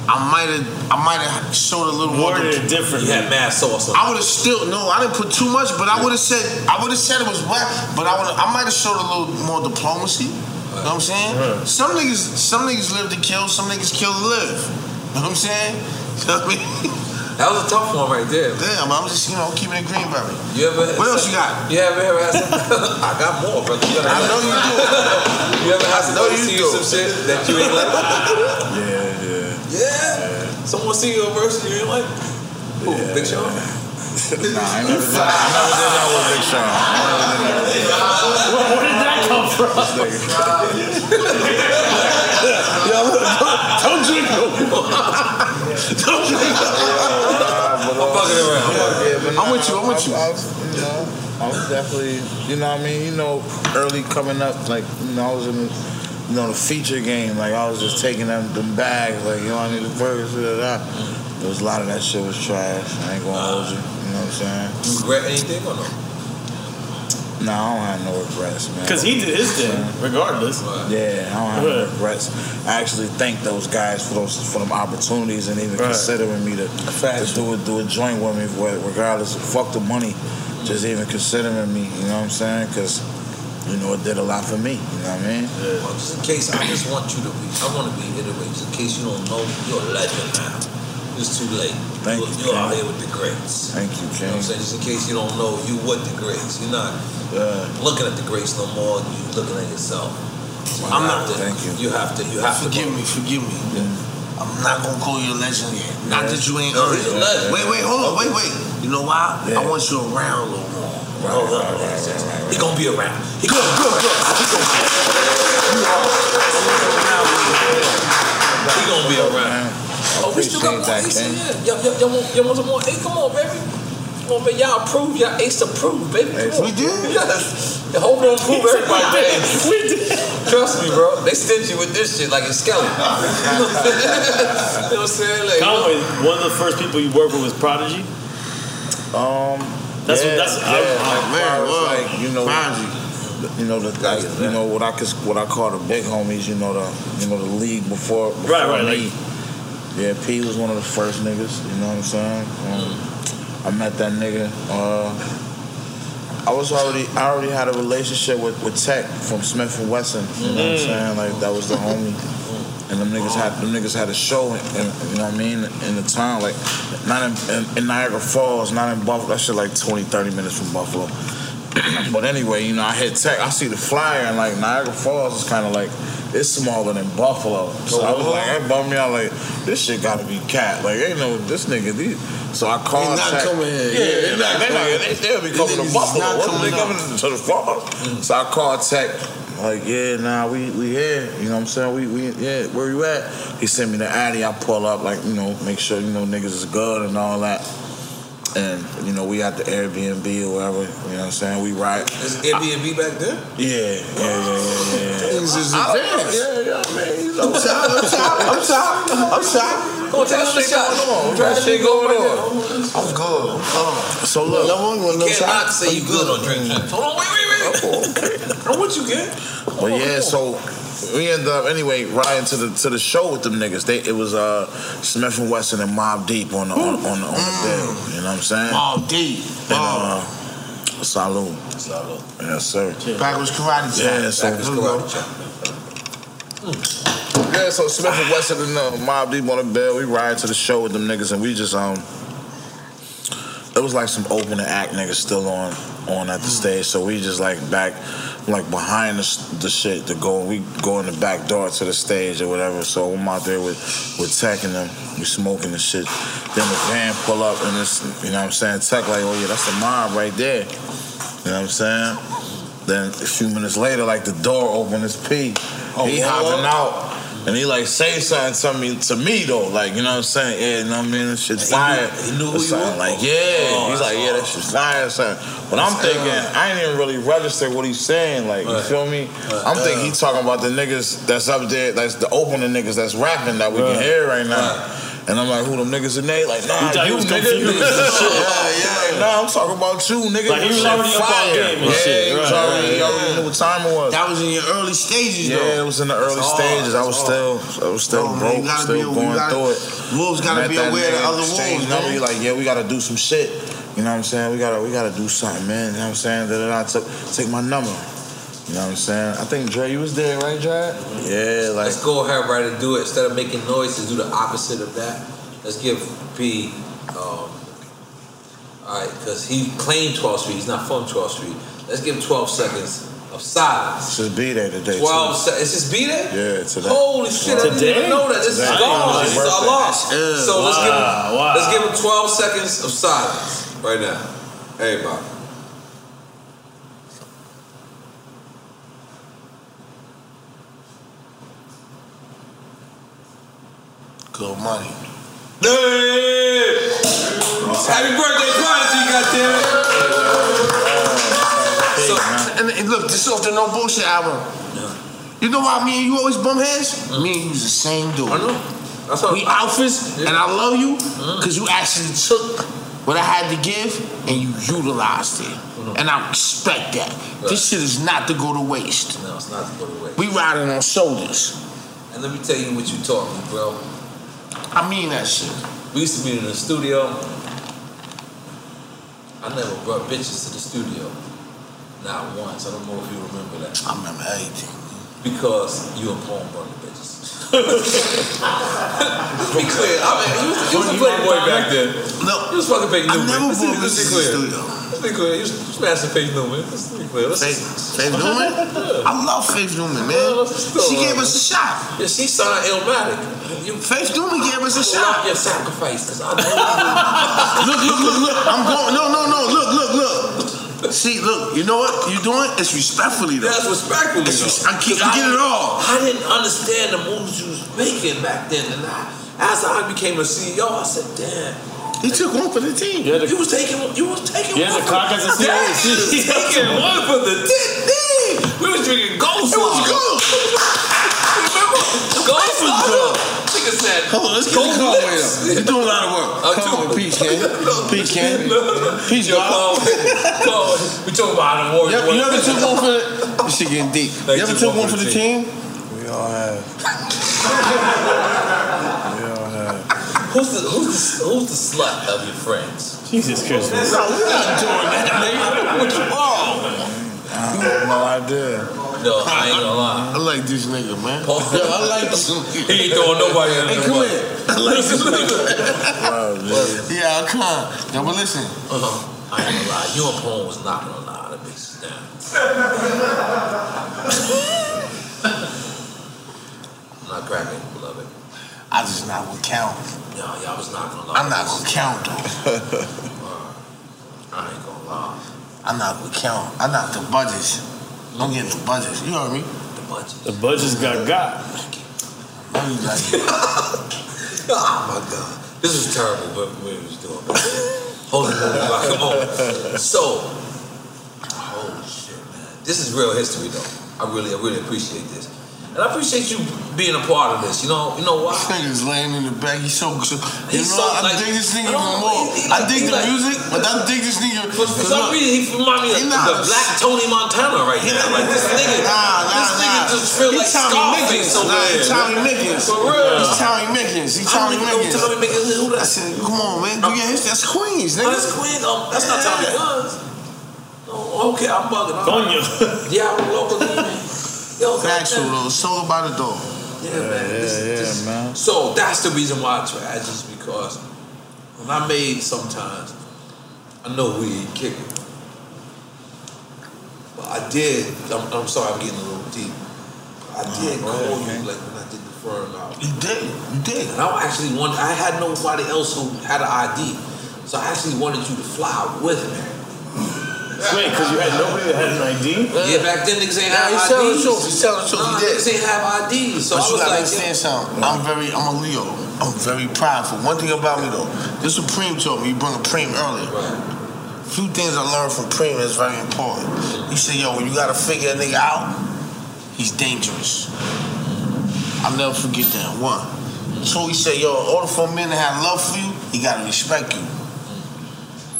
I might have I might have showed a little more. Worded it differently. You had mad sauce on I would have still no, I didn't put too much, but I would have said I would have said it was whack, but I would I might have showed a little more diplomacy. You know what I'm saying? Right. Some niggas some niggas live to kill, some niggas kill to live. You know what I'm saying? You know what I mean? That was a tough one right there. Damn, I'm just, you know, keeping it Greenberry. You ever What else you got? You ever ever had some, I got more, brother. You I know you do. You ever had somebody see you some shit that you ain't like? Yeah, yeah. Yeah. Someone see your verse and you ain't like? Who? Big Sean? Nah, I never did, I never did that with Big Sean. Where, where did that come from? Yo, don't drink no more. Don't drink no I'm fucking around. Yeah, but I'm with you, I'm with you. I, was, you know, I was definitely, you know what I mean? You know, early coming up, like, you know, I was in the, you know, the feature game. Like, I was just taking them, them bags, like, yo, I need the burger, da, da, da. There was a lot of that shit was trash. I ain't gonna hold you. You know what I'm saying? You regret anything or no? No, I don't have no regrets, man. Because he did his thing, regardless. Yeah, I don't have no regrets. I actually thank those guys for those for them opportunities and even Right. considering me to, to do a do a joint with me, regardless. Of fuck the money, just even considering me. You know what I'm saying? Because you know it did a lot for me. You know what I mean? Well, just in case, I just want you to be, I want to be iterated. Just in case you don't know, you're a legend now. It's too late. Thank you're, you, You're out here with the greats. Thank you, You know what I'm saying? Just in case you don't know, you with the greats. You're not looking at the greats no more. You're looking at yourself. So I'm not- To, thank you. You have to. You have forgive to. Forgive me, forgive me. I'm not gonna call you a legend yet. Not that you ain't No, earned he's it. a legend. Wait, wait, hold on, wait, wait. You know why? I want you around a little more. Hold on. He gonna be around. He gonna be around. He gonna be around. Oh, we still got more appreciate that, ace in here. Y'all, y'all, y'all, want, y'all want some more ace? Come on, baby. Come on, baby. Y'all approve. Y'all ace approved, baby. Come on. We did? Yes. The whole room approve everybody. we did. Trust me, bro. They stingy with this shit like it's Skelly. you know what I'm saying? Like, Conway, one of the first people you worked with was Prodigy. Um, That's yeah, what. That's. yeah, I, like, man, well, like you know, you know the like, you know what I what I call the big homies. You know the you know the league before, before Right, right, me. yeah, P was one of the first niggas. You know what I'm saying? Um, I met that nigga. Uh, I was already I already had a relationship with, with Tek from Smif-N-Wessun. You know what I'm Mm. saying? Like that was the homie. And them niggas had them niggas had a show, in, you know what I mean, in the town, like not in, in, in Niagara Falls, not in Buffalo. That shit like 20, 30 minutes from Buffalo. but anyway, you know, I hit Tek. I see the flyer, and like Niagara Falls is kind of like it's smaller than Buffalo. So I was like, that bummed me out. Like this shit got to be cat. Like ain't no this nigga. These. So I called. They not Tek. coming here. Yeah, Yeah, they not. They not. They, they'll be coming to Buffalo. What coming they coming to the falls? So I called Tek. Like yeah, nah, we we here. You know what I'm saying? We we yeah. Where you at? He sent me the Addy. I pull up like you know, make sure you know niggas is good and all that. And you know, we at the Airbnb or whatever. You know what I'm saying? We ride. Is Airbnb back then? Yeah, yeah, yeah, yeah, yeah. Things is I don't advanced. Yeah, yeah, man. I'm shocked, I'm shocked, I'm shocked, I'm shocked. Go take another shot. What that shit going on? I'm good. Uh, So look, no one want no You shot. cannot say you good on drink. Hold on, wait, wait, wait. I'm with you, kid. But yeah, so we end up anyway riding to the to the show with them niggas. They it was uh Smif-N-Wessun and Mobb Deep on the on, on the on the bill. You know what I'm saying? Mobb Deep. And, uh, Salute. Salute. Yes, sir. Backwards karate chop. Yeah, so Backwards karate Yeah, so Smif-N-Wessun and uh, Mobb Deep on the bill. We ride to the show with them niggas, and we just um, it was like some opening act niggas still on on at the stage. So we just like back, like behind the, the shit to go. We go in the back door to the stage or whatever. So I'm out there with with Tek and them. We smoking and shit. Then the van pull up and it's you know what I'm saying. Tek like, oh yeah, that's the mob right there. You know what I'm saying? Then a few minutes later, like the door open, it's P. Oh, he hopping out. And he like say something to me to me though, like you know what I'm saying? Yeah, you know what I mean? That shit's He knew- fire. he knew who you were? Like yeah, Oh, he's like yeah, that shit's fire. or Something. But I'm thinking ill. I ain't even really register what he's saying. Like you feel me? Right. I'm thinking he talking about the niggas that's up there, that's the opening niggas that's rapping that we can hear right now. And I'm like, who them niggas in there? Like, nah, He thought he you was nigga. confused and shit. yeah, yeah. Like, nah, I'm talking about you, nigga. Like, he This was shit already up on game and yeah, shit. He was already, right, he already knew what time it was. That was in your early stages, Yeah, though. it was in the early That's hard. stages. I was That's still, hard. I was still oh, No, broke, you gotta still be- going gotta- through it. wolves gotta be aware of nigga, other exchange wolves, number, man. he like, yeah, we gotta do some shit. You know what I'm saying? We gotta, we gotta do something, man. You know what I'm saying? Da, da, da. Took, take my number. You know what I'm saying? I think Dre, you was there, right, Dre? Yeah, like. Let's go ahead, right, and do it. Instead of making noise, to do the opposite of that. Let's give P. Um, all right, because he claimed 12th Street. He's not from 12th Street. Let's give 12 seconds of silence. Just be there today. 12 too. seconds. Is this B Day? Yeah, today. Holy shit! I didn't Today? even know that. This Today. is gone. This is Birthday. our loss. That's So let's give him. Wow, wow. Let's give him 12 seconds of silence right now. Everybody. Good money. Hey! Happy birthday, Prodigy, goddammit! So, and, and look, this off the No Bullshit album. You know why me and you always bum heads? Mm-hmm. Me and you was the same dude. I know. That's we alphas, and I love you mm-hmm. because you actually took what I had to give and you utilized it. Mm-hmm. And I respect that. This shit is not to go to waste. No, it's not to go to waste. We riding on shoulders. And let me tell you what you taught me, bro. I mean that shit. We used to be in the studio. I never brought bitches to the studio. Not once. I don't know if you remember that. I remember everything. Because you and Paul brought the bitches. Let's be clear. I mean, you was, you was a playboy back then. No. You was fucking Peyton I Newman. never Let's, be- brought let's be the clear. studio. Let's be clear. You was smashing Peyton Newman. Let's be clear. Let's Faith, Faith Newman? I love Faith Newman, man. She gave us a shot. Yeah, she signed Illmatic. You, Faith Newman gave us a shot. your sacrifice because I know look, look, look, look. I'm going. No, no, no. Look, look, look. See, look. You know what you're doing? It's respectfully though. That's respectfully. It's though. res- I, get, 'Cause I get it all. I didn't understand the moves you was making back then, and I, as I became a CEO, I said, "Damn." He took one for the team. You was taking, you was taking Yeah, one the for clock as a Yeah, CEO. you was taking one for the team. We was drinking Ghost It was Water. good. Remember? Ghost Water. Nigga said, Hold on, let's get Gold the car lips. up. You're doing a lot of work. Uh, I'm Come on, too- peace, Ken. Peace, Ken. Peace, Yo, Bob. Paul, Paul, we talking about how the war. You, you ever took one for the? This shit getting deep. Like you ever took took one for the team? We all have. we all have. Who's the who's the, who's the slut of your friends? Jesus Christmas. No, we're not doing that, nigga. What you wrong? I have no idea. No, I ain't gonna lie. I like this nigga, man. Paul- Yo, I like this. He ain't throwing nobody under Hey, the come bus. here. I like this nigga. Wow, man. Yeah, come on. Yo, but listen. Uh-huh. I ain't gonna lie. You and Paul was knocking a lot of bitches down. I'm not cracking, beloved. I just not gonna count. No, y'all was knocking a lot. I'm of not bitches gonna count though. I ain't gonna lie. I'm not gonna count. I knock the budgets. Don't get the budgets. You heard me? The budget. The budget's got got. I mean, Oh my god. This is terrible, but we was doing Holy moly, like, come on. So, holy shit, man. This is real history though. I really, I really appreciate this. And I appreciate you being a part of this. You know, you know why? this nigga's laying in the back. He's so good. You He's know, so, I like- dig this nigga even more. he- he I dig the like- music, but I dig this nigga. For, for some reason, he remind me of He not the black Tony Montana right now. Like this nigga, Nah, nah, this nigga nah. just feel like Tommy Scarface Mickens. over Nah, there. Tommy man. Mickens. For real. He's Tommy Mickens. He Tommy even Mickens. Tommy Mickens. Who I that? said, come on, man. Do your history. That's Queens, Oh, nigga. that's Queen. Oh, um, that's not Tommy Guns. Oh, okay, I'm bugging. I'm- Yeah, I'm local. Yo, Factual, though. It's all about it, though. Yeah, man. This- Yeah, yeah, this- man. So that's the reason why I trash is because when I made sometimes, I know we ain't kicking. But I did, I'm, I'm sorry I'm getting a little deep. I did go call ahead, you man. like when I did the firm out. You did. You did. And I actually wanted, I had nobody else who had an ID. So I actually wanted you to fly with me. Wait, because you had nobody that had an ID? Yeah, back then niggas ain't Nah, have he's telling the IDs. truth. He's telling the truth. Nah, he did. niggas ain't have IDs. So but I you was gotta like, understand something. I'm very, I'm a Leo. I'm very prideful. One thing about me though, this is what Preem told me. You brought up Preem earlier. Few things I learned from Preem is very important. He said, "Yo, when you gotta figure a nigga out, he's dangerous." I'll never forget that. One. So he said, "Yo, in order for a man to have love for you, he gotta respect you."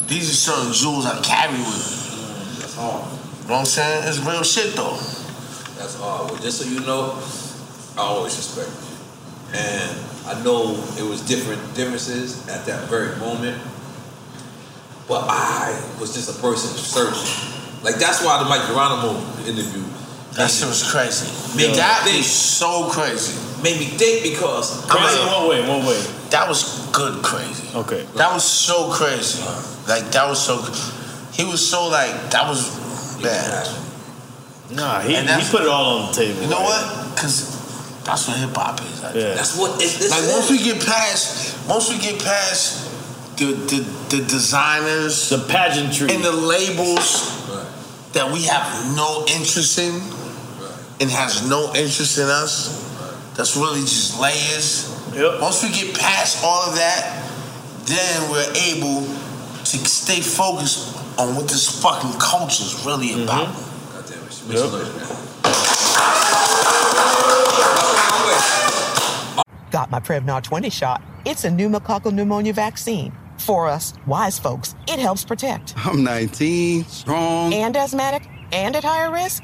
These are certain jewels I carry with me. That's hard. You know what I'm saying? It's real shit though. That's hard. Well, just so you know, I always respect you. And I know it was different differences at that very moment. But I was just a person searching. Like that's why the Mike Geronimo interview. That shit was crazy. Made that me think. was so crazy. Made me think because Crazy in what way? one way? That was good crazy. Okay. That was so crazy. Uh-huh. Like that was so. He was so like that was bad. Nah, he, And he put it all on the table. You know right? what? Because that's what hip hop is. I. Yeah. That's what it's, this Like is. once we get past, once we get past the the, the designers, the pageantry, and the labels that we have no interest in, and has no interest in us. That's really just layers. Yep. Once we get past all of that, then we're able to stay focused on what this fucking culture is really Mm-hmm. about. Make some noise, man. Got my Prevnar 20 shot. It's a pneumococcal pneumonia vaccine. For us, wise folks, it helps protect. I'm 19, strong. And asthmatic and at higher risk?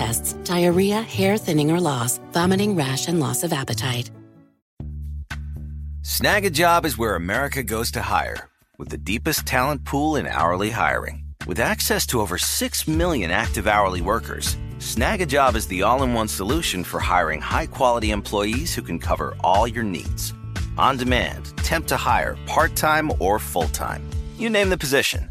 diarrhea, hair thinning or loss, vomiting, rash, and loss of appetite. Snagajob is where America goes to hire, with the deepest talent pool in hourly hiring. With access to over 6 million active hourly workers, Snagajob is the all in one solution for hiring high quality employees who can cover all your needs. On demand, temp to hire, part time or full time. You name the position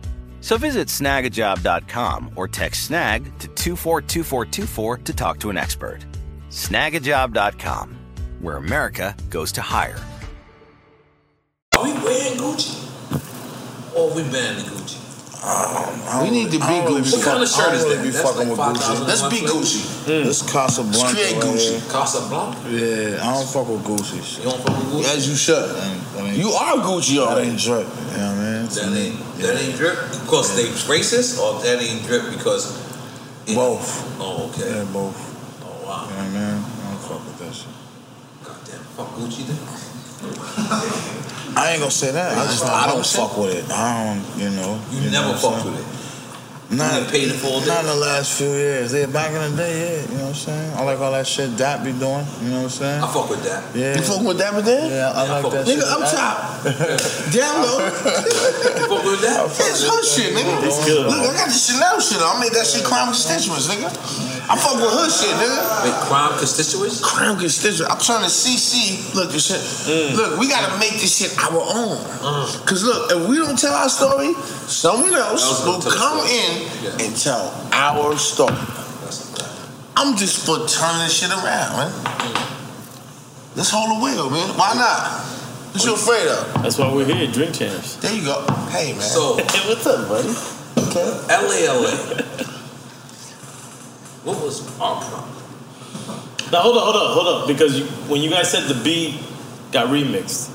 So visit snagajob.com or text snag to 242424 to talk to an expert. Snagajob.com, where America goes to hire. Are we wearing Gucci? Or we banning Gucci? We need to be Gucci. What kind of shirt is that? Be That's fucking like with 5,000 Gucci. Let's be Gucci. Hmm. This Casablanca. Let's create Gucci. Casablanca? Yeah, I don't fuck with Gucci. You don't fuck with Gucci? As you should. You are Gucci That ain't drip. You know what I mean? That ain't, that ain't drip because they racist or that ain't drip because. Both. Oh, okay. Yeah, both. Oh, wow. You know what I mean? I don't fuck with that shit. Goddamn, fuck Gucci then. I ain't gonna say that. I just I don't fuck with it. I don't, you know. You, never fuck with it. Not, You paid it full not in the last few years. Yeah, back in the day, yeah. You know what I'm saying? I like all that shit Dap be doing. You know what I'm saying? I fuck with that. Yeah. You fucking with that with that? Yeah, I like that Nigga, shit. I'm top. Down low. fuck with that? It's her shit, nigga. It's good. Look, I got the Chanel shit on. I made that shit crime constituents, nigga. I fuck with her shit, nigga. Wait, crime constituents? Crime constituents. I'm trying to CC. Look, this shit. Mm. Look, we gotta make this shit our own. Mm. Cause look, if we don't tell our story, someone else Else will will tell the come in Yeah. and tell our story. That's a fact. I'm just for turning this shit around, man. Mm. Let's hold the wheel, man. Why not? What you afraid of? That's why we're here. Drink champs. There you go. Hey, man. So, Hey, what's up, buddy? LA, LA. What was our problem? Now hold up, hold up, hold up. Because you, when you guys said the beat got remixed,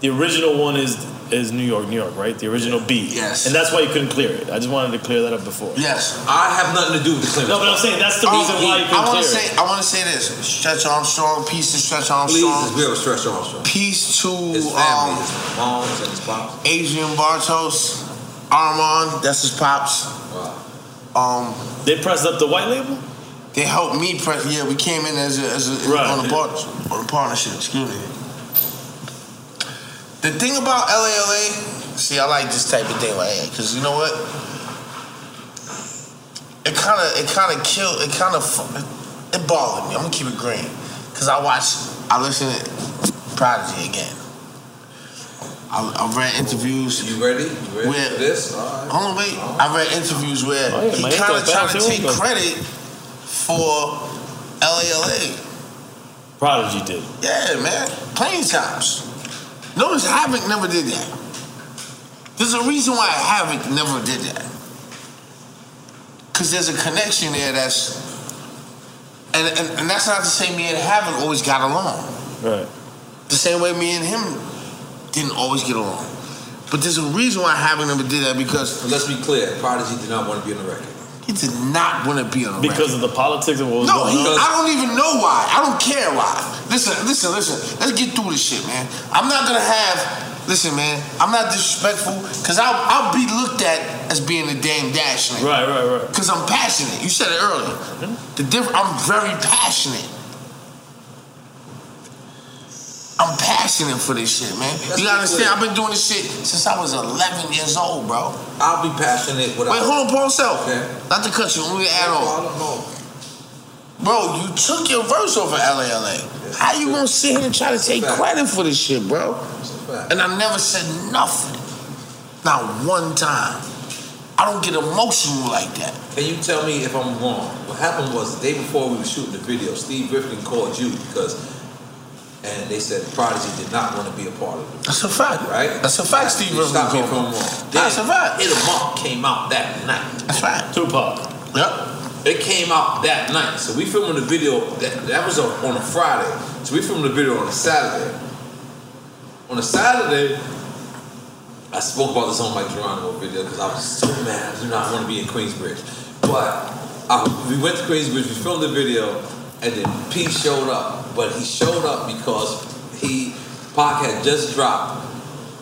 the original one is is New York, New York, right? The original beat. Yes. And that's why you couldn't clear it. I just wanted to clear that up before. yes. I have nothing to do with the clearance. No, but I'm saying that's the Oh, reason why you I couldn't want clear to it. say, I want to say this. Stretch Armstrong, peace to Stretch Please, Armstrong. it's real Stretch Armstrong. Peace to His family, um, his moms and his pops. Adrian Bartos, Armand. That's his pops. Um, They pressed up the white label. they helped me press. Yeah, we came in as a, as a Right. on a on a partnership. Excuse me. The thing about LALA, see, I like this type of thing right here because you know what? It kind of, it kind of killed. It kind of, it bothered me. I'm gonna keep it green because I watched, I listened to Prodigy again. I, I read interviews. You ready? You ready Where- for this? All right. Hold on, wait. I read interviews where Oh, yeah, he kind of trying to too. take credit for LALA. Prodigy did. Yeah, man. Playing times. Notice Havoc never did that. There's a reason why Havoc never did that. Because there's a connection there that's. And, and, and that's not to say me and Havoc always got along. Right. The same way me and him didn't always get along. But there's a reason why Havoc never did that because But let's be clear. Prodigy did not want to be on the record. he did not want to be on the record. Because of the politics of what was No, going he, on. I don't even know why. I don't care why. Listen, listen, listen. Let's get through this shit, man. I'm not gonna have. Listen, man. I'm not disrespectful because I'll, I'll be looked at as being a damn dash nigga. Right, right, right. Because I'm passionate. You said it earlier. Mm-hmm. The diff- I'm very passionate. I'm passionate for this shit, man. Let's you gotta understand. I've been doing this shit since I was 11 years old, bro. I'll be passionate without. Wait, hold on, Paul Self. Okay. Not to cut you, let me add on. Bro, you took your verse over LALA. How you gonna sit here and try to take credit for this shit, bro? It's a fact. And I never said nothing. Not one time. I don't get emotional like that. Can you tell me if I'm wrong? What happened was the day before we were shooting the video, Steve Griffin called you because, and they said Prodigy did not want to be a part of it. That's a fact. Right? That's a fact, Steve Griffin Stop me if called I'm me. wrong. That's a fact. Hit 'em Up came out that night. That's right. Tupac. Yep. It came out that night. So we filmed the video. That, that was on on a Friday. So we filmed the video on a Saturday. On a Saturday, I spoke about this on my Geronimo video because I was so mad. I do not want to be in Queensbridge. But I, we went to Queensbridge, we filmed the video, and then P showed up. But he showed up because he, Pac had just dropped.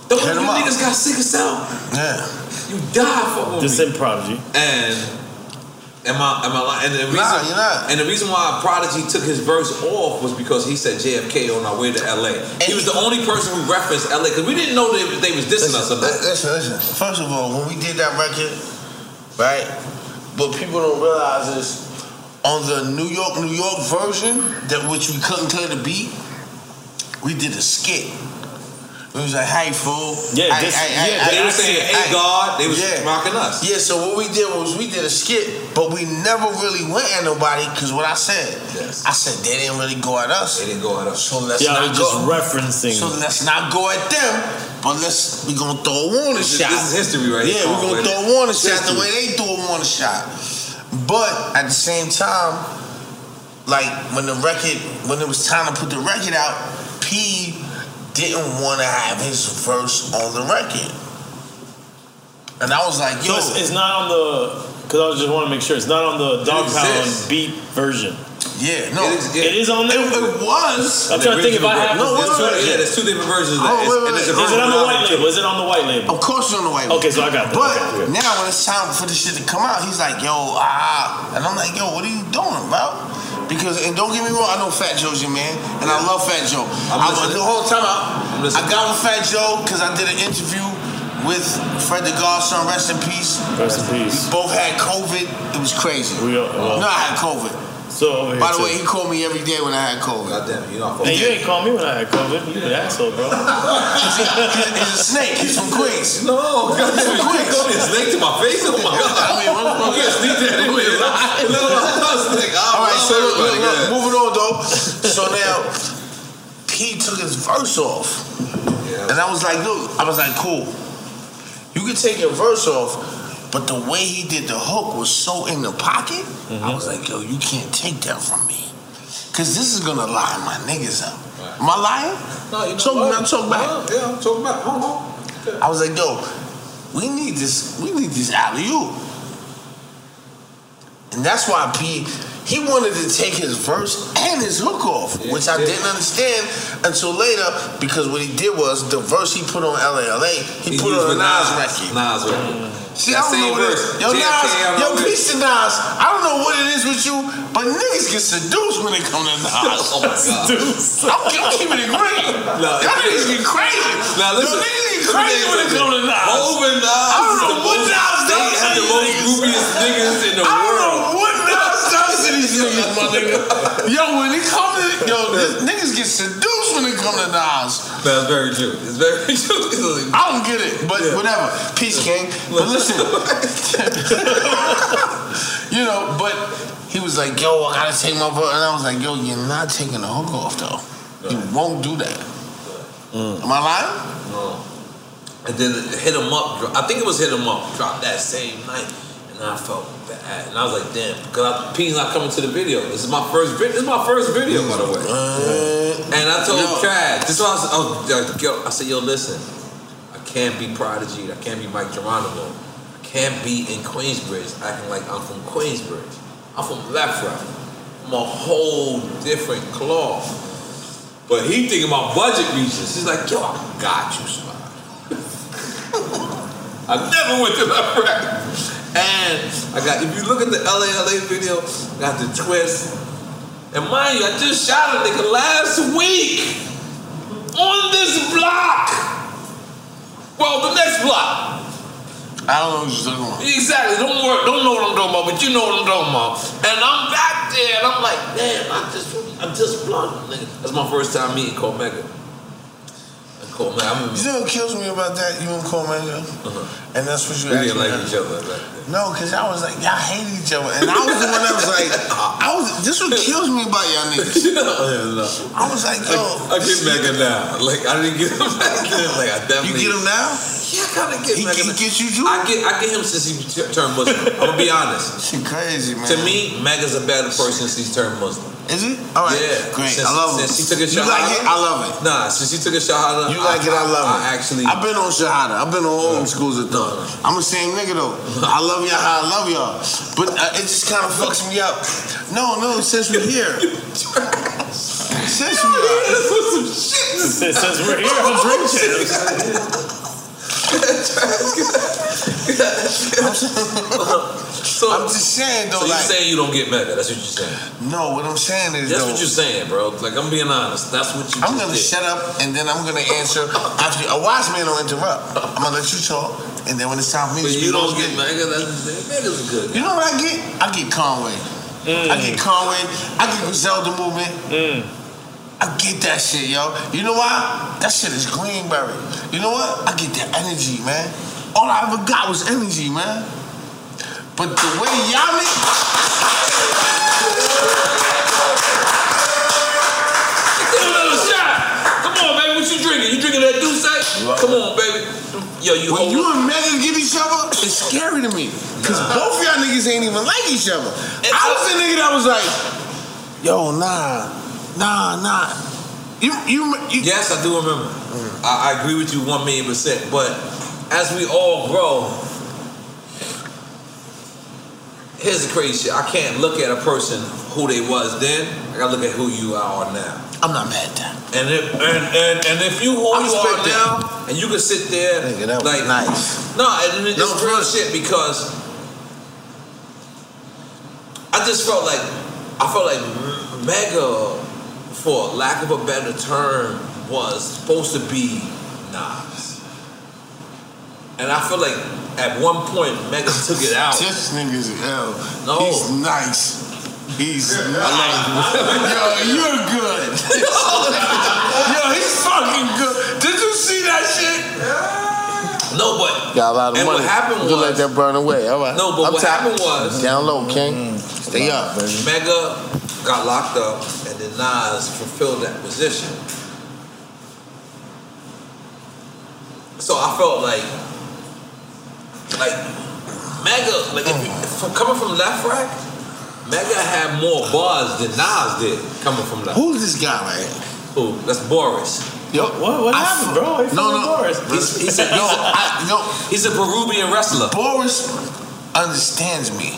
Don't you niggas got sick of sound. Yeah. You die for This me. in Prodigy. And am I am I lying? And the reason, Nah, you're not. And the reason why Prodigy took his verse off was because he said JFK on our way to LA. he was the only person who referenced LA because we didn't know they, they was dissing us or Listen, not. listen, listen. First of all, when we did that record, right? What people don't realize is on the New York, New York version, that which we couldn't clear the beat, we did a skit. It was like, hey, fool. Yeah, this- yeah, they were saying, "Hey, God." They was mocking us. Yeah, so what we did was we did a skit, but we never really went at nobody because what I said, yes. I said they didn't really go at us. They didn't go at us. So let's Yeah, not we're go. just referencing. So let's not go at them, but let's we gonna throw a warning This is- shot. this is history right here. Yeah, Come we're gonna throw a warning It's shot the way they threw a warning shot. But at the same time, like when the record, when it was time to put the record out, P didn't want to have his verse on the record, and I was like, So yo, it's, it's not on the. Because I just want to make sure it's not on the Dog Pound beat version. Yeah, no, it is, it is on there. It, was. I'm trying to think if I have. No, this wait, wait, version. Yeah, there's two different versions of Oh, that. It's- wait, wait, and there's a wait. Is it on the white label? Is it on the white label? Of course, it's on the white. Label. Okay, so I got that. But Okay, good. now when it's time for the shit to come out, he's like, yo, ah, and I'm like, yo, what are you doing, bro? Because and don't get me wrong, I know Fat Joe's your man, and I love Fat Joe. I, listening. the whole time out, I'm I got with Fat Joe because I did an interview with Fred the Godson, rest in peace. Rest in peace. We both had COVID. It was crazy. We are- well- no, I had COVID. So By the too. way, he called me every day when I had COVID. God damn it, you're not Hey, you ain't call me when I had COVID. You an asshole, bro. He's a snake. He's from Queens. No, God He's damn from it, you Queens. called me a snake to my face? Oh my God. I mean, what- what- You can't sneak that in there. Little snake. All right, so look, look, look, moving on though. So now, P took his verse off, and I was like, look, I was like, cool. You can take your verse off, but the way he did the hook was so in the pocket. I mm-hmm. was like, yo, you can't take that from me, cause this is gonna line my niggas up. Am I lying? No, you know Talk, what? man, talk back. Yeah, I'm talking about. Hold on. I was like, yo, we need this, we need this alley oop. And that's why P he wanted to take his verse and his hook off, which I didn't understand until later because what he did was the verse he put on LALA, he, He put on a Nas Nas. record. Nas record. See, That I don't know what it is. Yo, JFK, Nas, yo, peace to Nas. I don't know what it is with you, but niggas get seduced when it come to Nas. Oh my God. Seduced. I'm, I'm keeping it green. No, Y'all niggas get crazy. Now listen, Yo, niggas get crazy when it come to Nas. And Nas. I don't know the what most- Nas They does have to the most groupiest niggas in the I don't world. know what Nas does to these niggas, my nigga. Yo, when it come to yo, this, niggas get seduced when it come to Nas. That's very true. It's very true. I don't get it, but whatever. Peace, King. But listen, you know, but he was like, yo, I gotta take my vote. And I was like, yo, you're not taking the hook off, though. You won't do that. Mm. Am I lying? No. And then hit him up. I think it was hit him up. Dropped that same night, and I felt And I was like, damn, because P's not coming to the video. This is my first video. This is my first video, by the way. and I told yo. Chad, this is what I was, I was yo, I said, yo, listen, I can't be Prodigy. I can't be Mic Geronimo. I can't be in Queensbridge acting like I'm from Queensbridge. I'm from Left. I'm a whole different cloth. But he thinking about budget reasons. He's like, yo, I got you, Spot. I never went to Lefrak. And I got, if you look at the LALA video, got the twist. And mind you, I just shot a nigga last week on this block. Well, the next block. I don't know what you're talking about. Exactly. Don't worry. Don't know what I'm talking about, but you know what I'm talking about. And I'm back there, and I'm like, damn, I just, I just blocked, nigga. That's my first time meeting Cormega. And Cole Mega, I remember. You know what kills me about that? You and Coleman, uh-huh. and that's what you We didn't like each other. Like, No, because I was like, y'all hate each other. And I was the one that was like, I was, this what kills me about y'all niggas. I was like, yo. I get Mega now. Like I didn't get him back then. Like I You get him now? Yeah, I kind of get He, Mega. he gets you too? I get I get him since he t- turned Muslim. I'm gonna be honest. Shit crazy, man. To me, Mega's a better person since he's turned Muslim. Is it? All right. Yeah, Great. Since, I love it. Since he took a You like it? I love it. Nah, since he took a shahada. You like it? I love it. I actually. I've been on Shahada. I've been on all them schools of thought. I'm the same nigga though. I love y'all how I love y'all. But uh, it just kind of fucks me up. No, no, since we're here. Since we're here. Since we're here on Drink Champs. So I'm just saying though, So you like, saying you don't get Mega? That's what you're saying. no, what I'm saying is That's though, what you're saying, bro. Like I'm being honest. That's what you. I'm gonna did. shut up and then I'm gonna answer after a wise man don't interrupt. I'm gonna let you talk and then when it's time for me But to you don't get. That's Mega's good. You know what I get? I get Conway. I get mm. Conway. I get Griselda movement. Mm. I get that shit, yo. You know why? That shit is greenberry. You know what? I get that energy, man. All I ever got was energy, man. But the way y'all Give a little shot. Come on, baby. What you drinking? You drinking that D'Ussé? Come on, baby. Yo, you when you up. and Megan get each other, it's scary to me. Cause both y'all niggas ain't even like each other. I was the nigga that was like, yo, nah, nah, nah. You, you, you Yes, I do remember. I, I agree with you one million percent. But as we all grow, here's the crazy shit. I can't look at a person who they was then. I gotta look at who you are now. I'm not mad at that. And if and, and, and if you who I you are that. now, and you can sit there was like nice. No, and it's No, real shit because I just felt like I felt like Mega, for lack of a better term, was supposed to be Nas. And I feel like at one point Mega took it out. This nigga's L. No. He's nice. He's nice. Yo, you're good. Yo, he's fucking good. Did you see that shit? No, but Got a lot of and money. what happened you let that burn away. All right. No, but I'm what tapped. happened was- down low, King. Mm-hmm. Stay up, baby. Mega got locked up, and then Nas fulfilled that position. So I felt like, like Mega, like if from coming from Lefrak, Mega had more bars than Nas did coming from left. Who's this guy right here? Who? That's Boris. Yo, what, what happened, bro? He No, no. Boris. He's, he's, a, he's, a, I, yo, he's a Peruvian wrestler. Boris understands me.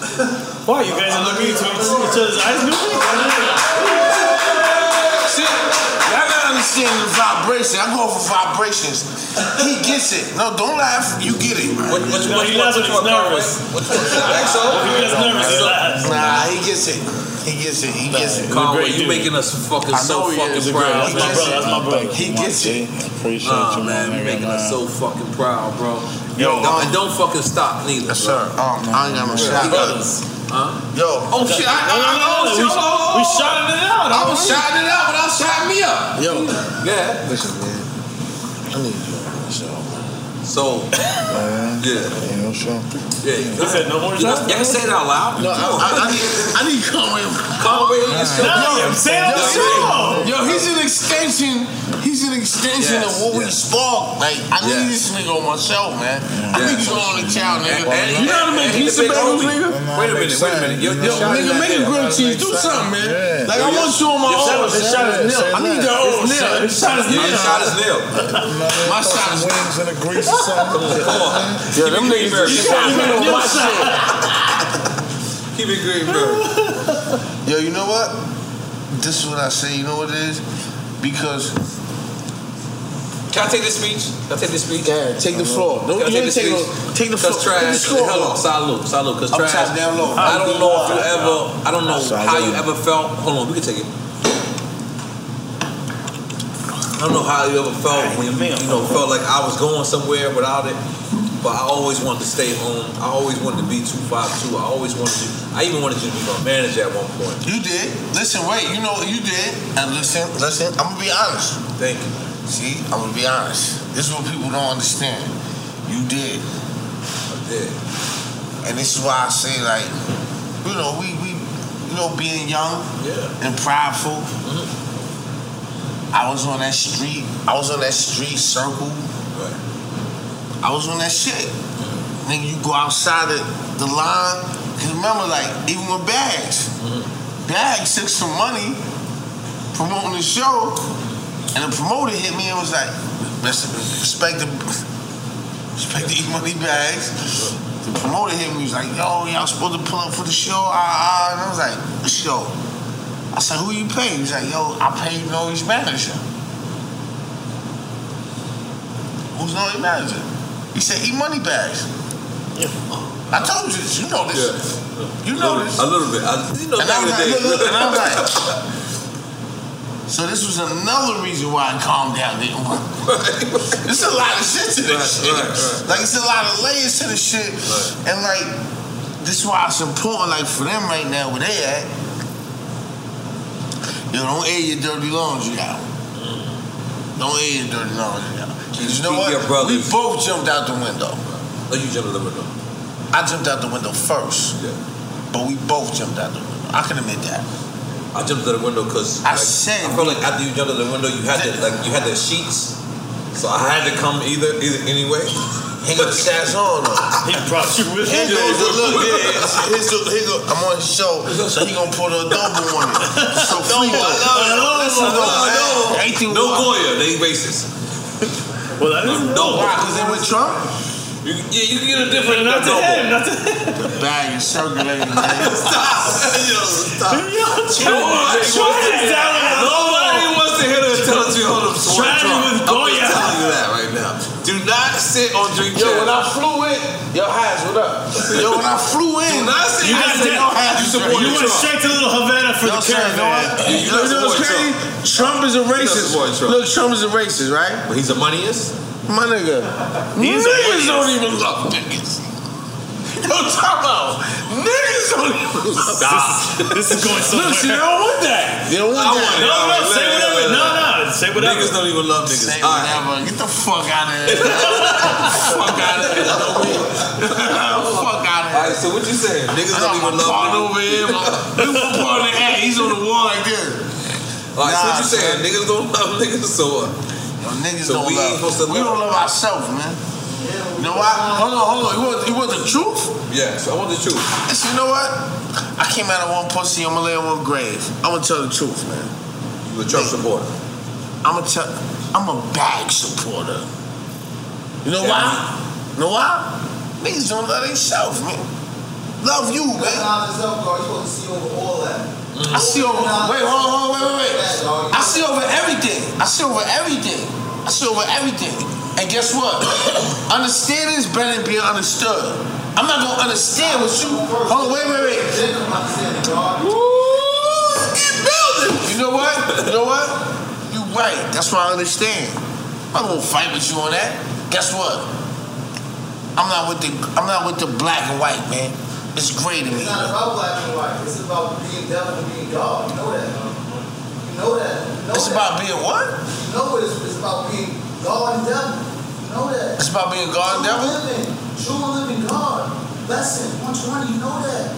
Why you guys are looking into each each other's eyes, moving? See, y'all gotta understand the vibration. I go for vibrations. He gets it. No, don't laugh. You get it. What, what, No, what, he what, laughs when he's nervous. What, what, XO? If he gets nervous, he laughs. Nah, he gets it. He gets it. He gets it. Conway, you making us fucking so fucking proud. He gets it. That's my brother. He gets it. Appreciate Oh you, man, man. you making us so fucking proud, bro. Yo, Don't- um, and don't fucking stop neither. Yes, sir. Um, I ain't got no shot. Huh? Yo. Oh shit! I, I, No, no, no, I, no, I, we- we shotted it out. I I was shouting it out, but I was shouting me up. Yo, Yeah. listen, man. I need you on man. So, yeah, You know, sure. yeah. He said no more You shots. can say it out loud. No, I, I, I need, I need Conway. Conway on your show. No, say it on the show. Yo, he's an extension. He's an extension Yes, of what we yes. spark. Like, I need Yes. this nigga on my show, man. I need you on the cow, nigga. And- you know how to make and he's pizza a bagels, nigga? Wait a minute, wait a minute. Your, your Yo, shot nigga, not make a grilled cheese. Do something, man. Like, I want you on my Your own. shot- His shot is nil. I need that old His nil. His shot is Yeah, nil. your shot is nil. My shot is wings in the grease or something. Yo, them niggas Greenberg. just shot me on my shit. Keep it green, bro. Yo, you know what? This is what I say. You know what it is? Because Can I take this speech? Can I take this speech? yeah, take the uh, floor. Don't Can I you take take, this the speech? take the floor. Cause Take the trash. Hold on, salute, salute. Cause Up trash. top, down low. I don't know if you ever. I don't know how you ever felt. Hold on, we can take it. I don't know how you ever felt when you, you know felt like I was going somewhere without it, but I always wanted to stay home. I always wanted to be two five two. I always wanted to. I even wanted you to be my manager at one point. You did. Listen, wait. You know you did. And listen, listen. I'm gonna be honest. Thank you. See, I'm gonna be honest. This is what people don't understand. You did, I did. and this is why I say like, you know, we we, you know, being young Yeah. and prideful. Mm-hmm. I was on that street. I was on that street circle. Right. I was on that shit. Nigga, you go outside the, the line. Cause remember, like, even with Bags, Bags took some money promoting the show, and the promoter hit me and was like, respect the respect the money bags. The promoter hit me, he was like, yo, y'all supposed to pull up for the show, ah, ah. And I was like, show? I said, who you pay? He was like, yo, I paid Nore's manager. Who's Nore's manager? He said, E money bags. I told you this. You know this. You know this. A little bit. I, you know, And I was like, the look, look, and I was like, so this was another reason why I calmed down. Didn't want. There's a lot of shit to this Right, shit. right, right. Like it's a lot of layers to the shit, and like this is why it's important. Like for them right now, where they at, Yo, don't air your dirty laundry out. Don't air your dirty laundry out. 'Cause you know what? We both jumped out the window. Oh, you jumped out the window. I jumped out the window first. Yeah. But we both jumped out the window. I can admit that. I jumped out the window because I like, said I felt like after you jumped out the window, you had the like you had the sheets, so I had to come either either anyway. He got the stats on though. He brought you with Here goes the look, yeah. Here's the, here go, I'm on his show, so he gonna put a double on it. So free No, I love it. Listen, No, though, no, man. Anything no wild. Goya, they racist. Well, that is no. Why? Because they with Trump? You, yeah, you can get a different. Not to him, not to him. The bag is circulating, man. Yo, stop. Yo, Nobody Trump wants to- is down Nobody wants to hear us tell us we hold up support Trump. with I'm telling you that sit on drink Yo, when I flew in, yo, Haz, what up? Yo, when I flew in, Do not sit You I got said that. no Haz, you support You went Trump. straight to Little Havana for Yo, the son, you know caravan. You You know what's crazy? Trump is a racist. support Trump. Look, Trump is a racist, right? But he's a moneyist. My nigga. He's a niggas don't even love niggas. Yo, time out. Niggas don't even love Stop. This is going somewhere. Look, see, they don't want that. They don't want I that. want it. No, no, say whatever. let it- No, no, say whatever. Niggas don't even love niggas. Say All right. whatever. Get the fuck out of here. fuck out of here. fuck out of here. right, so what you saying? Niggas don't got even love partner niggas. over here. My, look one part of the hat. He's on the wall like this. All right, so what you saying? son. Niggas don't love niggas, so what? Yo, niggas So don't we ain't love. supposed to we love- don't love ourselves, man. You know why? Hold on, hold on. You want, you want the truth? Yeah, so I want the truth. Listen, you know what? I came out of one pussy. I'm gonna lay in one grave. I'm gonna tell the truth, man. You a Trump supporter. I'm gonna tell. I'm a bag supporter. You know why? You know why? Niggas don't love themselves, man. Love you, man. I see over. Wait, hold on, hold on, wait, wait, wait. I see over everything. I see over everything. I see over everything. And guess what? Understanding is better than being understood. I'm not gonna understand what you. Hold on, wait, wait, wait. Ooh. You know what? You know what? Right. That's what I understand. I'm gonna fight with you on that. Guess what? I'm not with the. I'm not with the black and white, man. It's gray to me. It's not about black and white. It's about being devil and being God. You know that. You know that. You know It's that. about being what? You know it's, it's about being God and devil. You know that. It's about being God and True devil? Living, true living God. Lesson 120. You know that.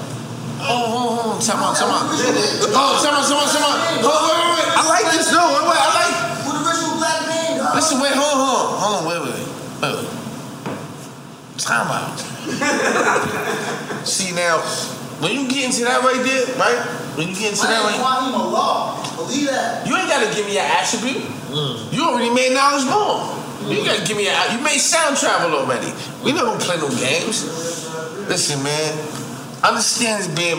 Oh, oh, oh, time out, time out. Oh, time out, time out, time out. Hold on, wait, wait, wait. I like this. No, wait, wait, I like. With the original black man, God. Listen, wait, hold on, hold on, wait, wait, wait, wait. Time out. See now, when you get into that right there, right? When you get into that I ain't right, him Allah. Believe that. you ain't gotta give me an attribute. Mm. You already made knowledge born. You gotta give me a. You made sound travel already. We not gonna play no games. Listen, man. Understand is being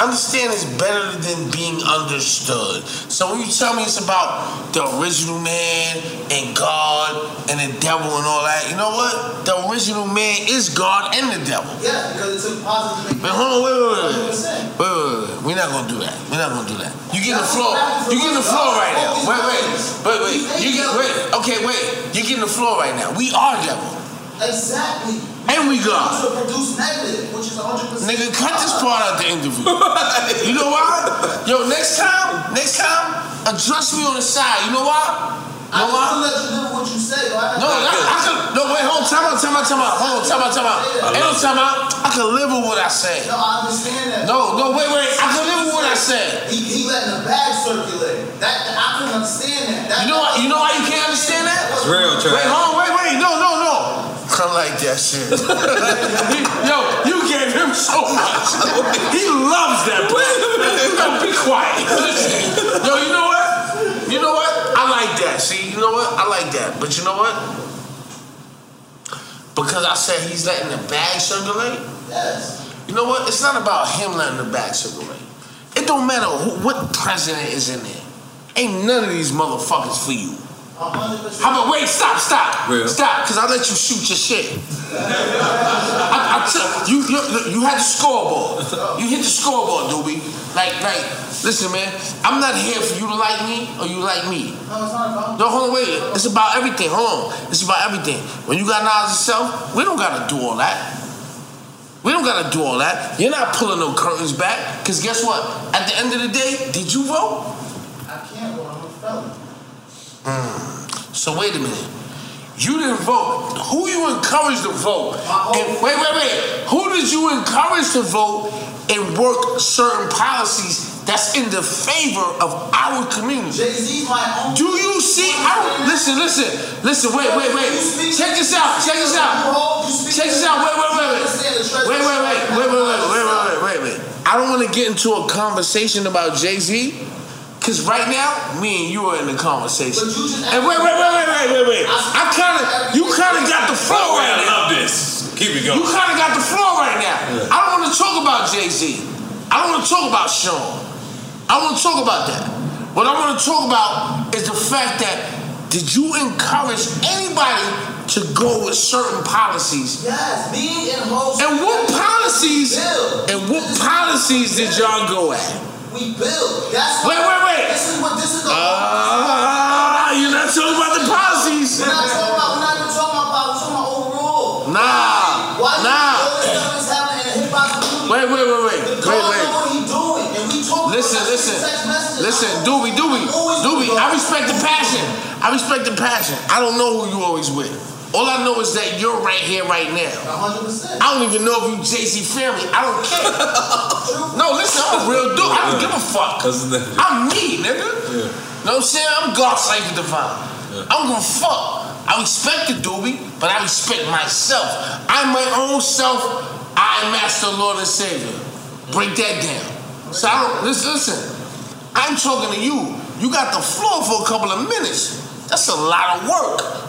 understand is better than being understood. So when you tell me it's about the original man and God and the devil and all that, you know what? The original man is God and the devil. Yeah, because it's impossible. But hold on, wait, wait, wait, wait, wait, wait. We're not gonna do that. We're not gonna do that. You get the floor. You get the floor right now. Wait, wait, wait, wait. You get wait. Okay, wait. You get the floor right now. We are devil. Exactly. And we God. To produce negative, which is 100%. Nigga, cut this part out the interview. you know why? Yo, next time, next time, address me on the side. You know why? You I know just why? want to let you know what you say. though. I- No, I, I can. No, wait, hold on. Time out, time out, time out. Hold on, time out, time out. Ain't no time out. I can live with what I say. No, I understand that. No, no, wait, wait. I can live with what I said. He, he letting the bag circulate. That, that I couldn't understand that. that You know why? You know why you can't understand that? It's real, Trav. Wait, hold on, wait, wait. No, no, no. I like that shit. Yo, you gave him so much. He loves that boy. Yo, be quiet. Yo, you know what? You know what? I like that. See, you know what? I like that. But you know what? Because I said he's letting the bag circulate. Yes. You know what? It's not about him letting the bag circulate. It don't matter who, what president is in there. Ain't none of these motherfuckers for you. 100%. How about wait? Stop! Stop! Real. Stop! Because I let you shoot your shit. I, I took you, you. You had the scoreboard. You hit the scoreboard, Doobie. Like, like. Listen, man. I'm not here for you to like me or you like me. No, it's not about No, hold on, wait. It's about everything. Hold on. It's about everything. When you got knowledge of self, we don't gotta do all that. We don't gotta do all that. You're not pulling no curtains back. Cause guess what? At the end of the day, did you vote? I can't vote. I'm a felon. Mm. So wait a minute. You didn't vote. Who you encouraged to vote? And wait, wait, wait. Who did you encourage to vote and work certain policies that's in the favor of our community? Jay-Z's my own. Do you see? I don't, listen, listen, listen. Wait, wait, wait. Check this out. Check this out. Check this out. Wait, wait, wait, wait. Wait, wait, wait, wait, wait, wait, wait, wait, wait, wait. I don't want to get into a conversation about Jay Z. Cause right now, me and you are in the conversation. And wait, wait, wait, wait, wait, wait, wait. I kind of, you kind of got the floor Oh, right I love this. Keep it going. You kind of got the floor right now. I don't want to talk about Jay Z. I don't want to talk about Sean. I want to talk about that. What I want to talk about is the fact that did you encourage anybody to go with certain policies? Yes, me and Ho. And what policies? And what policies did y'all go at? We build. That's Wait, wait, wait. This is what this is the. Ah, you're not talking about the policies. We're not talking about. We're not even talking about. We're talking about overall. Nah, Why nah. all this stuff happening in hip hop community? Wait, wait, wait, wait, wait, wait. know what he doing, and we talk Listen, listen, listen, Doobie, Doobie, Doobie. I respect the passion. I respect the passion. I don't know who you always with. All I know is that you're right here, right now. 100%. I don't even know if you Jay Z family. I don't care. no, listen, I'm a real dude. I don't give a fuck. I'm me, nigga. You know what I'm saying? I'm God Cypher Divine. I don't give a fuck. I respect the doobie, but I respect myself. I'm my own self. I am Master Lord and Savior. Break that down. So I don't listen. Listen. I'm talking to you. You got the floor for a couple of minutes. That's a lot of work.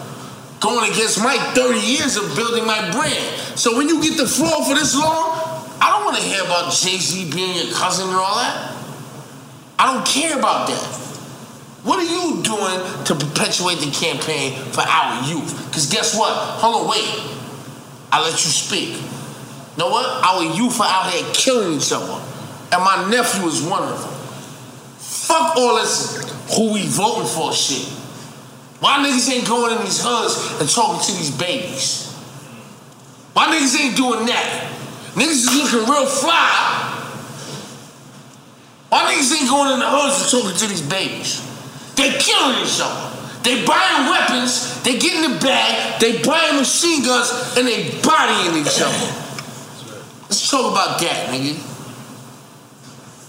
Going against my 30 years of building my brand. So when you get the floor for this long, I don't want to hear about Jay Z being your cousin and all that. I don't care about that. What are you doing to perpetuate the campaign for our youth? Because guess what? Hold on, wait. I'll let you speak. Know what? Our youth are out here killing each other. And my nephew is one of them. Fuck all this who we voting for shit. Why niggas ain't going in these hoods and talking to these babies? Why niggas ain't doing that? Niggas is looking real fly. Why niggas ain't going in the hoods and talking to these babies? They killing each other. They buying weapons, they get in the bag, they buying machine guns, and they bodying each other. Let's talk about that, nigga.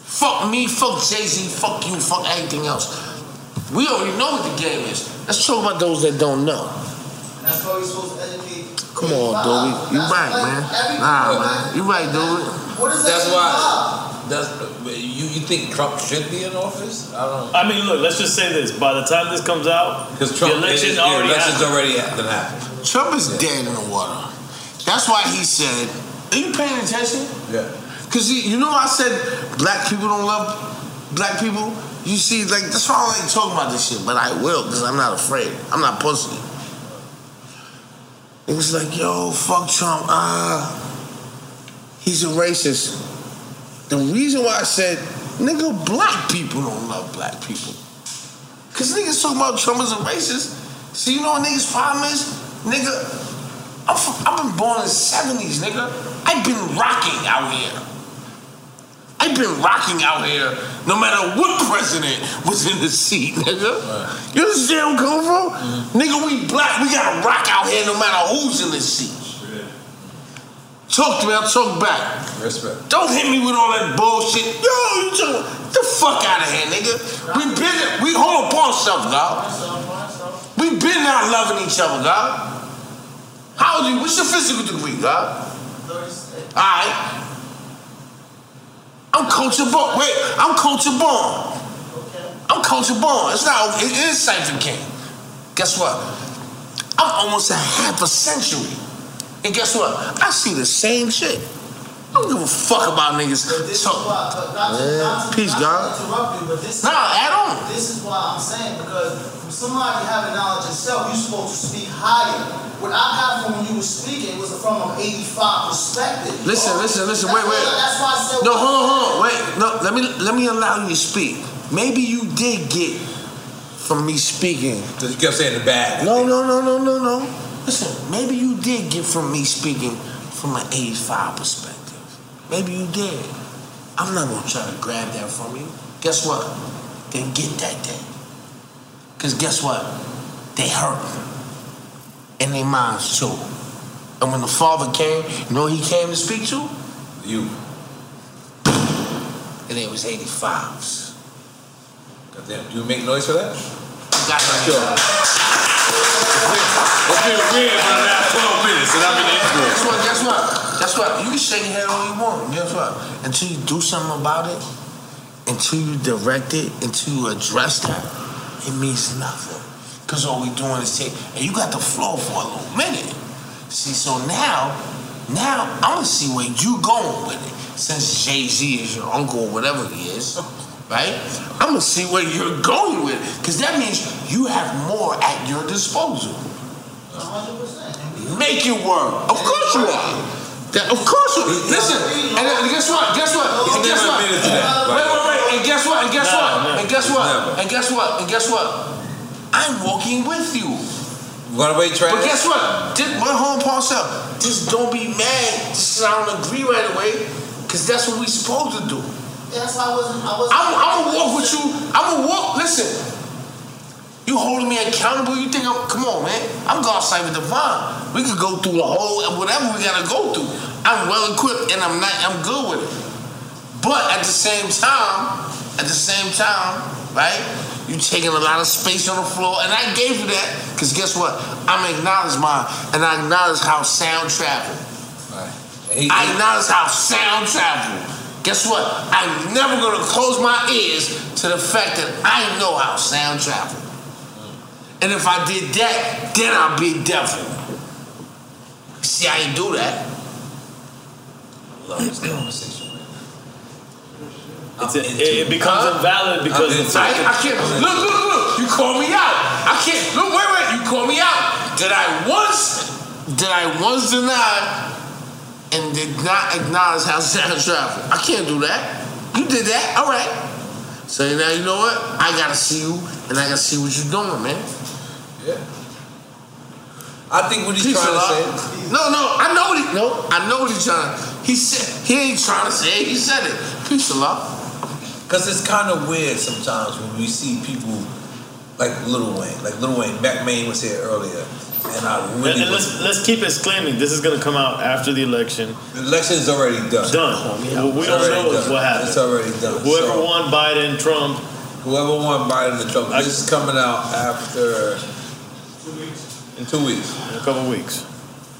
Fuck me, fuck Jay-Z, fuck you, fuck everything else. We already know what the game is. Let's talk about those that don't know. That's why we're supposed to educate. Come on, Doobie. You right, man. Nah, man. You right, Doobie. What is That's why. That's you. You think Trump should be in office? I don't. I mean, look. Let's just say this: by the time this comes out, Because Trump the election is- the already election's happened. already happened. happened. Trump is dead in the water. That's why he said, Are you paying attention? Yeah. Because you know, I said black people don't love black people. You see, like, that's why I don't talking about this shit, but I will because I'm not afraid. I'm not pussy. It was like, yo, fuck Trump. Ah, he's a racist. The reason why I said, nigga, black people don't love black people. Because niggas talking about Trump as a racist. See, you know what niggas' problem is? Nigga, I've been born in the 70s, nigga. I've been rocking out here. I've been rocking out here no matter what president was in the seat, nigga. You understand where I'm coming from? Nigga, we black, we gotta rock out here no matter who's in the seat. Talk to me, I'll talk back. Respect. Don't hit me with all that bullshit. Yo, you talking, the fuck out of here, nigga. We been, we hold up on something, dog. We been not loving each other, dog. How old are you? What's your physical degree, dog? Alright. I'm Culture Born. Wait, I'm Culture Born. I'm Culture Born. It's not, it is Cypher King. Guess what? I'm almost a half a century. And guess what? I see the same shit. I don't give a fuck about niggas. This So, is why, but not to, not to, Peace, not God. interrupt you, but this Nah, add on. This is why I'm saying because from somebody having knowledge itself, you're supposed to speak higher. What I got from when you were speaking was from an 85 perspective. Listen, bro. listen, listen. That's Wait, wait. why- That's why I said. No, hold on, hold on. Wait, no. Let me let me allow you to speak. Maybe you did get from me speaking. You kept saying the bad. No, no, no, no, no, no. Listen, maybe you did get from me speaking from an 85 perspective. Maybe you did. I'm not gonna try to grab that from you. Guess what? didn't get that day. Because guess what? They hurt. In their minds too. And when the father came, you know who he came to speak to? You. And it was 85s. Goddamn, do you make noise for that? Got It's been weird for the last 12 minutes and I've been it. Guess what? Guess what? What? You can shake your head all you want. Guess what? Until you do something about it, until you direct it, until you address that, it means nothing. Because all we doing is take, and you got the flow for a little minute. See, so now, now I'm gonna see where you going with it. Since Jay Z is your uncle or whatever he is, right? I'm gonna see where you're going with it. Because that means you have more at your disposal. Make it work. Of course you are. That- of course you Listen, and, and guess what? Guess what? And guess what? admitted to that, Wait, wait, wait. And guess what? And guess Nah, what? And guess what? And guess what? And guess what? I'm walking with you. You Wanna wait, Travis? But guess what? Just, my hold on, pause. Just don't be mad. Just I don't agree right away. Cause that's what we supposed to do. That's why I wasn't. I wasn't. I'm, I'm gonna walk with you. I'm gonna walk. Listen, you holding me accountable. You think I'm? Come on, man. I'm God Cypher Divine. We could go through the whole whatever we gotta go through. I'm well equipped and I'm not. I'm good with it. But at the same time, at the same time, right? You taking a lot of space on the floor, and I gave you that because guess what? I'm acknowledge mine, and I acknowledge how sound travel. I acknowledge how sound travel. Guess what? I'm never gonna close my ears to the fact that I know how sound travel. And if I did that, then I'd be devil. See, I ain't do that. Love this conversation. It's a, it, it becomes invalid because it's I, I can't. Look, look, look. You call me out. I can't. Look, wait, wait. You call me out. Did I once? Did I once deny and did not acknowledge how sound travel? I can't do that. You did that. All right. So now you know what? I gotta see you, and I gotta see what you're doing, man. Yeah. I think what he's Peace trying to say. lot. No, no. I know what he. No, I know what he's trying. He said he ain't trying to say. it. He said it. Peace a lot. Because it's kind of weird sometimes when we see people like Lil Wayne. Like Lil Wayne, Mack Maine was here earlier. And I And, really and was. let's let's keep exclaiming. This is going to come out after the election. The election is already done. Done. What we It's don't already know done. what happened. It's already done. Whoever So- won Biden, Trump. Whoever won Biden and Trump. This is coming out after in two weeks. In a couple weeks.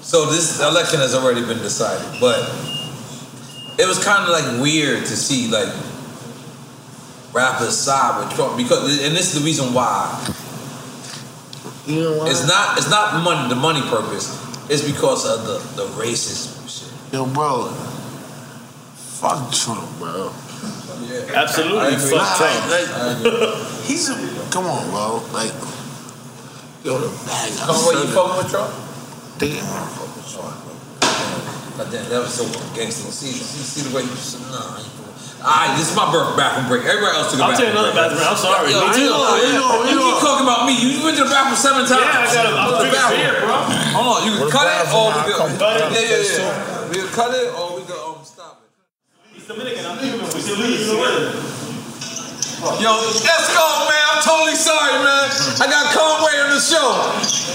So this election has already been decided, but it was kind of like weird to see like rappers side with Trump because, and this is the reason why. You know why? It's not. It's not money. The money purpose. It's because of the the racism shit. Yo, bro. Fuck Trump, bro. Yeah. Absolutely, I fuck Trump. Like, he's a come on, bro. Like, yo, the bag. Come on, you fucking with Trump? Damn. But then that was so gangster. See, see, see the way you said, nah. I ain't Alright, this is my birth bathroom break. Everybody else took a I'll bathroom take another break. bathroom. I'm sorry. Yo, Me I too. know, You you know, know, you you keep talking about me. You went to the bathroom seven times. Yeah, I gotta- I'm Go drinking bathroom. beer, bro. Hold on, you can cut it or we can come back. Yeah, yeah, yeah. We can cut it or we can um stop it. He's Dominican. I'm Cuban. We can leave together. Yo, let's go, man. I'm totally sorry, man. I got Conway on the show.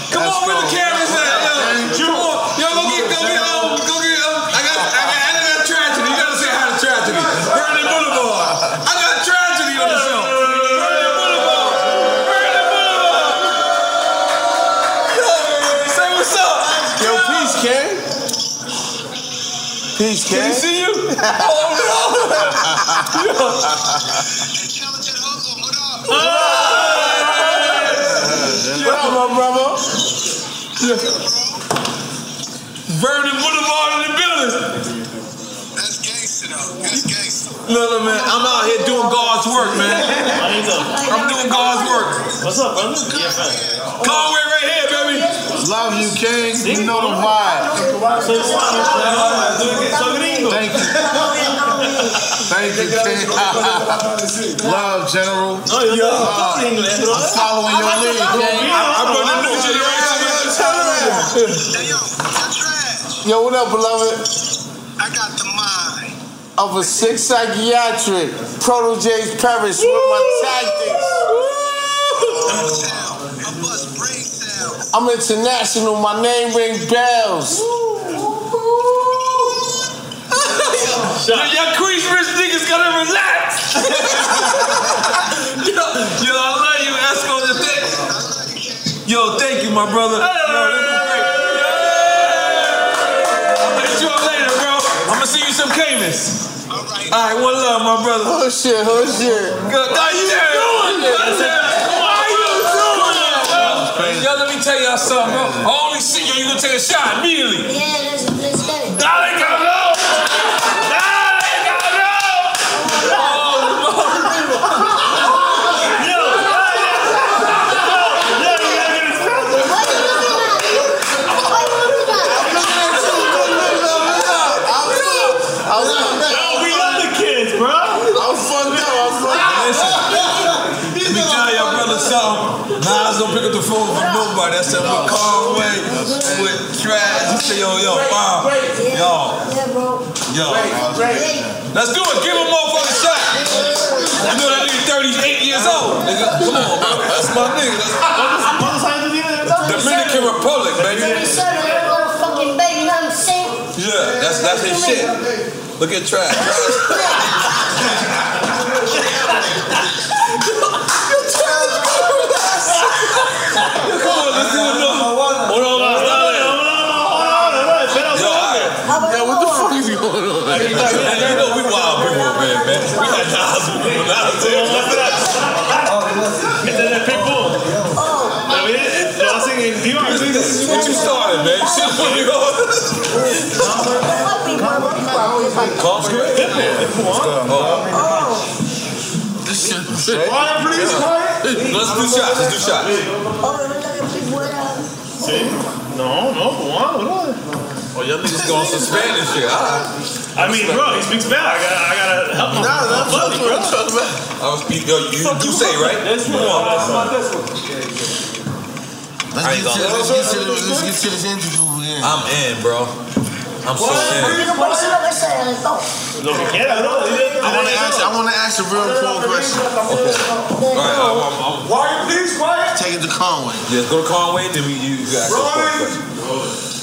Come on, where the cameras at, yo? Come on, yo, go get, go get, um, go get, um, I got, I got, I got tragedy. You gotta say hi to tragedy. Vernon Boulevard. I got tragedy on the show. Vernon Boulevard. Vernon Boulevard. Yo, say what's up. Yo, peace, King. Peace, King. Can you see you? Oh no. What up, my brother? Vernon Boulevard in the building. No, no, man. I'm out here doing God's work, man. I'm doing God's work. What's up, brother? Yeah, man. Conway right here, baby. Love you, King. You know the vibe. Thank you. Thank you, King. Love, General. No, yo, yo, Uh, I'm following your lead, King. I brought the new generation. Yo, what up, beloved? I got the mind. of a sick psychiatric. Protojays perish with my tactics. I'm international, my name ring bells. Yo, y'all crease rich niggas gotta relax. yo, yo, I love you, Esco. the. Yo, thank you, my brother. Yo, this is great. I'll hit you up later, bro. I'm gonna see you some Caymans. All right, one love, my brother. Oh shit, oh shit. Good. How you doing? How you doing? Yo, let me tell y'all something, bro. I only see you, you gonna take a shot immediately. Yeah, let's, let's get it. Dale, cabrón! Dale, cabrón! we love the kids, bro. I was fucked up. I was fucked up. Listen, let me tell y'all brother something. Nas don't pick up the phone for. That's that with Conway, with Trag. He say, yo, yo, wow. Yo, Yeah, yo. Let's do it. Give him a motherfucking shot. You know that nigga 38 years old. Nigga, come on, bro. That's my nigga. That's Dominican Republic, baby. fucking baby, you know what I'm saying? Yeah, that's that's his shit. Look at Trag. Yeah, what the fuck is going on? You know we wild people, man. We got Nas, we got man. Quiet. Let's do shots. Let's do shots. Sí. No, no, Juan, bro. Oh, y'all niggas going some Spanish shit. All right. I mean, bro, he speaks bad. I gotta, I gotta help him. Nah, nah, my buddy, fuck bro. with him, man. I was speak, yo, you do say, right? This Come one. on. This one. Let's I get, ain't to, let's, get to, let's get to this interview again. I'm in, bro. I'm so in. Lo que quiera, bro. I want to ask. I want to ask a real important question. All right, I'm, I'm, I'm, Why please quiet? Take it to Conway. yeah, go to Conway, then we, you, you got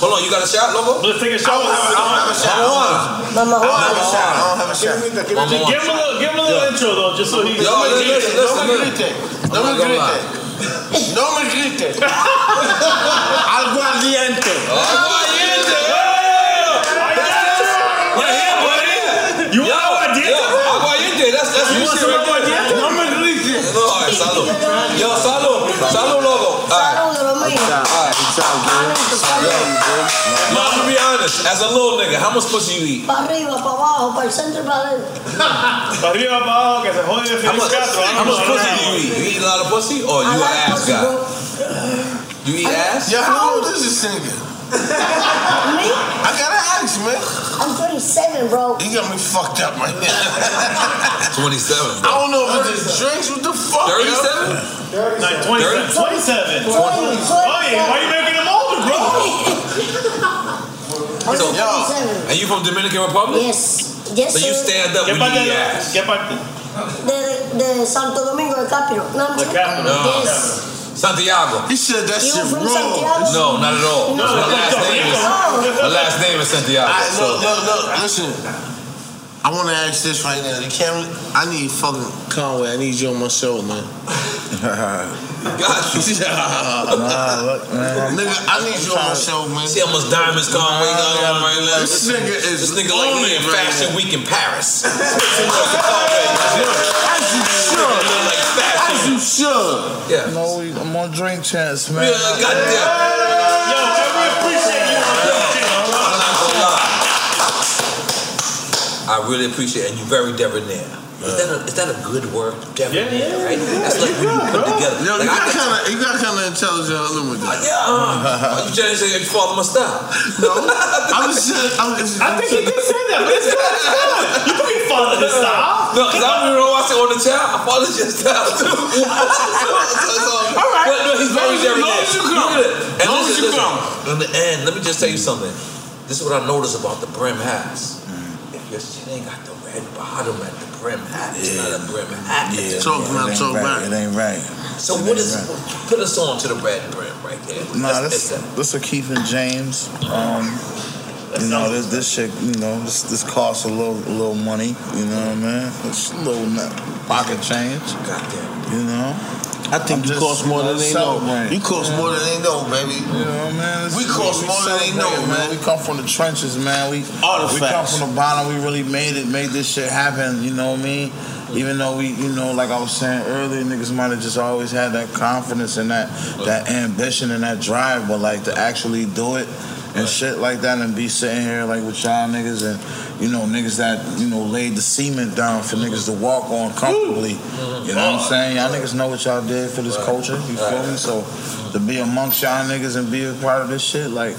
Hold on, you got a shot, Lobo? Let's take a shot. I don't have a shot. I don't have a shot. I don't have a shot. Give him a little, give him a little intro though, just so he. Yo, listen, listen, No me listen. grite. No me grite. No me grite. Aguardiente. Aguardiente. Sound to be honest. As a little nigga, how much pussy you eat? Para arriba, para abajo, para el centro, para adentro. How much pussy do you eat? You eat a lot of pussy, or you an ass guy? You eat ass? Yeah, how old is this nigga? Me? I got man. I'm 37, bro. You got me fucked up right 27. Bro. I don't know if it's the drinks. What the fuck? 37? Like 27. 27. 20, 20, 20, oh, yeah. Why you making them older, bro? so, yo, are you from Dominican Republic? Yes. Yes, so sir. you stand up get when ass. Get back the, the Santo Domingo, the capital. No, I'm the capital. No. Yes. Santiago. He said that You shit wrong. Santiago? No, not at all. No. My last name is my last name is Santiago. I, no, So no, no. Listen, I want to ask this right now. The camera. I need fucking Conway. I need you on my show, man. got you. nah, look, man. Nigga, I need you on my show, man. See how much diamonds Conway got on right now? This nigga is This nigga like on he it in right Fashion now. Week in Paris. As you should. Like. As you should. Yeah. No, I'm on Drink Champs, man. Yeah, goddamn. Yo, man, we appreciate I really appreciate it, and you're very debonair. Is that, a, is that a good word? Debonair, Yeah, yeah, right? That's like when you put together. Yo, like you got kind of, you got kind of intelligent a little bit. Yeah, uh, you trying to say you follow my style? No, I'm just. I'm just, I think he did say that, but it's good. It's good. You can follow his style. No, because I don't even know why I said on the child. I follow your style too. All right. But no, he's very Long as- debonair. long as you come. Look. And Long as you listen. come. In the end, let me just tell you something. This is what I noticed about the Brim House. Your shit ain't got the red bottom at the brim hat. It's not a brim hat. Yeah, It's yeah, a- it ain't right. It ain't right. So It what is right. put us on to the red brim right there? Nah, That's- this this a Keith and James. Um, you know this this shit. You know this this costs a little a little money. You know what I mean? It's a little pocket change. You know. I think you cost more than they know. Man. You cost more than they know, baby. You know, man. We cost more than they know, man. We come from the trenches, man. We Artifacts. we come from the bottom. We really made it, made this shit happen. You know what I mean? Even though we, you know, like I was saying earlier, niggas might have just always had that confidence and that that ambition and that drive, but like to actually do it and shit like that and be sitting here like with y'all niggas and you know niggas that you know laid the cement down for niggas to walk on comfortably. You know what I'm saying? Y'all niggas know what y'all did for this culture. You feel me? So to be amongst y'all niggas and be a part of this shit, like.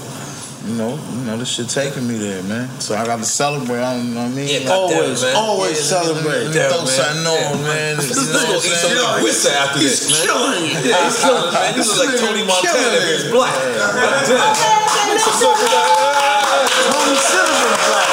You know, you know, this shit taking me there, man. So I got to celebrate. I don't know what I mean. Yeah, always, man. always Yeah, celebrate. yeah, Throw man. something on, Yeah, man. This You know nigga what eat some saying? whips after He's this, man. killing it. Yeah, he's killing man. This is like Tony Montana killing if he's black. Goddamn. Tony should black.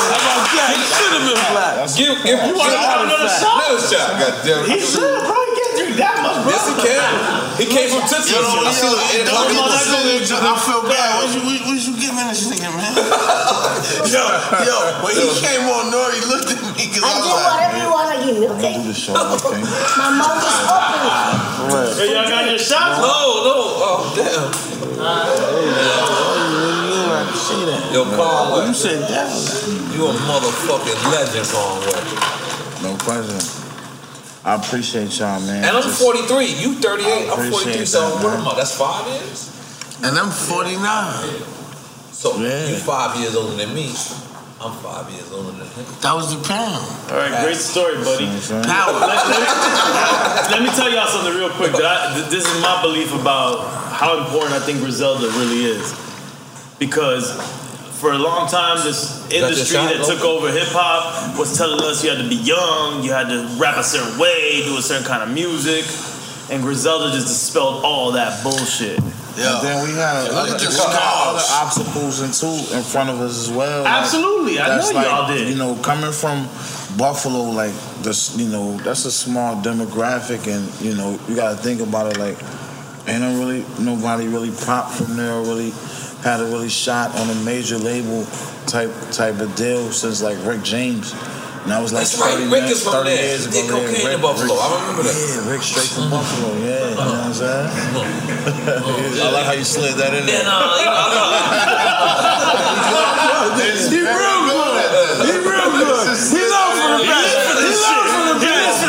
How about that? He should have been black. Give, give, You wanna have another shot? Another shot, goddamn. He should, bro. He can't drink that much, bro. Yes, he can. He came from Tootsie. Yo, yo, I see what yo, Ed don't Logan come on, was that saying. nigga, I feel bad. What you, what, what you giving this nigga, man? yo, yo, when he came on, Nore looked at me because I I was do like, whatever you want to give me, okay? Do the show, okay? My mouth is open. Hey, y'all got your shots? No, no. Oh, damn. Yo, Conway. You said that. You a motherfucking legend, Conway. No question. I appreciate y'all, man. And I'm Just- 43. You 38. I'm appreciate 43. So that, what am I? That's five years. And I'm 49. So you five years older than me. I'm five years older than him. That was the pound. All right, great story, buddy. Power. Let, let me, let me tell y'all something real quick. That I, this is my belief about how important I think Griselda really is, because for a long time this industry shot, that took over hip hop was telling us you had to be young, you had to rap a certain way, do a certain kind of music, and Griselda just dispelled all that bullshit. And then we had Yeah, look other, at your we had other scars. obstacles and too in front of us as well. Like, Absolutely, I know like, y'all did. You know, coming from Buffalo, like this, you know, that's a small demographic, and you know, you got to think about it. Like, ain't really nobody really popped from there really had a really shot on a major label type type of deal since like Rick James. And I was like That's right. 30 Rick years- is from 30 there. years He did ago, yeah. cocaine in Rick- Buffalo. Rick- I remember that. Yeah, Rick straight from Buffalo. Yeah, you know what I'm saying? I like how you slid that in there. Yeah, no, you know, I He real good. He real good. He learned from the best. He learned from the best.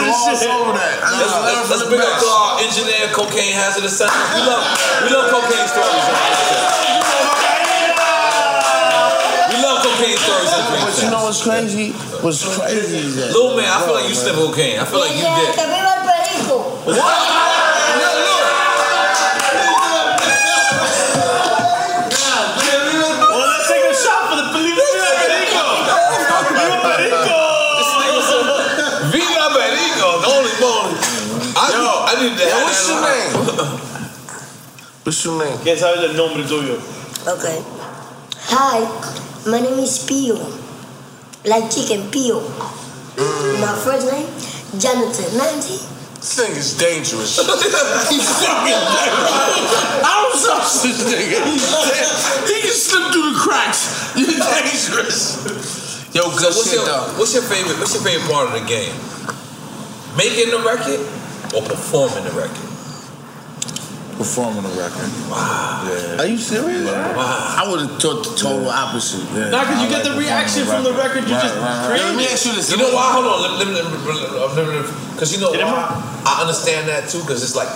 Let's, let's, let's bring up to our uh, engineer, cocaine hazardous center. We love, we love cocaine stories. You know what's crazy? What's crazy is that. Little man, I feel like you sniff cocaine. I feel like you did. Que viva el perico. Well, let's take a shot for the Felipe Perico. Viva Perico, the only bone. I, I need to Yo, have what's your that. name? What's your name? ¿Quién sabe el nombre tuyo? Okay. Hi, my name is Pio. Like chicken, Pio. My first name, Jonathan Nancy. This nigga's dangerous. He's fucking dangerous. I don't trust this nigga. He can slip through the cracks. You're dangerous. Yo, So what's shit your though. what's your favorite what's your favorite part of the game? Making the record or performing the record? Performing the record. Wow. Yeah. Are you serious? Wow. I would have thought the total opposite. Yeah. Nah, cause you I get like the reaction from the record you just Let created. me ask you this. You know why? Hold on. Let, let, let, let, let, Cause you know why? I understand that too. Cause it's like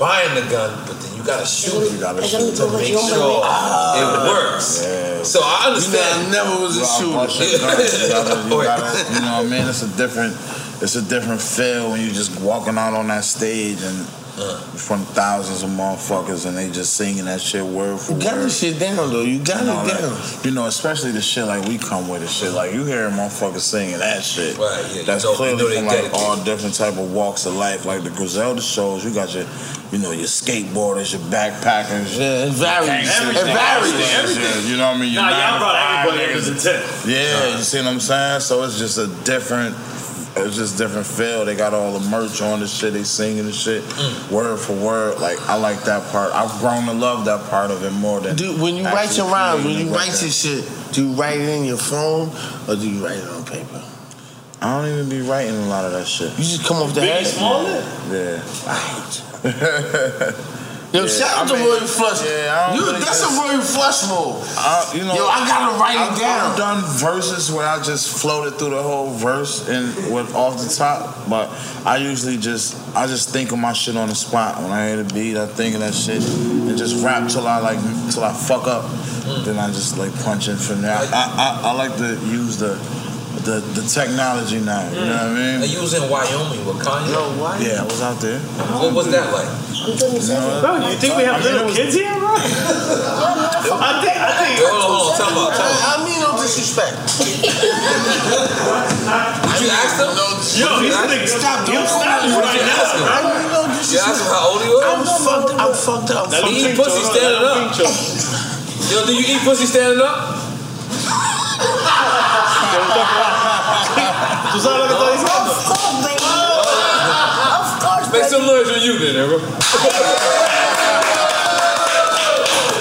buying the gun, but then you gotta shoot it. You gotta I shoot got to make to sure it ah, works. Yeah. So I understand. You know, I never was a shooter. gun. You gotta- you gotta- you know what I mean? It's a different, it's a different feel when you're just walking out on that stage and in front of thousands of motherfuckers, and they just singing that shit word for You word. got this shit down though. You got You know, it like, down. you know, especially the shit like we come with and shit. Like you hear motherfuckers singing that shit. Right, yeah, you That's know- you clearly know from like dedicated. all different type of walks of life. Like the Griselda shows, you got your, you know, your skateboarders, your backpackers. Yeah, it varies. gangsters, It varies. gangsters, Everything. You know what I mean? Your Nah, y'all brought five everybody up niggas. to the 10. Yeah, you see what I'm saying? So it's just a different. It's just different feel. They got all the merch on the shit. They singing the shit, Mm. word for word. Like I like that part. I've grown to love that part of it more than. Do when you write your rhymes, when you write your shit, do you write it in your phone or do you write it on paper? I don't even be writing a lot of that shit. You just come off the Biggie head. Smalls? Yeah. Yo, Yeah, shout out I to mean, Roy Flush. yeah, you, that's a Roy Flush move. Uh, you know, Yo, I gotta write it I've, down. I've done verses where I just floated through the whole verse and went off the top, but I usually just I just think of my shit on the spot. When I hear the beat, I think of that shit and just rap till I like till I fuck up. Then I just like punch in from there. I, I, I, I like to use the the, the technology now. You know what I mean? And you was in Wyoming with Kanye. Yeah, I was out there. What was that like? Bro, you think we have little kids here, bro? I think, I think. Hold on, hold on, tell me, tell me. I mean no disrespect. Did you ask them? Yo, he's big. Stop. He'll Don't snap you right now. I mean no You asked him how old he was? I'm fucked. I'm fucked up. Let You him eat pussy standing up? think so. Yo, do you eat pussy standing up? Tú sabes lo que está diciendo? Of course, baby. Of course, Make some noise when you did, bro.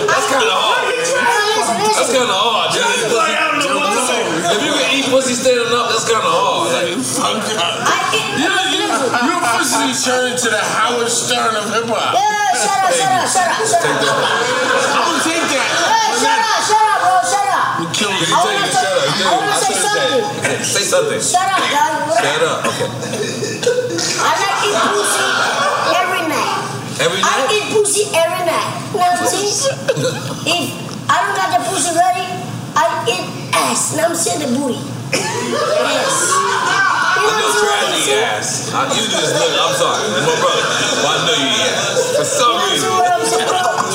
That's kind of hard. That's kind of hard. dude. Pussy- If you can eat pussy standing up, that's kind of hard. Like, You, you, you officially turned into the Howard Stern of hip hop. Yeah, shut up, shut up, shut up, shut up. I'm gonna take that. Hey, shut up, shut up, bro, shut up. You killed You me. I take wanna it, shut up. say- I wanna say something. Say something. Shut up, guys. Shut up. Okay. I like eat pussy every night. Every night? I night? eat pussy every night. Now, see, if I don't got the pussy ready, I eat ass. Now I'm saying the booty. Yes. I know Trav eat ass. I, you just look. I'm sorry, my brother. But I know you eat ass for some reason.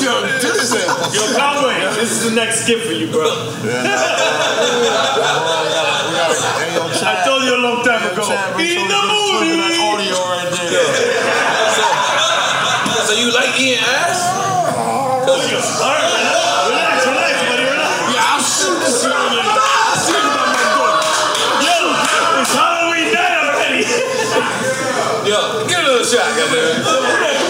Yo, this is Yo, Conway, this is the next skip for you, bro. I told you a long time ago. Eat the booty. audio right there. So, so you like eating ass? Oh, All right. Relax, relax, buddy. Yeah, I'll shoot this young man. I'll see you about. Yo, it's Halloween night already. Yo, give it a little shot, goddamn. No, no, no, no,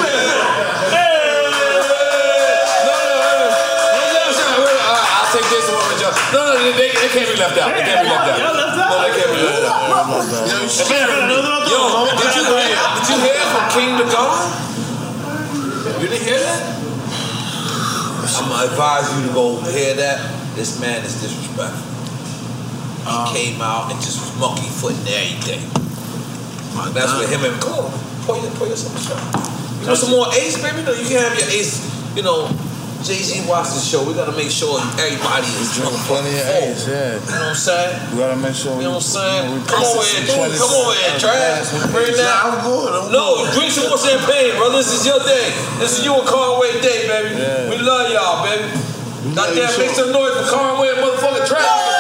no, uh, I'll take this one with y'all. No, no, they, they can't be left out. They can't be left out. Y'all left out? No. Yo, did you hear? Did you hear from King to God? You didn't hear that? I'm gonna advise you to go hear that. This man is disrespectful. He came out and just was monkey footing everything. That's what him and come on, pour your pour yourself a shot. You want some more ace, baby? No, you can have your ace. You know, Jay Z watched the show. We gotta make sure everybody is drunk. plenty of ace, yeah. You know what I'm saying? We gotta make sure. You know what I'm saying? we Come over here, Twenty- come here, Trav. Bring that. Nah, I'm good. I'm No, drink some more champagne, brother. This is your day. This is you and Conway day, baby. Yeah. We love y'all, baby. Goddamn, make some noise for Conway and motherfucking Trav.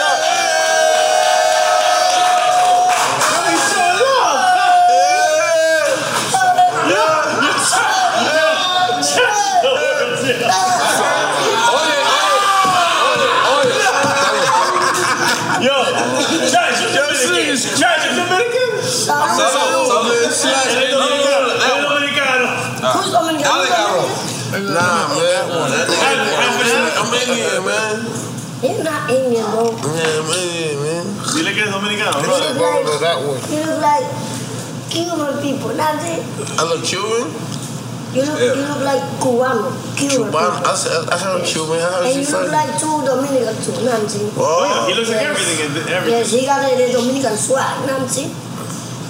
Cuban people. That's it. I look Cuban. You look, you look like Cubano. Cuban. Cuban. people. I said, I said I'm Cuban. How And you he look from? like two Dominican too, Nancy. Oh, He looks like Yes. everything and everything. Yes, he got the, the Dominican swag, Nancy.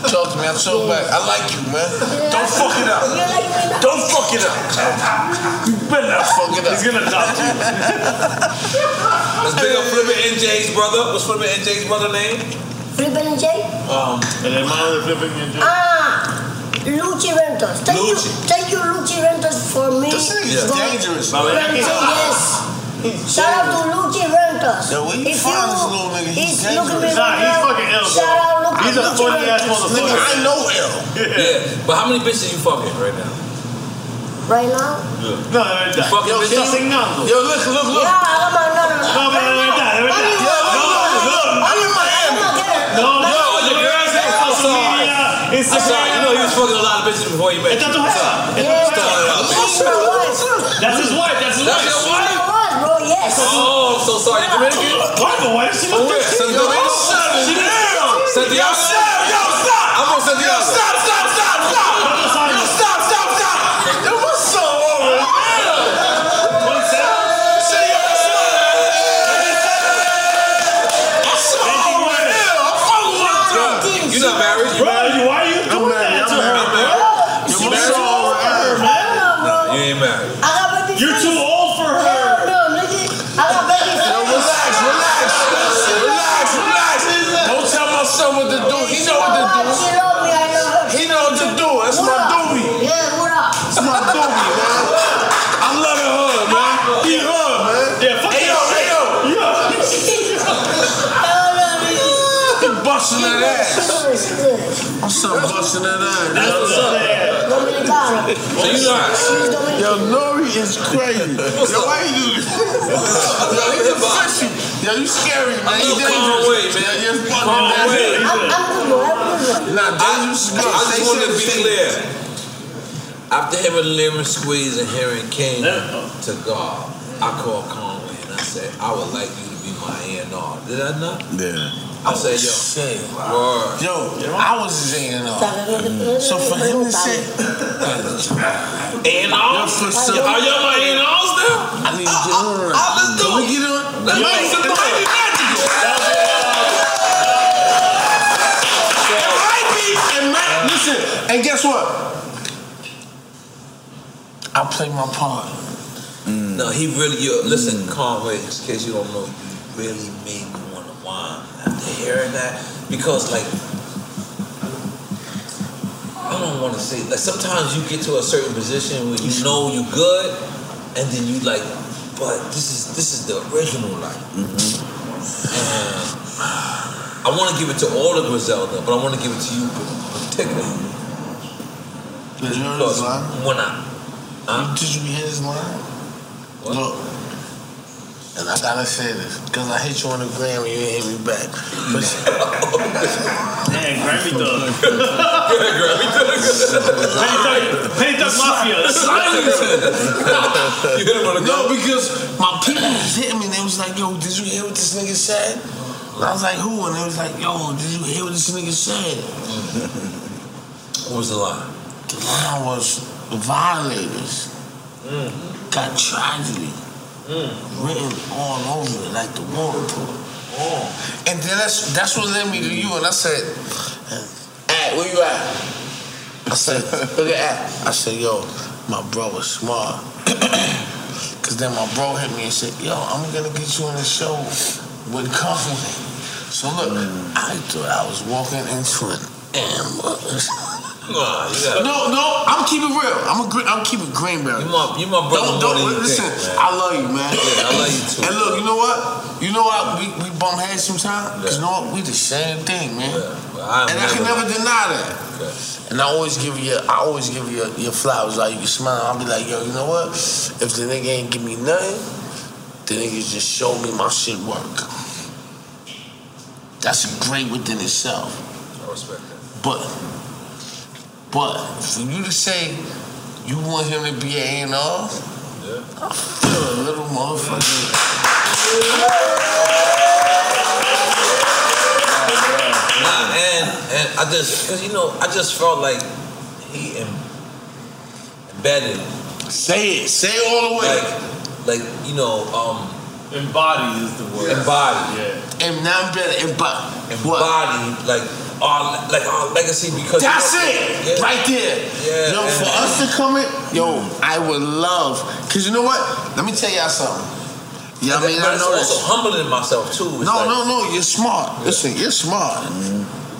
talk to me. I'm so back. I like you, man. Don't fuck it up. You like me now? Don't fuck it up. You better not fuck it up. He's gonna adopt you. Let's big up Flipper NJ's brother. What's Flipper NJ's brother name? Flippin' and Jay? Um, el hermano de Flipping and Jay. Ah, Lucci Rentas. Thank Lucci. you, thank you, This nigga's go- dangerous, Rent man. yes. Shout out to Lucci Rentas. Yo, where you If find this little nigga? He's He's looking dangerous. at me right now. Shout out Lucci He's a Lucci funny ass Rentas. motherfucker. Nigga, I know ill. Yeah. But how many bitches you fucking right now? Right now? No, de verdad. Fucking Yo, bitches? está asignando. Yo, look, look, look. Yeah, I'm a, no, no, no. No, pero de verdad, de verdad. Yo, look, look, look. I'm in Miami. No, no, Yo, the girls on I'm social sorry. media, I'm sorry. You know he was fucking a lot of bitches before you met Esta me. tu jefa. Yeah. Stop it out, She's bitch. wife. That's his wife. That's his That's wife. your wife? bro. Yes. Oh, I'm so sorry. You Dominican? Why? But why does she From look where? like busting that ass. She good, she good. My son busting that ass. That's what's up. Dominicana. So you not. She's Dominican. Yo, Nore is crazy. Yo, why you do Yo, he's a fishy. Yo, you scary, man. You dangerous. Way, man. You're fucking Calm dangerous. I'm, I'm good, bro. I'm good. Nah, dangerous is good. I just want to be clear. After hearing Lemon Squeeze and hearing King to God, I called Conway and I said, I would like you to be my A&R. Did I not? Yeah. I said, yo, Shit. word. Yo, I was his A&R. So for him to say, A&R? Yo, for some- Are y'all my A&Rs now? I need to get on it. Ah, let's do Can we it. get on? Let's Yo, make some it might be noise. magical. It might be. It listen, and guess what? I play my part. No, he really, you, listen, Conway, in case you don't know, you really made me want to whine hearing that. Because, like, I don't want to say, like, sometimes you get to a certain position where you know you're good, and then you, like, but this is this is the original, like. And I want to give it to all of Griselda, but I want to give it to you particularly. Did you hear Because this line? when I, huh? Did you hear this line? Look. And I gotta say this, because I hit you on the gram and you ain't hit me back. But Damn, Grammy dog. Grammy Thug- Penny Thug Mafia. You hit him on the No, because my people was hitting me and they was like, yo, did you hear what this nigga said? And I was like, who? And they was like, yo, did you hear what this nigga said? What was the line? The line was, the violators mm-hmm. got tragedy Mm. written all over it, like the war report. Oh. And then that's that's what led me to you. And I said, "At where you at?" I said, "Look at at." I said, "Yo, my bro was smart." Cause then my bro hit me and said, "Yo, I'm gonna get you on the show with Conway." So look, mm. I thought I was walking into an ambush. Gotta- No, no, I'm keeping real. I'm a, I'm keeping Greenberry. You my, you my brother Don't, don't listen. think. I love you, man. Yeah, I love you too. And look, you know what? You know what? We we bump heads sometimes. Cause you know what? We the same thing, man. But I and I can never- never deny that. And I always give you, I always give you your, your flowers. Like you can smile. I'll be like, yo, you know what? If the nigga ain't give me nothing, the nigga just show me my shit work. That's great within itself. I respect that. But, but for you to say you want him to be an A&R, Yeah. I feel a little motherfucker. Nah, and and I just cause you know I just felt like he em- embedded. Say it. Say it all the way. Like, like you know, um, Embodied is the word. embodied. Yeah. And now I'm better. Embody. Embodied, like our like our legacy because That's you know- it. Yeah. Right there. Yeah, yo, and- for us to come in, yo, I would love. Cause you know what? Let me tell y'all something. Yeah, I mean, but I it's know also this. humbling myself too. It's No, like, no, no. You're smart. Listen, you're smart.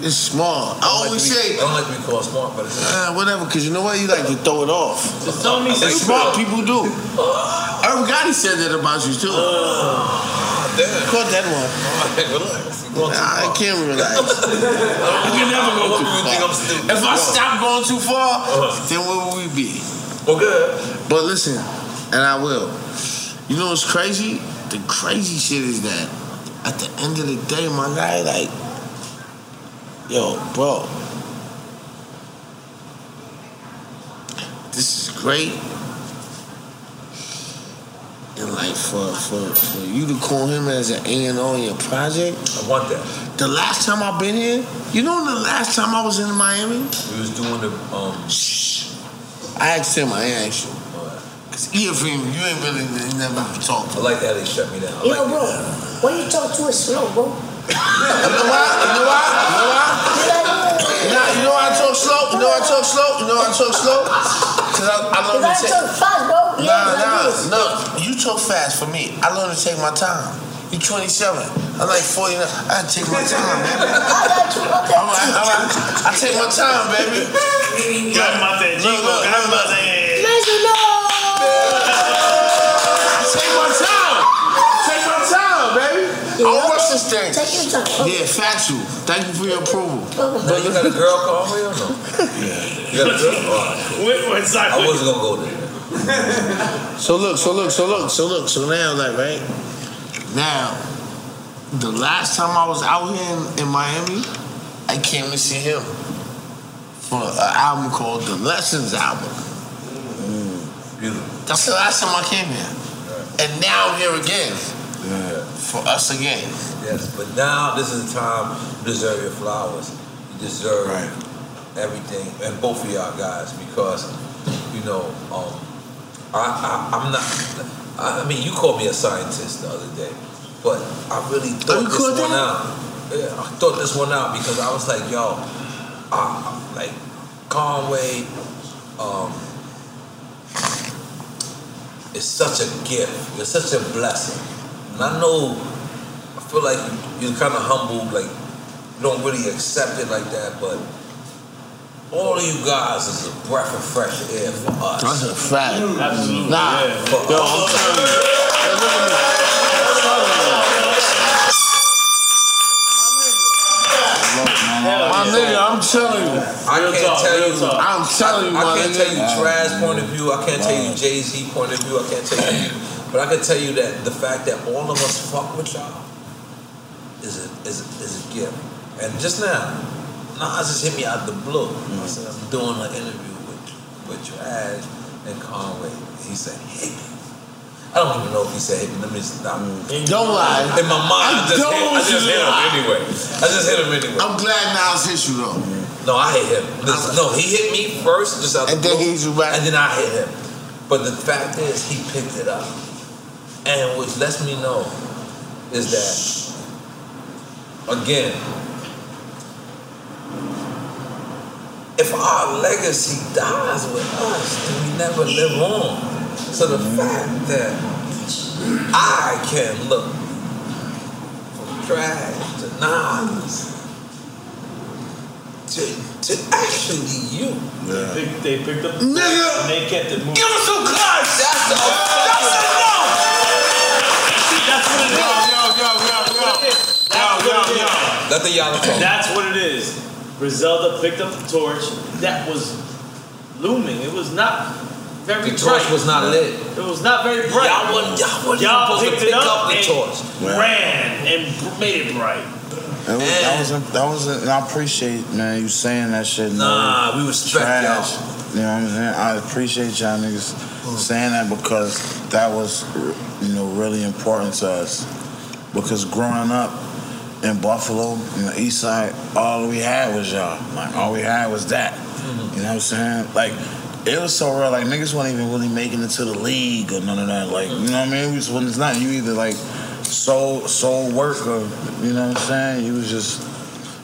It's smart. I don't like always be- say, I don't like to be called smart, but it's uh, whatever, because you know what? You like to throw it off. Just tell me And smart people do. Irv Gotti said that about you, too. Caught that one. relax. You're going too Nah, I can't relax. you can never go too You think I'm far. If I stop going too far, Uh-huh. then where will we be? Well, good. But listen, and I will. You know what's crazy? The crazy shit is that at the end of the day, my guy, like, yo, bro, this is great. And like for for for you to call him as an A and O in your project, I want that. The last time I've been here, you know, the last time I was in Miami, We was doing the um. I asked him, I ain't asked you. Cause EFM, you ain't really you never talked. I like how they shut me down. I Yo, like bro, why you talk to us slow, bro? You know why? You know why? You know why? Nah, you know I talk slow? You know I talk slow? You know I talk slow? Cause I, I learned Cause I to take. talk fast, bro. Yeah, Nah, like nah, this. no. You talk fast for me. I learned to take my time. You 27. I'm like 49. I gotta take my time, baby. I got you. Okay. All right, all right. I take my time, baby. Cálmate, chico, cálmate. Listen, no. I take my time. Take my time, baby. I don't rush thing. Take your time. Yeah, factual. Thank you for your approval. But you got a girl call me or no? You got a girl? All right, cool. Wait, wait, sorry. I wasn't gonna go there. So look, so look, so look, so look, so now, like, right now, the last time I was out here in, in Miami, I came to see him for an album called The Lessons album. Mm, beautiful. That's the last time I came here, and now I'm here again for us again. Yes, but now this is the time you deserve your flowers. You deserve everything, and both of y'all guys, because you know, um, I, I I'm not. I, mean, you called me a scientist the other day, but I really thought you this one that? out. Yeah, I thought this one out because I was like, yo, uh, like Conway, um, it's such a gift. It's such a blessing. And I know, I feel like you're kind of humble, like you don't really accept it like that, but all of you guys is a breath of fresh air for us. That's a fact. Absolutely. Nah, yeah. For yo, us. I'm telling you. Hey, look at me. My nigga, I'm telling you. I real can't talk, tell you. Talk. I'm telling you, I my can't nigga. tell you Trag point of view. I can't tell you Jay Z point of view. I can't tell you, but I can tell you that the fact that all of us fuck with y'all is a is a, is a gift. And just now, Nas just hit me out the blue. I mm-hmm. said I'm doing an interview with with Trag and Conway. He said, "Hit me." I don't even know if he said hit me. Let me stop. Mm-hmm. Don't lie. In my mind, I just, hit, I Don't just hit him anyway. I just hit him anyway. I'm glad Nas hit you though. Mm-hmm. No, I hit him. Listen, no, he hit me first, just out And the then blue, he hit you back. and then I hit him. But the fact is, he picked it up, and which lets me know is that again, if our legacy dies with us, then we never live on. So the fact that I can look from Trag to Nas to, to actually you. They, picked, they picked up the Nigga. and they kept it moving. Give us some claps. That's the That's enough. That's Yo, what yo, it yo. is. Let the y'all talk. That's what it is. Griselda picked up the torch. That was looming. It was not very The torch bright. was not lit. It was not very bright. Y'all wasn't- y'all wasn't Y'all supposed to pick it up, up the and torch. ran and made it bright. That was, that was, that was, and I appreciate, man, you saying that shit. Nah, we respect trash. y'all. You know what I'm saying? I appreciate y'all niggas saying that because that was, you know, really important to us. Because growing up in Buffalo, in the East Side, all we had was y'all. Like all we had was that. Mm-hmm. You know what I'm saying? Like it was so real. Like niggas weren't even really making it to the league or none of that. Like you know what I mean? When it's not, you either like soul soul work or you know what I'm saying. You was just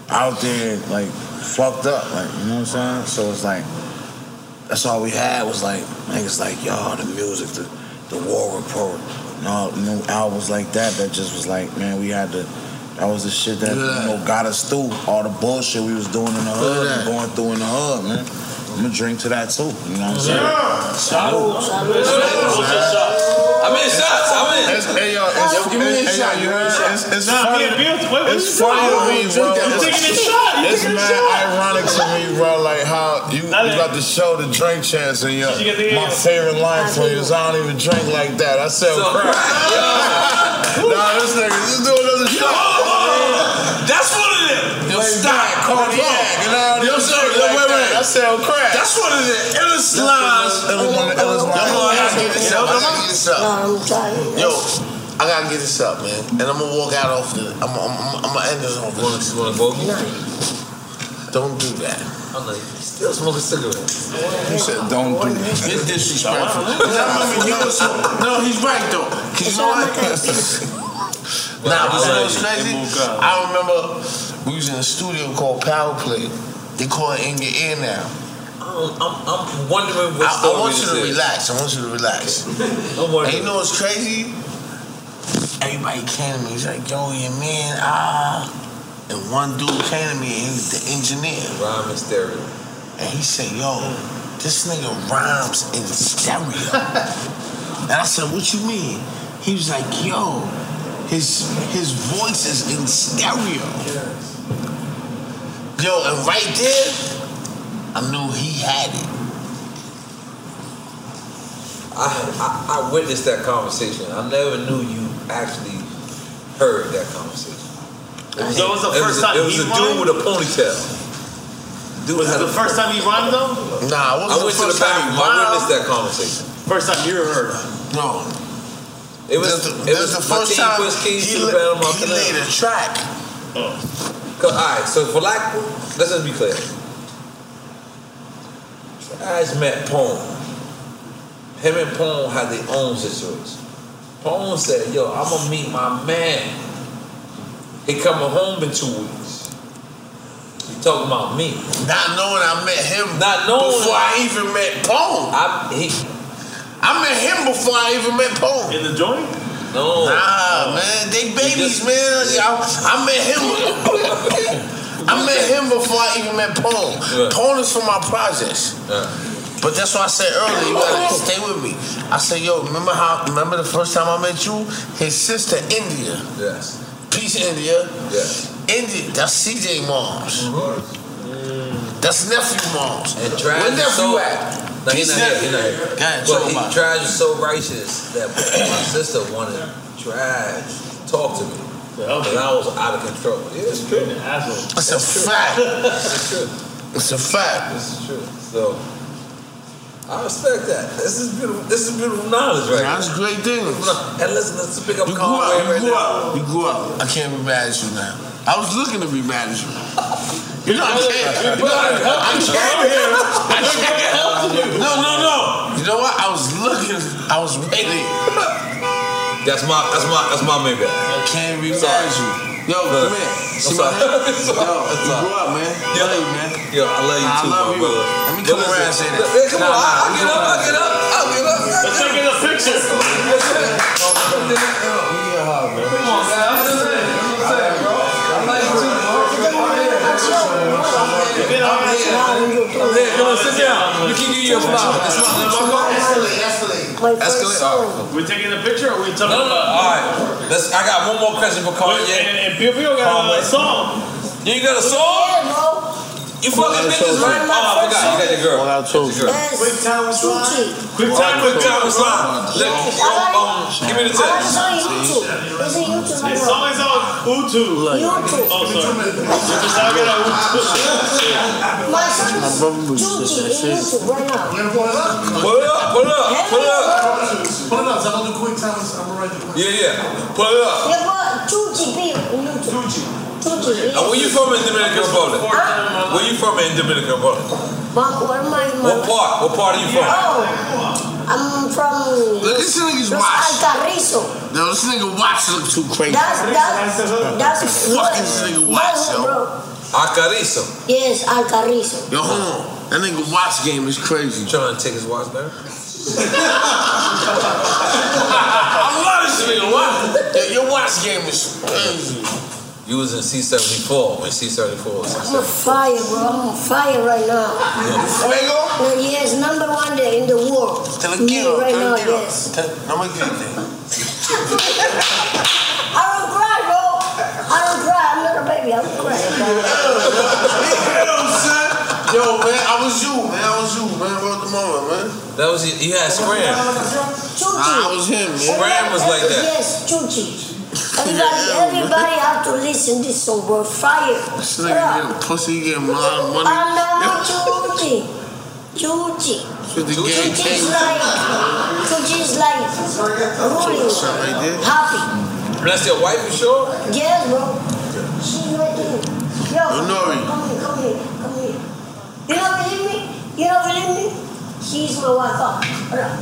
out there like fucked up. Like you know what I'm saying? So it's like that's all we had was like niggas like y'all the music, the the War Report, and all you know albums like that. That just was like man, we had to That was the shit that, Look at you know got us through all the bullshit we was doing in the hood and going through in the hood, man. I'm gonna drink to that too. You know what I'm saying? Salud. I'm in shots. I'm in. It's, hey yo, it's, Yo, give me a hey, yo, shot. you heard? It's, it's Nah, funny. me and Bill, what- what it's you funny to doing? me, You bro. taking a shot. You It's taking a mad shot. ironic to me, bro. Like how you, Nah, you got to show, the Drink Champs, and your Did you get the- my favorite line from you is I don't even drink like that. I said So crack. crack, nah, this nigga, just do another shot. That's one of them. Yo, stop, cognac, and all Yo, this sir, shit wait, that. wait. I sell crack. That's one of the illest lines. That was one of the illest Yo, I lines. gotta get this up. I gotta get this up. I'm trying. Yo, I gotta get this up, man. And I'm gonna walk out off the. I'm, I'm, I'm, I'm gonna end this off. You wanna, you wanna go? Don't do that. I'm like, still smoking cigarettes. You said don't do that. It's disrespectful. 'Cause I remember you was so, no, he's right though. Cause you know what? nah, but you know what's crazy? I remember we was in a studio called Power Play. They call it In Your Ear now. I'm, I'm, I'm wondering what I, I want this you to is. relax. I want you to relax. And you know what's crazy? Everybody came to me. He's like, yo, your man, ah. And one dude came to me, and he was the engineer. Rhyme and stereo. And he said, yo, this nigga rhymes in stereo. and I said, what you mean? He was like, yo, his his voice is in stereo. Yo, and right there, I knew he had it. I, I, I witnessed that conversation. I never knew you actually heard that conversation. It So it was the it first a- time It was he a dude rhymed? with a ponytail. Dude Was it the first time he rhymed though? Nah, it I wasn't went the to the first time bathroom. I witnessed that conversation. First time you heard. No. It was, the, it was the first time he, to the la- Panama he laid a track. Oh. Cause, all right, so for like, let's just be clear. Trag met Pone. Him and Pone had their own situation. Pone said, "Yo, I'm gonna meet my man. He coming home in two weeks." He talking about me. Not knowing I met him Not knowing- before I even met Pone. I he I met him before I even met Pone. In the joint? no. Nah, man, they babies, just- man. I, I met him. I met him before I even met Pone. Yeah. Pone is from my projects. Yeah. But that's why I said earlier, you gotta stay with me. I said, yo, remember how? Remember the first time I met you? His sister, India. Yes. Peace, India. Yes. India. That's CJ moms. That's nephew moms. And Trash Where is nephew so. at? No, he Peace not here. He not nephew. here. Go But he, about. Trash is so righteous that my sister wanted Trash to talk to me. Because I was out of control. Yeah, it's true. Asshole. That's a fact. It's true. It's a fact. This is true. So I respect that. This is beautiful. This is beautiful knowledge, right? That's great things. And listen, let's pick up You grew up. You right grew now. up. You grew up. I can't be mad at you now. I was looking to be mad at you. You know, I can't. You know, I, I came here. I came. No, no, no. You know what? I was looking. I was waiting. That's my that's my that's my main guy. I can't be mad at you. Yo, come here. See my hand? Yo, you grew up, man. I love you, man. Yo, I love you I too, love my you. brother. Let me Yo, come around and say that. Yeah, come Nah, on, nah, I'll we get up, come I'll get up, I'll get up. Let's take a picture. Here, come on, sit down. You can give you a flower. It's not- it's not- My Escalate. first All song. right. We taking a picture or we talking No, no, no. about? All right. Let's. I got one more question for Wait, Kanye. and, and Bill Bill got Conway. a song. You got a song? You fucking bitches right? Oh, I forgot. You got the girl. One out two. Yes. Quick time was lying. Quick time, quick time was lying. Look, um, give me the text. It's on YouTube. It's on YouTube. It's always on YouTube. YouTube. Oh, sorry. Just I get on My son is YouTube. YouTube right now. Pull it up. Pull it up. Pull it up. Pull it up. I'm gonna do up. time. I'm gonna write. Yeah, yeah. Pull it up. Yeah, but 2GB on YouTube. 2G. Portuguese. And where you from in Dominican Republic? Huh? Where you from in Dominican Republic? What, where am I? what part? What part are you from? Oh. I'm from. Look, this nigga's watch. No, this nigga watch look too crazy. That's that's that's fuck this nigga watch, yo. Bro. Alcarrizo. Yes, Alcarizo. Yo, hold on. That nigga watch game is crazy. Trying to take his watch back. I love this nigga watch. Yo, your watch game is crazy. You was in C74 when C74 was I'm on fire, bro. I'm on fire right now. Fuego? No, yes, number one there in the world. Te lo Me quiero, right te lo now, quiero. yes. Te- No me grites. I don't cry, bro. I don't cry. I'm not a baby. I don't cry. Yo, man, I was you, man. I was you, man. Word the moment, man. That was you, you had Scram. Chuchi. I was him, man. Scram was like that. Yes, Chuchi. Everybody, everybody have to listen this song, bro. Fire. This nigga getting pussy, getting a lot of money. I'm not Chuchi. Chuchi. Shit, the game Chuchi is changed. like, Chuchi is like ruling, Something like that. happy. That's your wife, you sure? Yes, bro. She's right there. Yo, Nori. come here, come here, come here. You don't believe me? You don't believe me? She's my wife. Oh, hold on.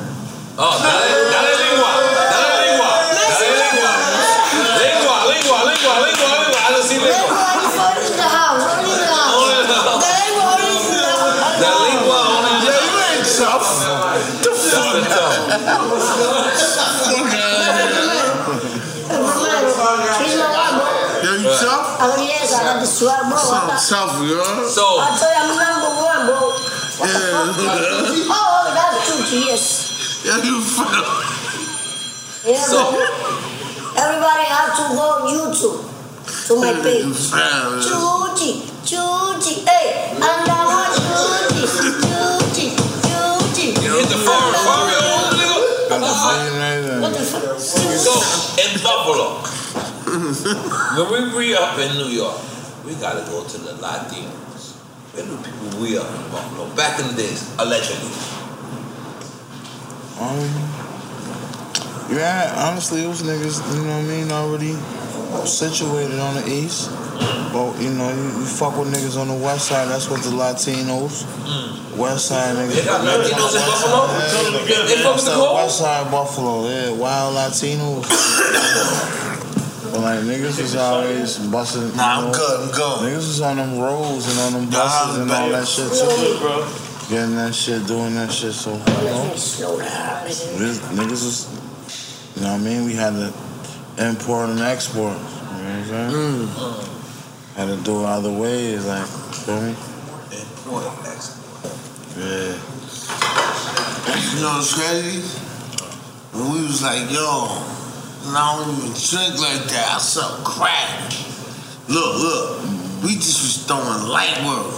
Oh, dale, dale lengua. Dale lengua. Dale lengua. Lengua, Tough. She's my wife, bro. Yo, you tough? I go, yes, I got the swag, bro. The- tough, yo. So, I tell you, I'm number one, bro. What Yeah. fuck? Oh, that's Chuchi, yes. Yeah, you fell. Yeah, So- Everybody have to go on YouTube to my page. Chuchi, Chuchi, hey, I'm when we re up in New York, we gotta go to the Latinos. Where do people we up in Buffalo? Back in the days, allegedly. Um, yeah, honestly, was niggas, you know what I mean, already situated on the east. But, you know, you, you fuck with niggas on the west side, that's what the Latinos. West side niggas. They got Latinos in Buffalo? They fuck with the West side, cold? west side Buffalo, yeah, wild Latinos. but like niggas was always busting. Nah, you I'm know, good, I'm good. Niggas is on them roads and on them buses I'm and all that shit too. Getting that shit, doing that shit, so you know. Slow. This niggas was, you know what I mean? We had to import and export. You know what I'm saying? Mm. Had to do it other ways, like, feel me? Yeah. You know what's crazy? When we was like, yo, and I don't even drink like that. I sell crack. Look, look. We just was throwing light work.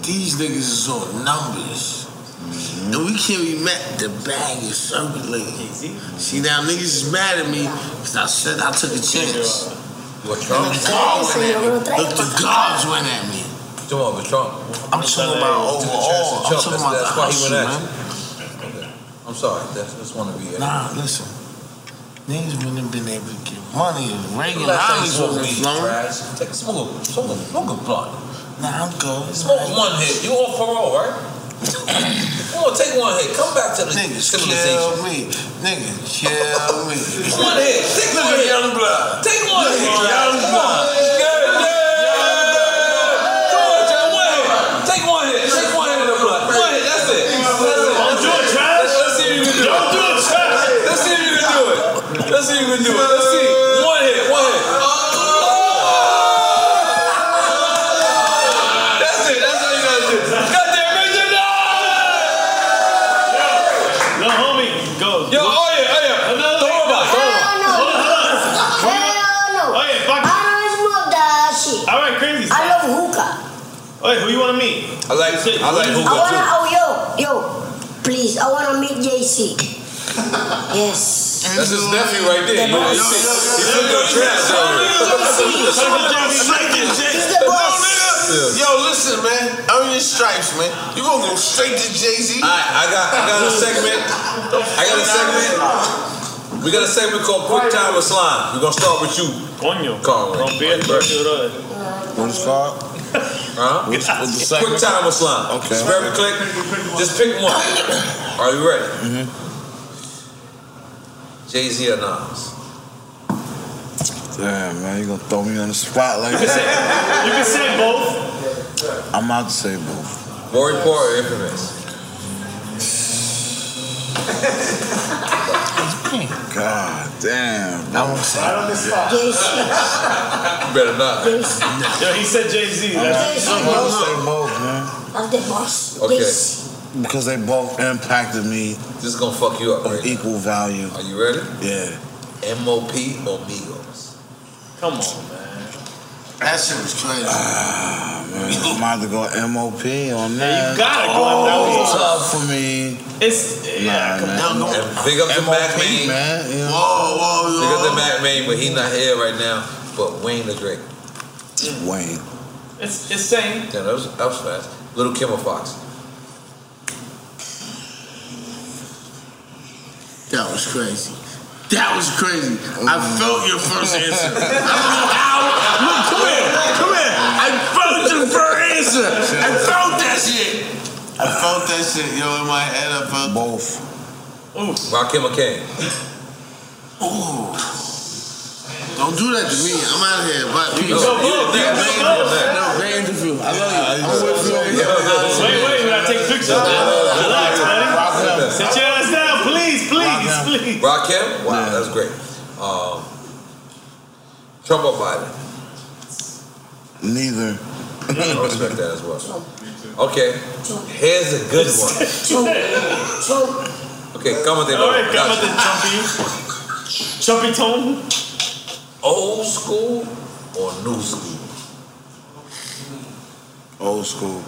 These niggas is on numbers. Mm-hmm. And we can't be met. The bag is circulating. See, now niggas is mad at me because I said I took a chance. What, And Trump? the guard went at me. Look, the guards went at me. You talking about Trump? I'm talking about overall. I'm talking about the That's why he went at man. you. Okay. I'm sorry. That's just want to be. Nah, listen. Niggas wouldn't have been able to get money if Reagan Last time you wasn't weed, Take a smoke, smoke, smoke a blunt. Nah, I'm good. Smoke one hit. You on parole, right? Come on, take one hit. Come back to the Niggas civilization. kill me. Niggas kill me. One hit. Take Look one hit. Young Blood. Take one Look hit. at Young Come on. Blood. Yeah, yeah. Come on, Jack. One hit. Take one hit. Take one hit in the blood. One hit. That's it. That's it. Don't do it, Let's see if you can do it. You want? I like I like I hookah wanna, too. oh yo, yo, please, I wanna meet JC. yes. That's his nephew right there. You know, he took- he took your trash He's the boss. Yo, listen, man. Earn your stripes, man. You gonna go straight to Jay Z? Alright, I got I got a segment. I got a segment. We got a segment called Quick Time with Slime. We're gonna start with you, Coño. Conway. Rompiste, brother. What is called? Huh? What's, what's the Quick segment? Time with Slime. Okay. It's very quick. Just pick one. Are you ready? Mm-hmm. Jay Z or Nas? Damn, man, you gonna throw me on the spot like You can say, that? you can say both. I'm out to say both. War Report or Infamous? God damn. That was Right on the spot. Better not. Yo, he said Jay Z. I'm gonna say both, man. I'm the boss. Okay. Because they both impacted me. This is gonna fuck you up. Of equal value. Are you ready? Yeah. MOP or Migos? Come on, man. That shit was crazy. Ah, man. I'm about to go MOP on that. you gotta go oh, that way. It's tough for me. It's nah, man. And big up to Mack Maine. man. You know? Whoa, whoa, Big up to Mack Maine, but he not here right now. But Wayne the Drake. Wayne. It's it's same. Damn, that was, that was fast. Little Kim Fox? That was crazy. That was crazy. I felt your first answer. I don't know how. Look, come here. Come here. I felt your first answer. I felt that shit. I felt that shit, yo, in my head. I felt both. Ooh. Rakim or Kane? Ooh. Don't do that to me. I'm out of here. But You go, you go, Yeah, next, great you go interview. next. No, great interview. I love you. I'm with you over here. Wait, wait, we gotta take pictures. Relax, buddy. Sit your ass down, please, please, please. Rakim? Wow, that's great. Um, Trump or Biden? Neither. I respect that as well. Okay, here's a good one. Okay, come on, All right, come on, the chumpy, chumpy tone. Old school or new school? Old school.